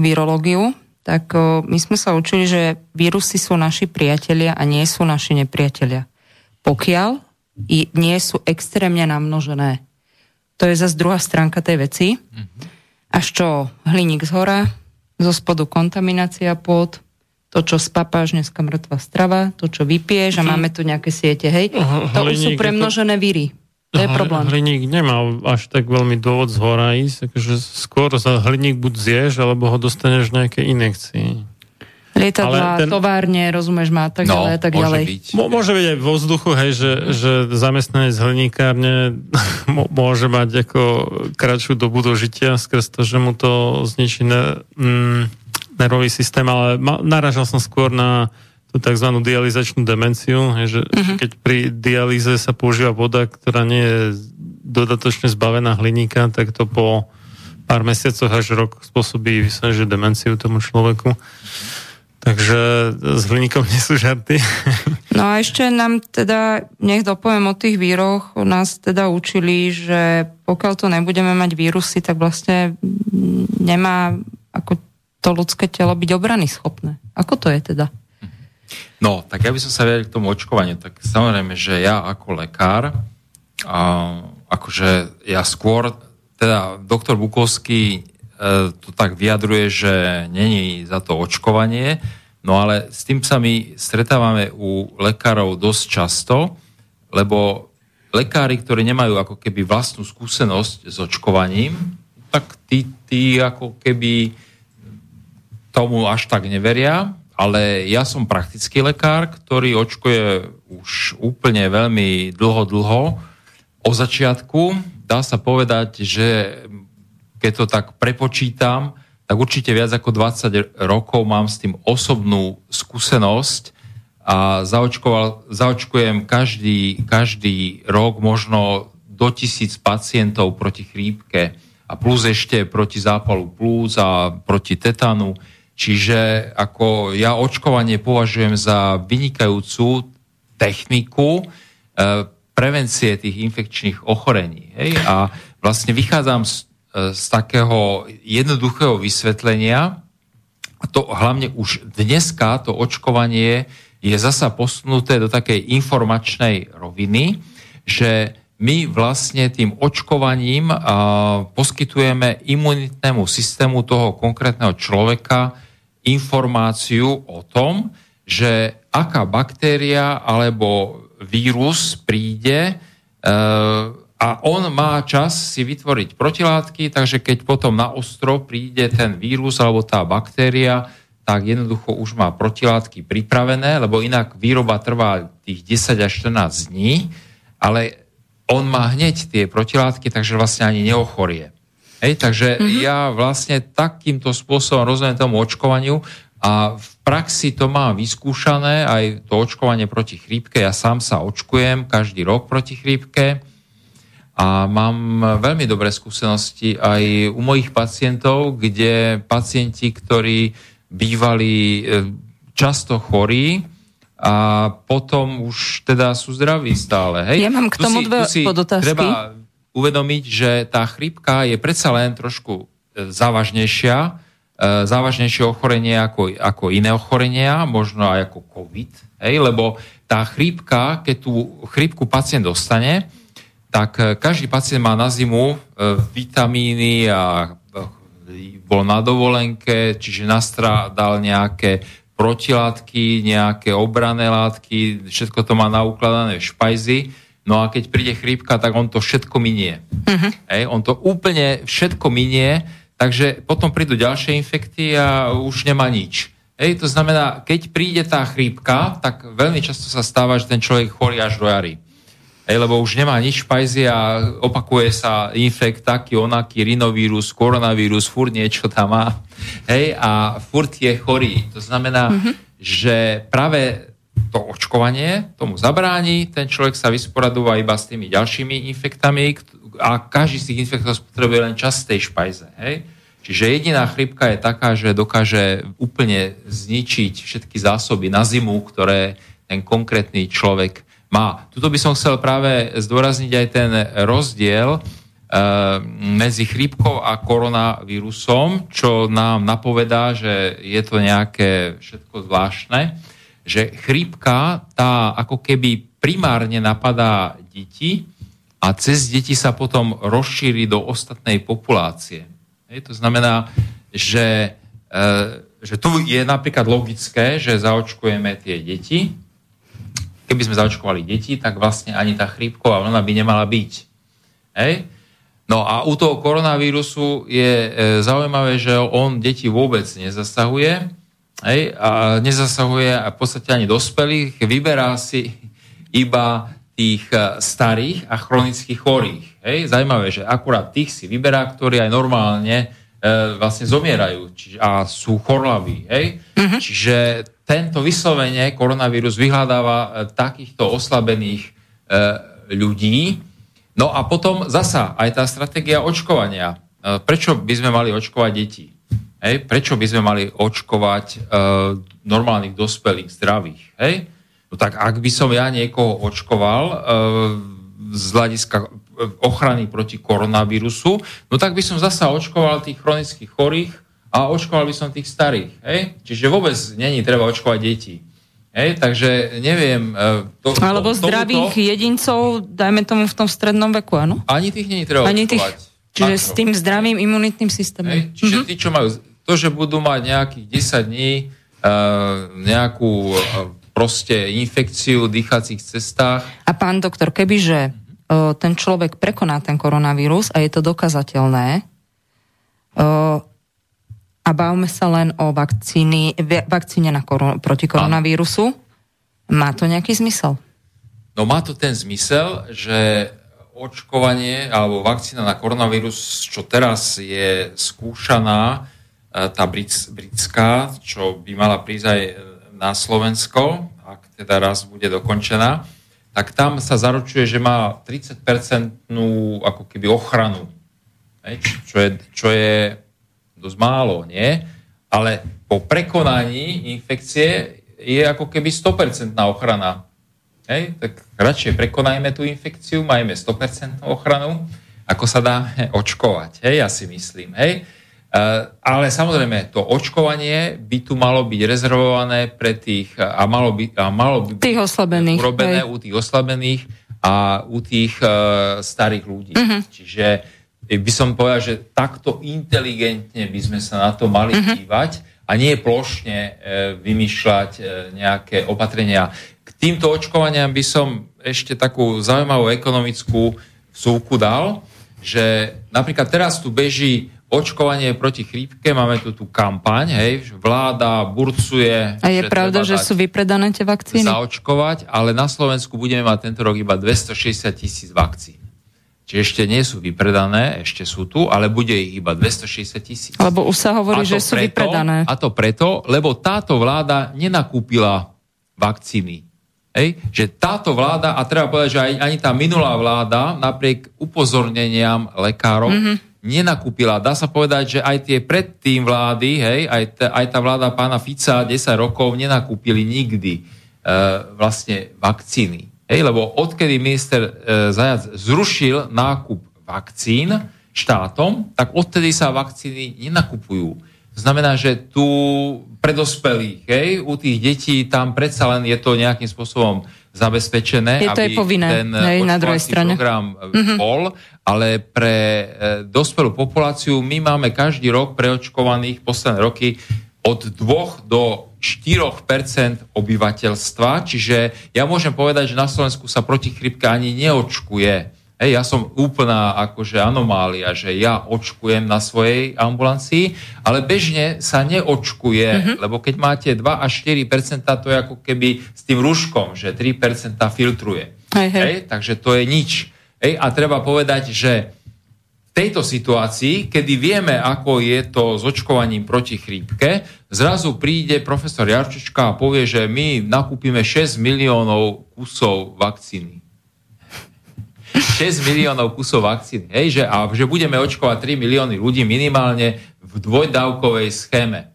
virológiu, tak my sme sa učili, že vírusy sú naši priatelia a nie sú naši nepriatelia. Pokiaľ nie sú extrémne namnožené. To je zase druhá stránka tej veci. Až čo hliník z hora, zo spodu kontaminácia pôd, to, čo spapáš, dneska mŕtva strava, to, čo vypiješ a máme tu nejaké siete, hej. Aha, To už sú premnožené víry. To je problém. Hliník nemá až tak veľmi dôvod z hora ísť, takže skôr za hliník buď zješ, alebo ho dostaneš v nejakej inekcii. Lietadla, Ale ten- továrne, rozumieš ma, tak No, ďalej, tak môže ďalej. byť. Mo- môže byť aj vo vzduchu, hej, že, že zamestnanec hliníkárne mo- môže mať ako kratšiu dobu dožitia skrz to, že mu to zničí ne, mm, nervový systém, ale ma, naražal som skôr na tú tzv. dializačnú demenciu, že, že keď pri dialýze sa používa voda, ktorá nie je dodatočne zbavená hliníka, tak to po pár mesiacoch až rok spôsobí že demenciu tomu človeku. Takže s hliníkom nie sú žarty. No a ešte nám teda, nech dopoviem o tých víroch, nás teda učili, že pokiaľ to nebudeme mať vírusy, tak vlastne nemá ako to ľudské telo byť obrany schopné. Ako to je teda? No, tak ja by som sa vyjadril k tomu očkovaniu. Tak samozrejme, že ja ako lekár, a, akože ja skôr, teda doktor Bukovský e, to tak vyjadruje, že není za to očkovanie, no ale s tým sa my stretávame u lekárov dosť často, lebo lekári, ktorí nemajú ako keby vlastnú skúsenosť s očkovaním, tak tí, tí ako keby tomu až tak neveria, ale ja som praktický lekár, ktorý očkuje už úplne veľmi dlho, dlho. O začiatku dá sa povedať, že keď to tak prepočítam, tak určite viac ako 20 rokov mám s tým osobnú skúsenosť a zaočkoval, zaočkujem každý, každý rok možno do tisíc pacientov proti chrípke a plus ešte proti zápalu plúc a proti tetanu. Čiže ako ja očkovanie považujem za vynikajúcu techniku e, prevencie tých infekčných ochorení. Hej? A vlastne vychádzam z, e, z takého jednoduchého vysvetlenia, a to hlavne už dneska to očkovanie je zasa posunuté do takej informačnej roviny, že my vlastne tým očkovaním a, poskytujeme imunitnému systému toho konkrétneho človeka informáciu o tom, že aká baktéria alebo vírus príde e, a on má čas si vytvoriť protilátky, takže keď potom na ostro príde ten vírus alebo tá baktéria, tak jednoducho už má protilátky pripravené, lebo inak výroba trvá tých 10 až 14 dní, ale on má hneď tie protilátky, takže vlastne ani neochorie. Hej, takže mm-hmm. ja vlastne takýmto spôsobom rozumiem tomu očkovaniu a v praxi to mám vyskúšané, aj to očkovanie proti chrípke. Ja sám sa očkujem každý rok proti chrípke a mám veľmi dobré skúsenosti aj u mojich pacientov, kde pacienti, ktorí bývali e, často chorí, a potom už teda sú zdraví stále. Hej? Ja mám k Tu tomu si- dve tu si podotázky. Treba uvedomiť, že tá chrípka je predsa len trošku e, závažnejšia, e, závažnejšie ochorenie ako, ako iné ochorenia, možno aj ako COVID, hej? lebo tá chrípka, keď tú chrípku pacient dostane, tak e, každý pacient má na zimu vitamíny a bol na dovolenke, čiže nastrádal nejaké protilátky, nejaké obrané látky, všetko to má naukladané v špajzi. No a keď príde chrípka, tak on to všetko minie. Uh-huh. Hej, on to úplne všetko minie, takže potom prídu ďalšie infekty a už nemá nič. Hej, to znamená, keď príde tá chrípka, tak veľmi často sa stáva, že ten človek chorí až do jary. Hej, lebo už nemá nič v pajzi a opakuje sa infekt taký, onaký, rinovírus, koronavírus, furt niečo tam má. Hej, a furt je chorý. To znamená, mm-hmm. že práve to očkovanie tomu zabráni, ten človek sa vysporadúva iba s tými ďalšími infektami a každý z tých infektov spotrebuje len čas tej špajze. Hej? Čiže jediná chrypka je taká, že dokáže úplne zničiť všetky zásoby na zimu, ktoré ten konkrétny človek má. Tuto by som chcel práve zdôrazniť aj ten rozdiel e, medzi chrípkou a koronavírusom, čo nám napovedá, že je to nejaké všetko zvláštne, že chrípka tá ako keby primárne napadá deti a cez deti sa potom rozšíri do ostatnej populácie. Hej, to znamená, že, e, že tu je napríklad logické, že zaočkujeme tie deti. Keby sme zaočkovali deti, tak vlastne ani tá chrípková vlna by nemala byť. Hej? No a u toho koronavírusu je e, zaujímavé, že on deti vôbec nezasahuje hej? a nezasahuje v podstate ani dospelých, vyberá si iba tých e, starých a chronických chorých. Hej? Zajímavé, že akurát tých si vyberá, ktorí aj normálne e, vlastne zomierajú či, a sú chorlaví. Hej? Uh-huh. Čiže tento vyslovene koronavírus vyhľadáva e, takýchto oslabených e, ľudí. No a potom zasa aj tá stratégia očkovania. E, prečo by sme mali očkovať deti? Hej? Prečo by sme mali očkovať e, normálnych dospelých, zdravých? Hej? No tak ak by som ja niekoho očkoval e, z hľadiska e, ochrany proti koronavírusu, no tak by som zasa očkoval tých chronických chorých a očkoval by som tých starých. Hej? Čiže vôbec není treba očkovať deti. Hej? Takže neviem... e, To, Alebo to- zdravých tomuto- jedincov, dajme tomu v tom strednom veku, áno? Ani tých není treba Ani tých, očkovať. čiže Makro. s tým zdravým imunitným systémom. Hej? Čiže tí, čo majú... To, že budú mať nejakých 10 dní uh, nejakú uh, proste infekciu v dýchacích cestách, A pán doktor, kebyže o, ten človek prekoná ten koronavírus a je to dokazateľné, a bavme sa len o vakcíny, vakcíne na koron- proti koronavírusu, má to nejaký zmysel? No má to ten zmysel, že očkovanie alebo vakcína na koronavírus, čo teraz je skúšaná, tá brit- britská, čo by mala prísť aj e, na Slovensko, ak teda raz bude dokončená, tak tam sa zaručuje, že má 30-percentnú ako keby ochranu. Čo, je, čo je dosť málo, nie? Ale po prekonaní infekcie je ako keby 100% ochrana. Hej, tak radšej prekonajme tú infekciu, majme 100% ochranu, ako sa dá očkovať. Hej, ja si myslím. Hej. E, ale samozrejme, to očkovanie by tu malo byť rezervované pre tých, a malo by, a malo by Tých oslabených, urobené hej. u tých oslabených a u tých uh, starých ľudí. Mhm. Uh-huh. Čiže by som povedal, že takto inteligentne by sme sa na to mali Mhm. uh-huh. dívať a nie plošne uh, vymýšľať uh, nejaké opatrenia. K týmto očkovaniam by som ešte takú zaujímavú ekonomickú súku dal, že napríklad teraz tu beží očkovanie proti chrípke, máme tu tú kampaň, hej, vláda burcuje. A je pravda, treba že sú vypredané tie vakcíny? zaočkovať, ale na Slovensku budeme mať tento rok iba 260 tisíc vakcín. Čiže ešte nie sú vypredané, ešte sú tu, ale bude ich iba 260 tisíc. Lebo už sa hovorí, že sú preto- vypredané. A to preto, lebo táto vláda nenakúpila vakcíny. Hej? Že táto vláda, a treba povedať, že aj, ani tá minulá vláda, napriek upozorneniam lekárov, Mhm. mm-hmm. Nenakúpila. Dá sa povedať, že aj tie predtým vlády, hej, aj, t- aj tá vláda pána Fica 10 rokov nenakúpili nikdy e, vlastne vakcíny. Hej, lebo odkedy minister e, Zajac zrušil nákup vakcín štátom, tak odtedy sa vakcíny nenakupujú. Znamená, že tu pre dospelých, hej, u tých detí tam predsa len je to nejakým spôsobom zabezpečené, Je to aby aj povinné, ten hej, na druhej strane. program mm-hmm. bol, ale pre e, dospelú populáciu my máme každý rok preočkovaných posledné roky od 2 do 4% obyvateľstva, čiže ja môžem povedať, že na Slovensku sa proti chrypke ani neočkuje. Hej, ja som úplná akože anomália, že ja očkujem na svojej ambulancii, ale bežne sa neočkuje, mm-hmm. lebo keď máte 2 až 4 to je ako keby s tým rúškom, že 3 filtruje. Hej, hej. Hej, takže to je nič. Hej, a treba povedať, že v tejto situácii, kedy vieme, ako je to s očkovaním proti chrípke, zrazu príde profesor Jarčička a povie, že my nakúpime 6 miliónov kusov vakcíny. 6 miliónov kusov vakcíny. Hej, že, a že budeme očkovať 3 milióny ľudí minimálne v dvojdávkovej schéme.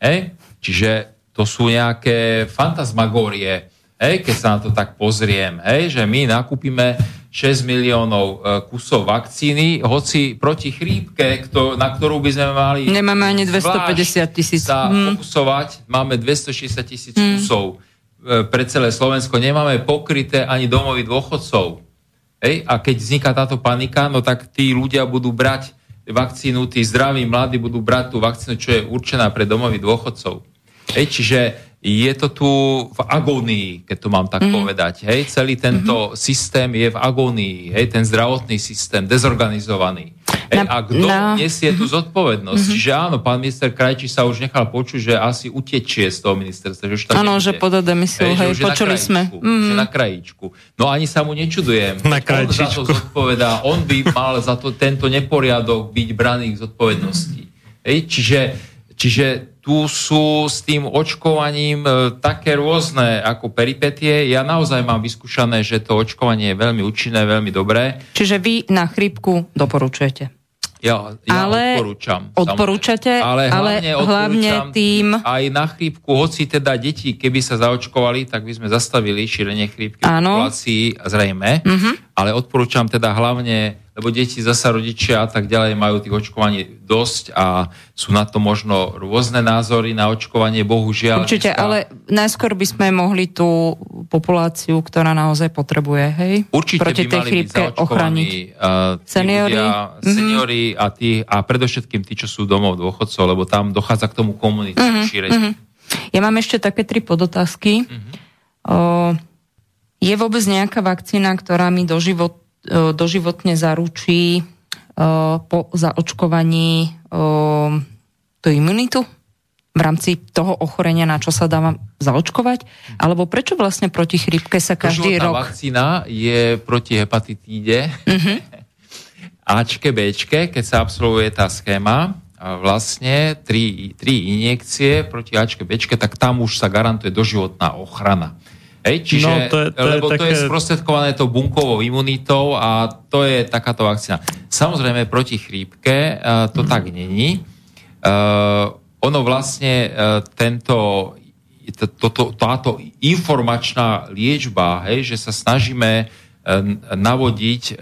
Hej? Čiže to sú nejaké fantasmagórie, hej, keď sa na to tak pozriem, hej, že my nakúpime 6 miliónov e, kusov vakcíny, hoci proti chrípke, kto, na ktorú by sme mali Nemáme ani zvlášť 250 tisíc. sa Hm. fokusovať, máme 260 tisíc kusov e, pre celé Slovensko, nemáme pokryté ani domovy dôchodcov. Hej? A keď vzniká táto panika, no tak tí ľudia budú brať vakcínu, tí zdraví mladí budú brať tú vakcínu, čo je určená pre domovy dôchodcov. Hej? Čiže je to tu v agónii, keď to mám tak mm. povedať. Hej? Celý tento mm-hmm. systém je v agónii, hej? ten zdravotný systém, dezorganizovaný. Na- A kto na- nesie tú zodpovednosť? Mm-hmm. Čiže áno, pán minister Krajčí sa už nechal počuť, že asi utečie z toho ministerstva. Že Áno, že poda demisiu, Hej, že hej, na počuli sme. Mm. Že na krajíčku. No ani sa mu nečudujem. Na On za to zodpovedá, on by mal za to tento neporiadok byť braný k zodpovednosti. Hej, čiže, čiže tu sú s tým očkovaním e, také rôzne ako peripetie. Ja naozaj mám vyskúšané, že to očkovanie je veľmi účinné, veľmi dobré. Čiže vy na chrípku doporučujete. Ja, ja Ale odporúčam. odporúčate, ale ale hlavne, hlavne odporúčam tým- Aj na chrípku, hoci teda deti, keby sa zaočkovali, tak by sme zastavili šírenie chrípky v populácii, zrejme. Mm-hmm. Ale odporúčam teda hlavne, lebo deti zasa rodičia a tak ďalej majú tých očkovaní dosť a sú na to možno rôzne názory na očkovanie, bohužiaľ. Určite, dneska- ale najskôr by sme mohli tú populáciu, ktorá naozaj potrebuje, hej? Určite proti by tej mali byť chrípke zaočkovaní ochraniť. uh, tí Seniori? ľudia, Mhm. seniori a, tí, a predovšetkým tí, čo sú domov dôchodcov, lebo tam dochádza k tomu komunitu Mhm, šíreniu. Ja mám ešte také tri podotázky. Mhm. O, je vôbec nejaká vakcína, ktorá mi doživot, o, doživotne zaručí o, po zaočkovaní o, tú imunitu? v rámci toho ochorenia, na čo sa dáva zaočkovať? Alebo prečo vlastne proti chrípke sa každý Doživotná rok... vakcína je proti hepatitíde. Mhm. Ačke, Bčke, keď sa absolvuje tá schéma, vlastne tri, tri injekcie proti Ačke, Bčke, tak tam už sa garantuje doživotná ochrana. Hej, čiže, No, to je- to je lebo to je také- sprostredkované tou bunkovou imunitou a to je takáto vakcína. Samozrejme, proti chrípke uh, to tak není. Uh, ono vlastne uh, tento to, to, táto informačná liečba, hej, že sa snažíme e, navodiť e,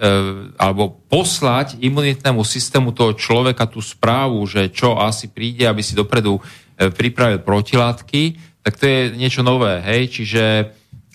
alebo poslať imunitnému systému toho človeka tú správu, že čo asi príde, aby si dopredu e, pripravil protilátky, tak to je niečo nové, hej, čiže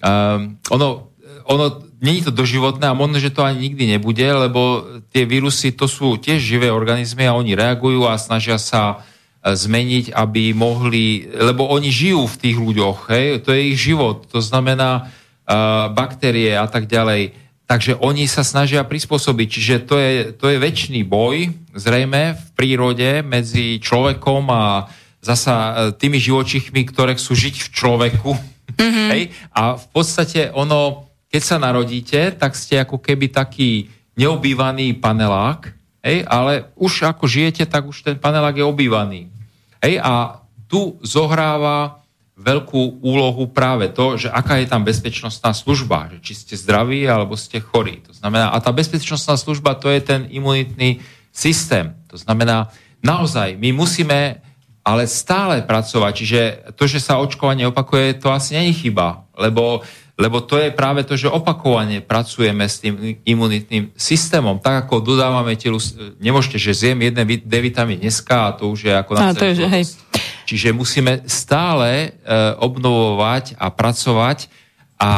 um, ono, ono není to doživotné a možno, že to ani nikdy nebude, lebo tie vírusy to sú tiež živé organizmy a oni reagujú a snažia sa e, zmeniť, aby mohli, lebo oni žijú v tých ľuďoch, hej, to je ich život, to znamená uh, baktérie a tak ďalej. Takže oni sa snažia prispôsobiť, čiže to je, to je väčší boj, zrejme v prírode medzi človekom a zasa e, tými živočichmi, ktoré chcú žiť v človeku. Mm-hmm. Hej? A v podstate ono, keď sa narodíte, tak ste ako keby taký neobývaný panelák, hej? ale už ako žijete, tak už ten panelák je obývaný. Hej? A tu zohráva veľkú úlohu práve to, že aká je tam bezpečnostná služba, že či ste zdraví alebo ste chorí. To znamená, a tá bezpečnostná služba to je ten imunitný systém. To znamená, naozaj, my musíme ale stále pracovať, čiže to, že sa očkovanie opakuje, to asi není chyba, lebo, lebo to je práve to, že opakovane pracujeme s tým imunitným systémom, tak ako dodávame telu, nemôžete, že zjem jeden D vitamín dneska a to už je ako na Á, to je, že hej. Čiže musíme stále e, obnovovať a pracovať a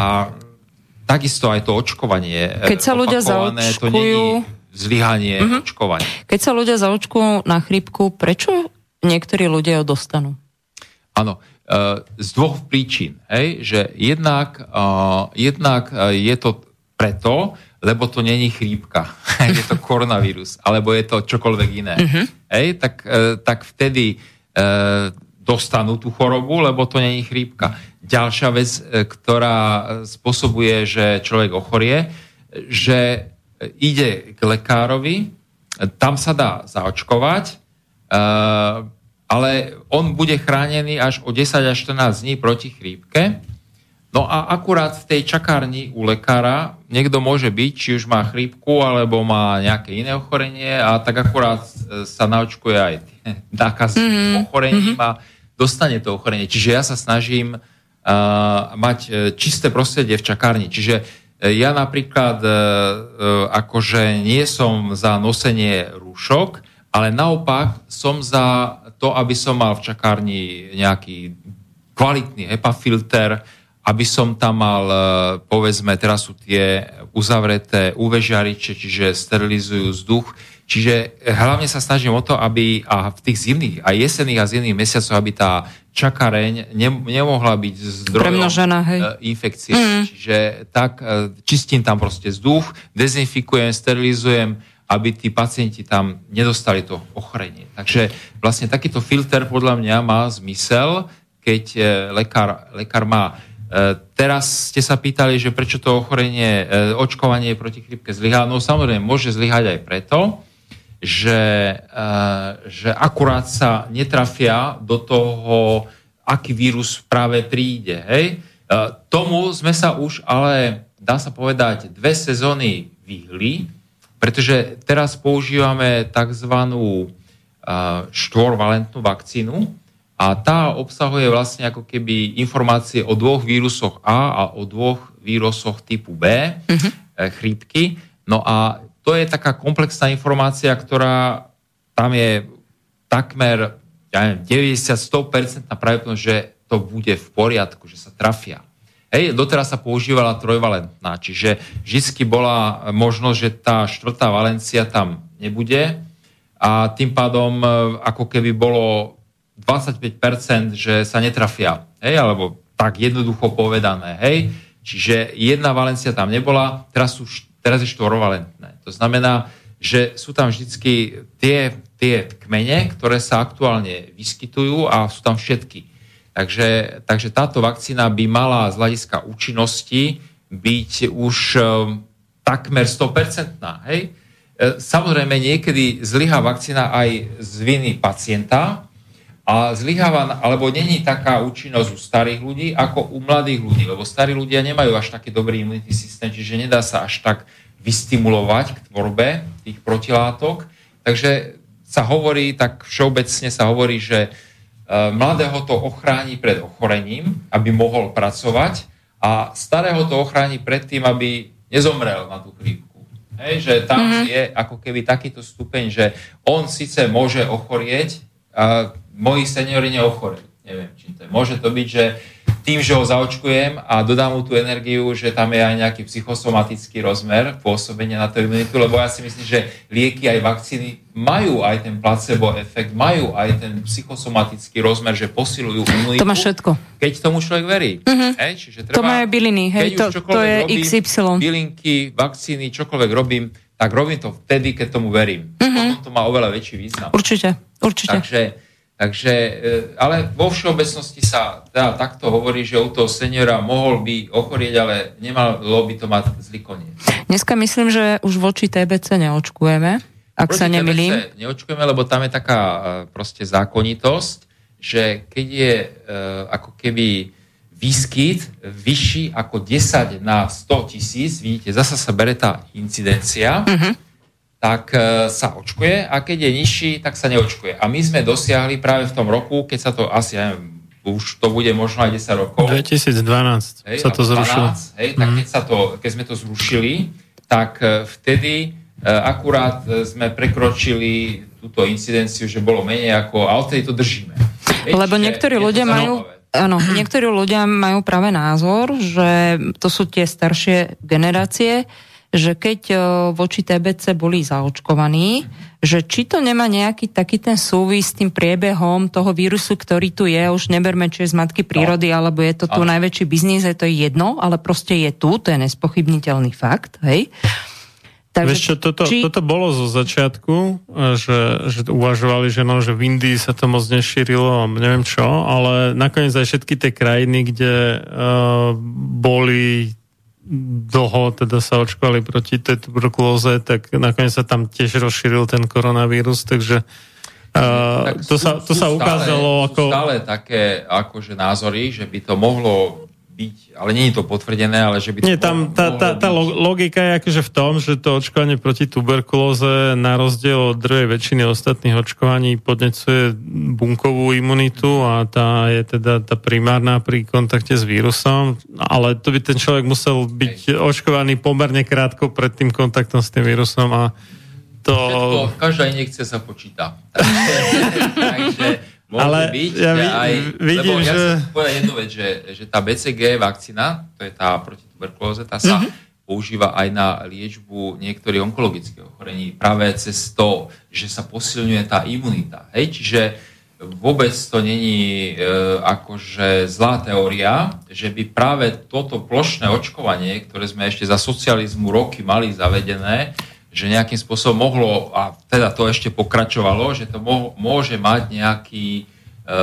takisto aj to očkovanie. e, Keď sa ľudia opakované, to zaočkujú- není zlyhanie Mhm. mm-hmm. očkovania. Keď sa ľudia zaočkujú na chrípku, prečo niektorí ľudia ho dostanú? Áno, e, z dvoch príčin. Hej, že jednak, e, jednak e, je to preto, lebo to není chrípka, je to koronavírus, alebo je to čokoľvek iné. Hej, tak, tak vtedy dostanú tú chorobu, lebo to není chrípka. Ďalšia vec, ktorá spôsobuje, že človek ochorie, že ide k lekárovi, tam sa dá zaočkovať, ale on bude chránený až o 10 až 14 dní proti chrípke. No a akurát v tej čakárni u lekára niekto môže byť, či už má chrípku, alebo má nejaké iné ochorenie a tak akurát e, sa naočkuje aj nákaz mm-hmm. ochorením a dostane to ochorenie. Čiže ja sa snažím uh, mať uh, čisté prostredie v čakárni. Čiže ja napríklad uh, akože nie som za nosenie rúšok, ale naopak som za to, aby som mal v čakárni nejaký kvalitný HEPA filter, aby som tam mal, e, povedzme, teraz sú tie uzavreté UV žiariče, čiže sterilizujú vzduch. Čiže hlavne sa snažím o to, aby a v tých zimných a jesenných a zimných mesiacoch, aby tá čakareň ne, nemohla byť zdrojom Premnožená, hej. e, infekcie. Mm. Čiže tak e, čistím tam proste vzduch, dezinfikujem, sterilizujem, aby tí pacienti tam nedostali to ochorenie. Takže vlastne takýto filter podľa mňa má zmysel, keď e, lekár, lekár má E, Teraz ste sa pýtali, že prečo to ochorenie, e, očkovanie proti chrypke zlyhá. No samozrejme, môže zlyhať aj preto, že, že akurát sa netrafia do toho, aký vírus práve príde. Hej? Tomu sme sa už ale, dá sa povedať, dve sezóny vyhli, pretože teraz používame tzv. štvorvalentnú vakcínu, a tá obsahuje vlastne ako keby informácie o dvoch vírusoch A a o dvoch vírusoch typu B, uh-huh. chrípky. No a to je taká komplexná informácia, ktorá tam je takmer ja neviem, 90-100% pravdepodobnosť, že to bude v poriadku, že sa trafia. Hej, doteraz sa používala trojvalentná, čiže vždy bola možnosť, že tá štvrtá valencia tam nebude a tým pádom e, ako keby bolo 25%, že sa netrafia. Hej, alebo tak jednoducho povedané. Hej. Čiže jedna valencia tam nebola, teraz, sú, teraz je štvorvalentné. To znamená, že sú tam vždycky tie, tie kmene, ktoré sa aktuálne vyskytujú a sú tam všetky. Takže, takže táto vakcína by mala z hľadiska účinnosti byť už um, takmer 100%. Hej? E, samozrejme, niekedy zlyhá vakcína aj z viny pacienta, a zlyháva, alebo není taká účinnosť u starých ľudí ako u mladých ľudí, lebo starí ľudia nemajú až taký dobrý imunitný systém, čiže nedá sa až tak vystimulovať k tvorbe tých protilátok. Takže sa hovorí, tak všeobecne sa hovorí, že e, mladého to ochráni pred ochorením, aby mohol pracovať a starého to ochráni pred tým, aby nezomrel na tú chrípku. Hej, že tam mm-hmm. je ako keby takýto stupeň, že on síce môže ochorieť, a moji seniori neochorejú. Neviem, či to je. Môže to byť, že tým, že ho zaočkujem a dodám mu tú energiu, že tam je aj nejaký psychosomatický rozmer pôsobenia na tú imunitu, lebo ja si myslím, že lieky aj vakcíny majú aj ten placebo efekt, majú aj ten psychosomatický rozmer, že posilujú imunitu. To má všetko. Keď tomu človek verí. Mhm. Hej, čiže treba, To majú byliny, hej, to, to je robím, XY. Bylinky, vakcíny, čokoľvek robím, tak robím to vtedy, keď tomu verím. Potom to má oveľa väčší význam. Určite, určite. Takže, takže, e, ale vo všeobecnosti sa teda takto hovorí, že u toho seniora mohol by ochorieť, ale nemalo by to mať zlý koniec. Dneska myslím, že už voči TBC neočkujeme, ak sa Proti nemilím. TBC Neočkujeme, lebo tam je taká e, proste zákonitosť, že keď je e, ako keby výskyt vyšší ako 10 na 100 tisíc, vidíte, zasa sa bere tá incidencia, Mhm. Tak e, sa očkuje a keď je nižší, tak sa neočkuje. A my sme dosiahli práve v tom roku, keď sa to asi, ja neviem, už to bude možno aj 10 rokov, 2012 hej, sa to alebo zrušilo. 12, hej, tak Mhm. keď, sa to, keď sme to zrušili, tak e, vtedy e, akurát sme prekročili túto incidenciu, že bolo menej ako, a odtedy to držíme. Hej, Lebo niektorí ľudia majú, áno, niektorí ľudia majú práve názor, že to sú tie staršie generácie, že keď o, voči TBC boli zaočkovaní, že či to nemá nejaký taký ten súvis s tým priebehom toho vírusu, ktorý tu je, už neberme, či je z matky prírody, no. alebo je to tu Áno. najväčší biznis, je to jedno, ale proste je tu, to je nespochybniteľný fakt, hej Takže Vieš čo, toto, či- toto bolo zo začiatku, e, že, že uvažovali, že no, že v Indii sa to moc nešírilo a neviem čo, ale nakoniec aj všetky tie krajiny, kde uh, boli dlho, teda sa očkovali proti tej tuberkulóze, tak nakoniec sa tam tiež rozšíril ten koronavírus, takže uh, to, sú- sa, to sú sa stále- ukázalo sú ako... stále také akože názory, že by to mohlo byť, ale nie je to potvrdené, ale že by to Nie, tam tá, tá, tá byť. logika je akože v tom, že to očkovanie proti tuberkulóze na rozdiel od drvej väčšiny ostatných očkovaní podnecuje bunkovú imunitu a tá je teda tá primárna pri kontakte s vírusom, ale to by ten človek musel byť očkovaný pomerne krátko pred tým kontaktom s tým vírusom a to... Všetko, každá injekcia sa počíta. Takže, takže môže Ale byť, ja že vi- aj, vidím, lebo ja že- chcem povedať jednu vec, že, že tá BCG vakcína, to je tá proti tuberkulóze, tá sa Mhm. používa aj na liečbu niektorých onkologických ochorení práve cez to, že sa posilňuje tá imunita. Hej? Čiže vôbec to není e, akože zlá teória, že by práve toto plošné očkovanie, ktoré sme ešte za socializmu roky mali zavedené, že nejakým spôsobom mohlo, a teda to ešte pokračovalo, že to môže mať nejaký, e,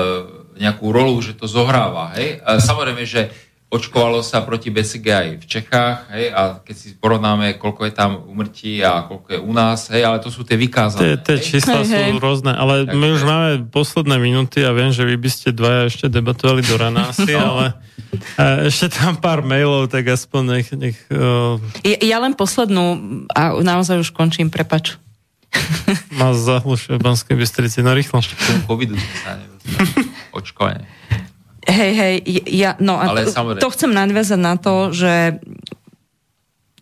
nejakú rolu, že to zohráva. Hej? E, samozrejme, že očkovalo sa proti BCG aj v Čechách, hej, a keď si porovnáme, koľko je tam umrtí a koľko je u nás, hej, ale to sú tie vykázané. tie hej. čísla Hej, sú hej. rôzne, ale my Takže- už máme posledné minúty a viem, že vy by ste dvaja ešte debatovali do rana asi, ale e, ešte tam pár mailov, tak aspoň nech... nech uh, Ja, ja len poslednú, a naozaj už končím, prepač. ma zahlušuje v Banskej Bystrici. No rýchlo. Covidu sa. Očkovanie. Hej, hej, ja, no a Ale to, samozrejme. to chcem nadviazať na to, že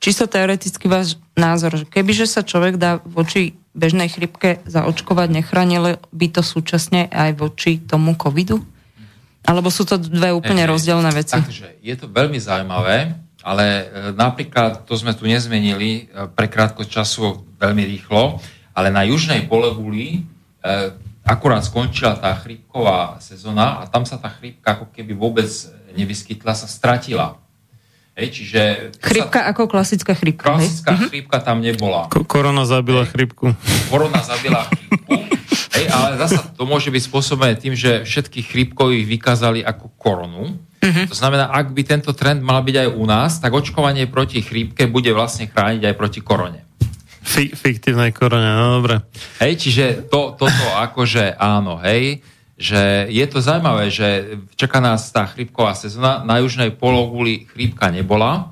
čisto teoreticky váš názor, že kebyže sa človek dá voči bežnej chrypke zaočkovať, nechránilo by to súčasne aj voči tomu covidu? Alebo sú to dve úplne Hej, rozdielne veci? Takže je to veľmi zaujímavé, ale e, napríklad, to sme tu nezmenili e, pre krátko času veľmi rýchlo, ale na južnej pologuli e, akurát skončila tá chrípková sezóna a tam sa tá chrípka ako keby vôbec nevyskytla, sa stratila. Hej, čiže... to Chrypka sa, ako klasická chrypka, hej? klasická chrípka tam nebola. Ko- korona zabila chrypku. korona zabila chrípku, hej, ale zasa to môže byť spôsobené tým, že všetkých chrípkových vykázali ako koronu. To znamená, ak by tento trend mal byť aj u nás, tak očkovanie proti chrípke bude vlastne chrániť aj proti korone. Fi- fiktívnej korone, no dobre. Hej, čiže to, toto akože áno, hej, že je to zaujímavé, že čaká nás tá chrípková sezóna, na južnej pologuli chrípka nebola,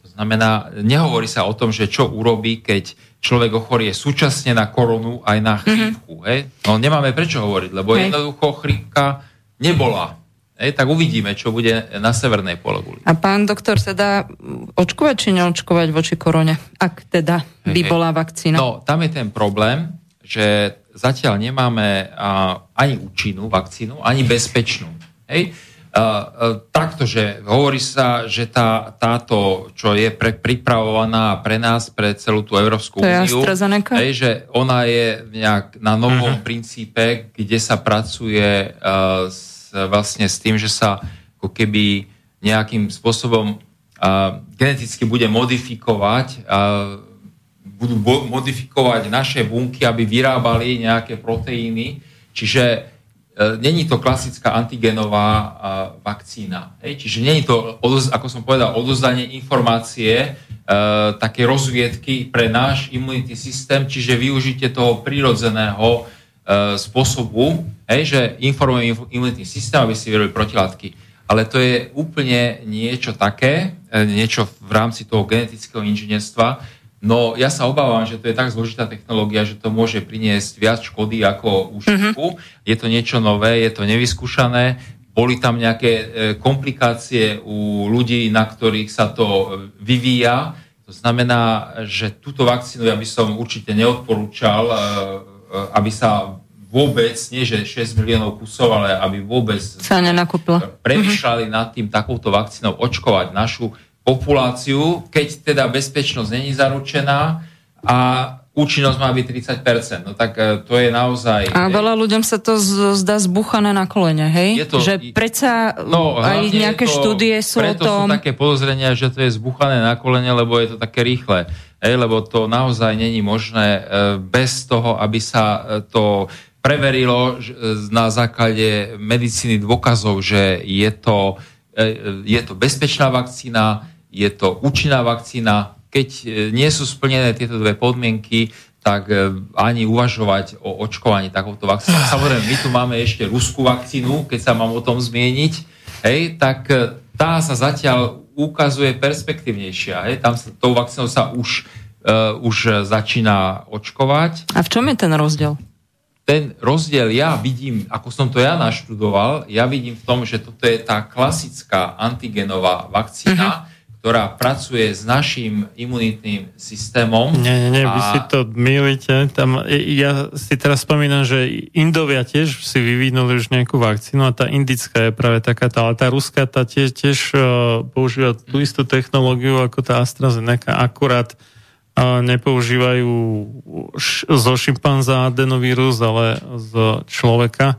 to znamená, nehovorí sa o tom, že čo urobí, keď človek ochorie súčasne na koronu aj na chrípku, hej. No nemáme prečo hovoriť, lebo Hej. jednoducho chrípka nebola. Hej, tak uvidíme, čo bude na severnej pologuli. A pán doktor sa dá očkovať či neočkovať voči korone? Ak teda by bola vakcína. No, tam je ten problém, že zatiaľ nemáme a, ani účinnú vakcínu, ani bezpečnú. Hej? A, takto, že hovorí sa, že tá, táto, čo je pre, pripravovaná pre nás, pre celú tú Európsku To je úniu, hej, že ona je nejak na novom Mhm. princípe, kde sa pracuje a, s, vlastne s tým, že sa ako keby nejakým spôsobom a, geneticky bude modifikovať a, budú bo- modifikovať naše bunky, aby vyrábali nejaké proteíny. Čiže e, není to klasická antigenová a, vakcína. Hej? Čiže není to, odoz, ako som povedal, odozdanie informácie, e, také rozviedky pre náš imunitný systém, čiže využitie toho prírodzeného e, spôsobu, hej, že informuje inf- imunitný systém, aby si vyrobili protilátky. Ale to je úplne niečo také, e, niečo v rámci toho genetického inžinierstva, No ja sa obávam, že to je tak zložitá technológia, že to môže priniesť viac škody ako užitku. Je to niečo nové, je to nevyskúšané. Boli tam nejaké e, komplikácie u ľudí, na ktorých sa to e, vyvíja. To znamená, že túto vakcínu ja by som určite neodporúčal, aby sa vôbec, nie že 6 miliónov kusov, ale aby vôbec Sa nenakúpila. premýšľali nad tým takouto vakcínou očkovať našu populáciu, keď teda bezpečnosť není zaručená a účinnosť má byť 30%. No tak e, to je naozaj... A veľa ľuďom sa to z- zdá zbuchané na kolene, hej? Je to- že predsa No, aj nejaké to, štúdie sú o preto tom... sú také podozrenia, že to je zbuchané na kolene, lebo je to také rýchle. Hej, lebo to naozaj není možné e, bez toho, aby sa e, to preverilo e, na základe medicíny dôkazov, že je to, e, je to bezpečná vakcína, je to účinná vakcína. Keď e, nie sú splnené tieto dve podmienky, tak e, ani uvažovať o očkovaní takouto vakcínou. Samozrejme, my tu máme ešte ruskú vakcínu, keď sa mám o tom zmieniť, hej, tak e, tá sa zatiaľ ukazuje perspektívnejšia. Hej, tam sa, tou vakcínou sa už, uh, už začína očkovať. A v čom je ten rozdiel? Ten rozdiel ja vidím, ako som to ja naštudoval, ja vidím v tom, že toto je tá klasická antigenová vakcína, ktorá pracuje s našim imunitným systémom. Nie, nie, nie, vy a- si to milíte. Tam, ja si teraz spomínam, že Indovia tiež si vyvinuli už nejakú vakcínu a tá indická je práve taká, tá, ale tá ruská tá tiež, tiež uh, používa tú istú technológiu ako tá AstraZeneca, akurát uh, nepoužívajú zo šimpanza adenovírus, ale z človeka.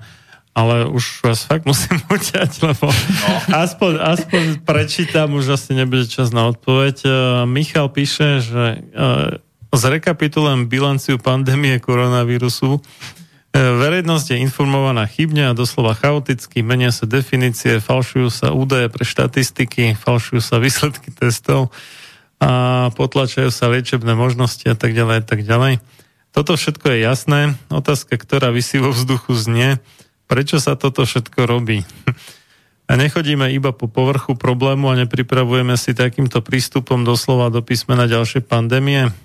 Ale už vás fakt musím uťať, lebo no. aspoň, aspoň prečítam, už asi nebude čas na odpoveď. Uh, Michal píše, že uh, zrekapitulujem bilanciu pandémie koronavírusu. E, Verejnosť je informovaná chybne a doslova chaoticky, menia sa definície, falšujú sa údaje pre štatistiky, falšujú sa výsledky testov a potlačajú sa liečebné možnosti a tak ďalej a tak ďalej. Toto všetko je jasné. Otázka, ktorá vysí vo vzduchu znie, prečo sa toto všetko robí? A nechodíme iba po povrchu problému a nepripravujeme si takýmto prístupom doslova do písmena ďalšie pandémie?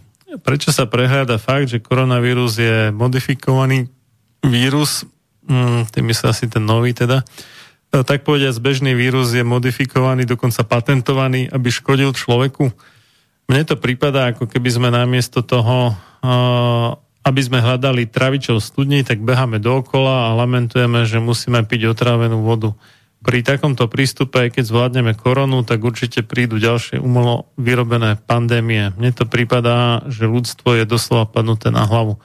Prečo sa prehľada fakt, že koronavírus je modifikovaný vírus, mm, tým myslí asi ten nový teda, E, tak povediať, bežný vírus je modifikovaný, dokonca patentovaný, aby škodil človeku. Mne to prípada, ako keby sme namiesto toho, aby sme hľadali travičov studní, tak beháme dookola a lamentujeme, že musíme piť otrávenú vodu. Pri takomto prístupe, aj keď zvládneme koronu, tak určite prídu ďalšie umelo vyrobené pandémie. Mne to prípadá, že ľudstvo je doslova padnuté na hlavu.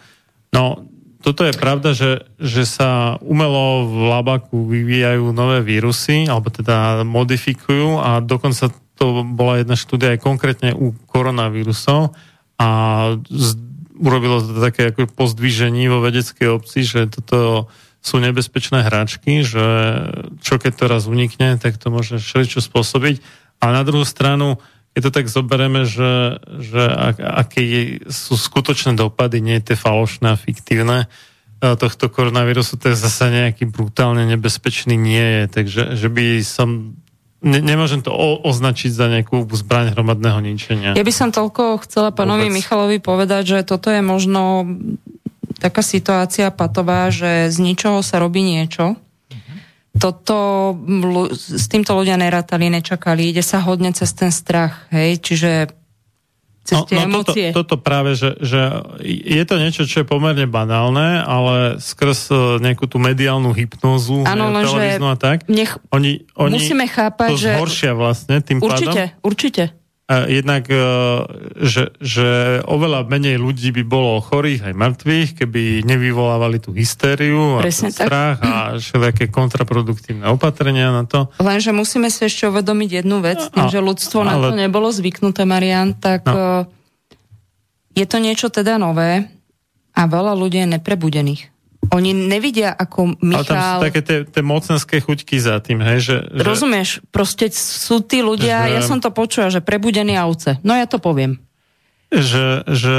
No, toto je pravda, že, že sa umelo v labaku vyvíjajú nové vírusy, alebo teda modifikujú a dokonca to bola jedna štúdia aj konkrétne u koronavírusov a z, urobilo to také ako pozdvížení vo vedeckej obci, že toto sú nebezpečné hračky, že čo keď to raz unikne, tak to môže všeličo spôsobiť. A na druhú stranu, keď to tak zoberieme, že, že ak, aké sú skutočné dopady, nie tie falošné a fiktívne e, tohto koronavírusu, to je zase nejaký brutálne nebezpečný nie je. Takže že by som... Ne, nemôžem to o, označiť za nejakú zbraň hromadného ničenia. Ja by som toľko chcela pánovi Vôbec. Michalovi povedať, že toto je možno taká situácia patová, že z ničoho sa robí niečo. Toto s týmto ľudia nerátali, nečakali. Ide sa hodne cez ten strach, hej, čiže cez No, tie no toto, emócie. toto práve, že, že je to niečo, čo je pomerne banálne, ale skrz e, nejakú tú mediálnu hypnózu ne, lenže televíznu a tak, nech, oni, oni musíme chápať, to že... zhoršia vlastne tým pádom. Určite, určite. Jednak, e, že, že oveľa menej ľudí by bolo chorých aj mŕtvych, keby nevyvolávali tú hystériu a Presne ten tak. strach a všelijaké kontraproduktívne opatrenia na to. Lenže musíme si ešte uvedomiť jednu vec, tým, A- že ľudstvo na ale- to nebolo zvyknuté, Marian, tak No. no. je to niečo teda nové a veľa ľudí je neprebudených. Oni nevidia, ako Ale tam sú Michal... také tie, tie mocenské chuťky za tým, hej, že... že Rozumieš, proste sú tí ľudia, Že- ja som to počula, že prebudení ovce. No ja to poviem. Že, že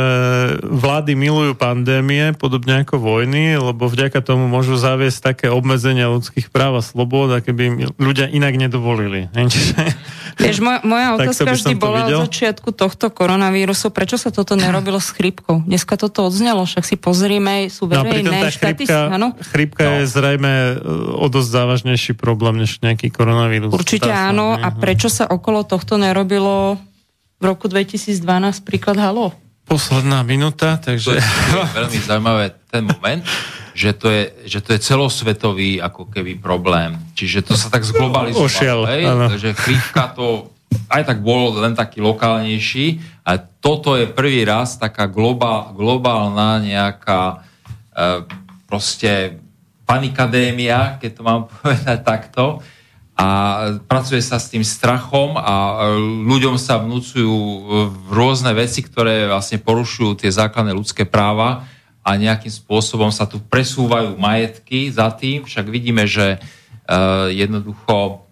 vlády milujú pandémie, podobne ako vojny, lebo vďaka tomu môžu zaviesť také obmedzenia ľudských práv a slobod, aké by im ľudia inak nedovolili. Čiže, Vieš, moja, moja otázka vždy bola videl. od začiatku tohto koronavírusu, prečo sa toto nerobilo s chrípkou? Dneska toto odznelo, však si pozrieme, sú no verejné chrípka, štatistiky. Áno? chrípka no. je zrejme e, o dosť závažnejší problém než nejaký koronavírus. Určite áno. A no. prečo sa okolo tohto nerobilo v roku 2012 príklad Halo? Posledná minúta, takže... je, to je veľmi zaujímavé ten moment, že to, je, že to je celosvetový ako keby problém. Čiže to sa tak zglobalizovalo. Ošiel, hej? Takže chrípka to aj tak bol len taký lokálnejší, A toto je prvý raz taká globál, globálna nejaká e, proste panikadémia, keď to mám povedať takto. A pracuje sa s tým strachom a e, ľuďom sa vnúcujú e, rôzne veci, ktoré vlastne porušujú tie základné ľudské práva a nejakým spôsobom sa tu presúvajú majetky za tým. Však vidíme, že uh, jednoducho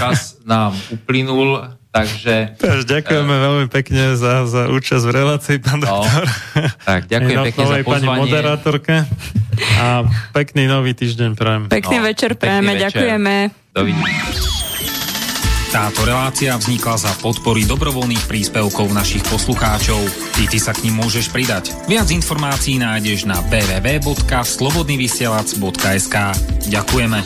čas nám uplynul, takže... Takže ďakujeme Eh. veľmi pekne za, za účasť v relácii, pán No, doktor. tak ďakujem Aj pekne za novej pani pozvanie. moderátorke a pekný nový týždeň prajem. Pekný No, večer prajeme, ďakujeme. Dovidenia. Táto relácia vznikla za podpory dobrovoľných príspevkov našich poslucháčov. I ty sa k ním môžeš pridať. Viac informácií nájdeš na www.slobodnyvysielac.sk Ďakujeme.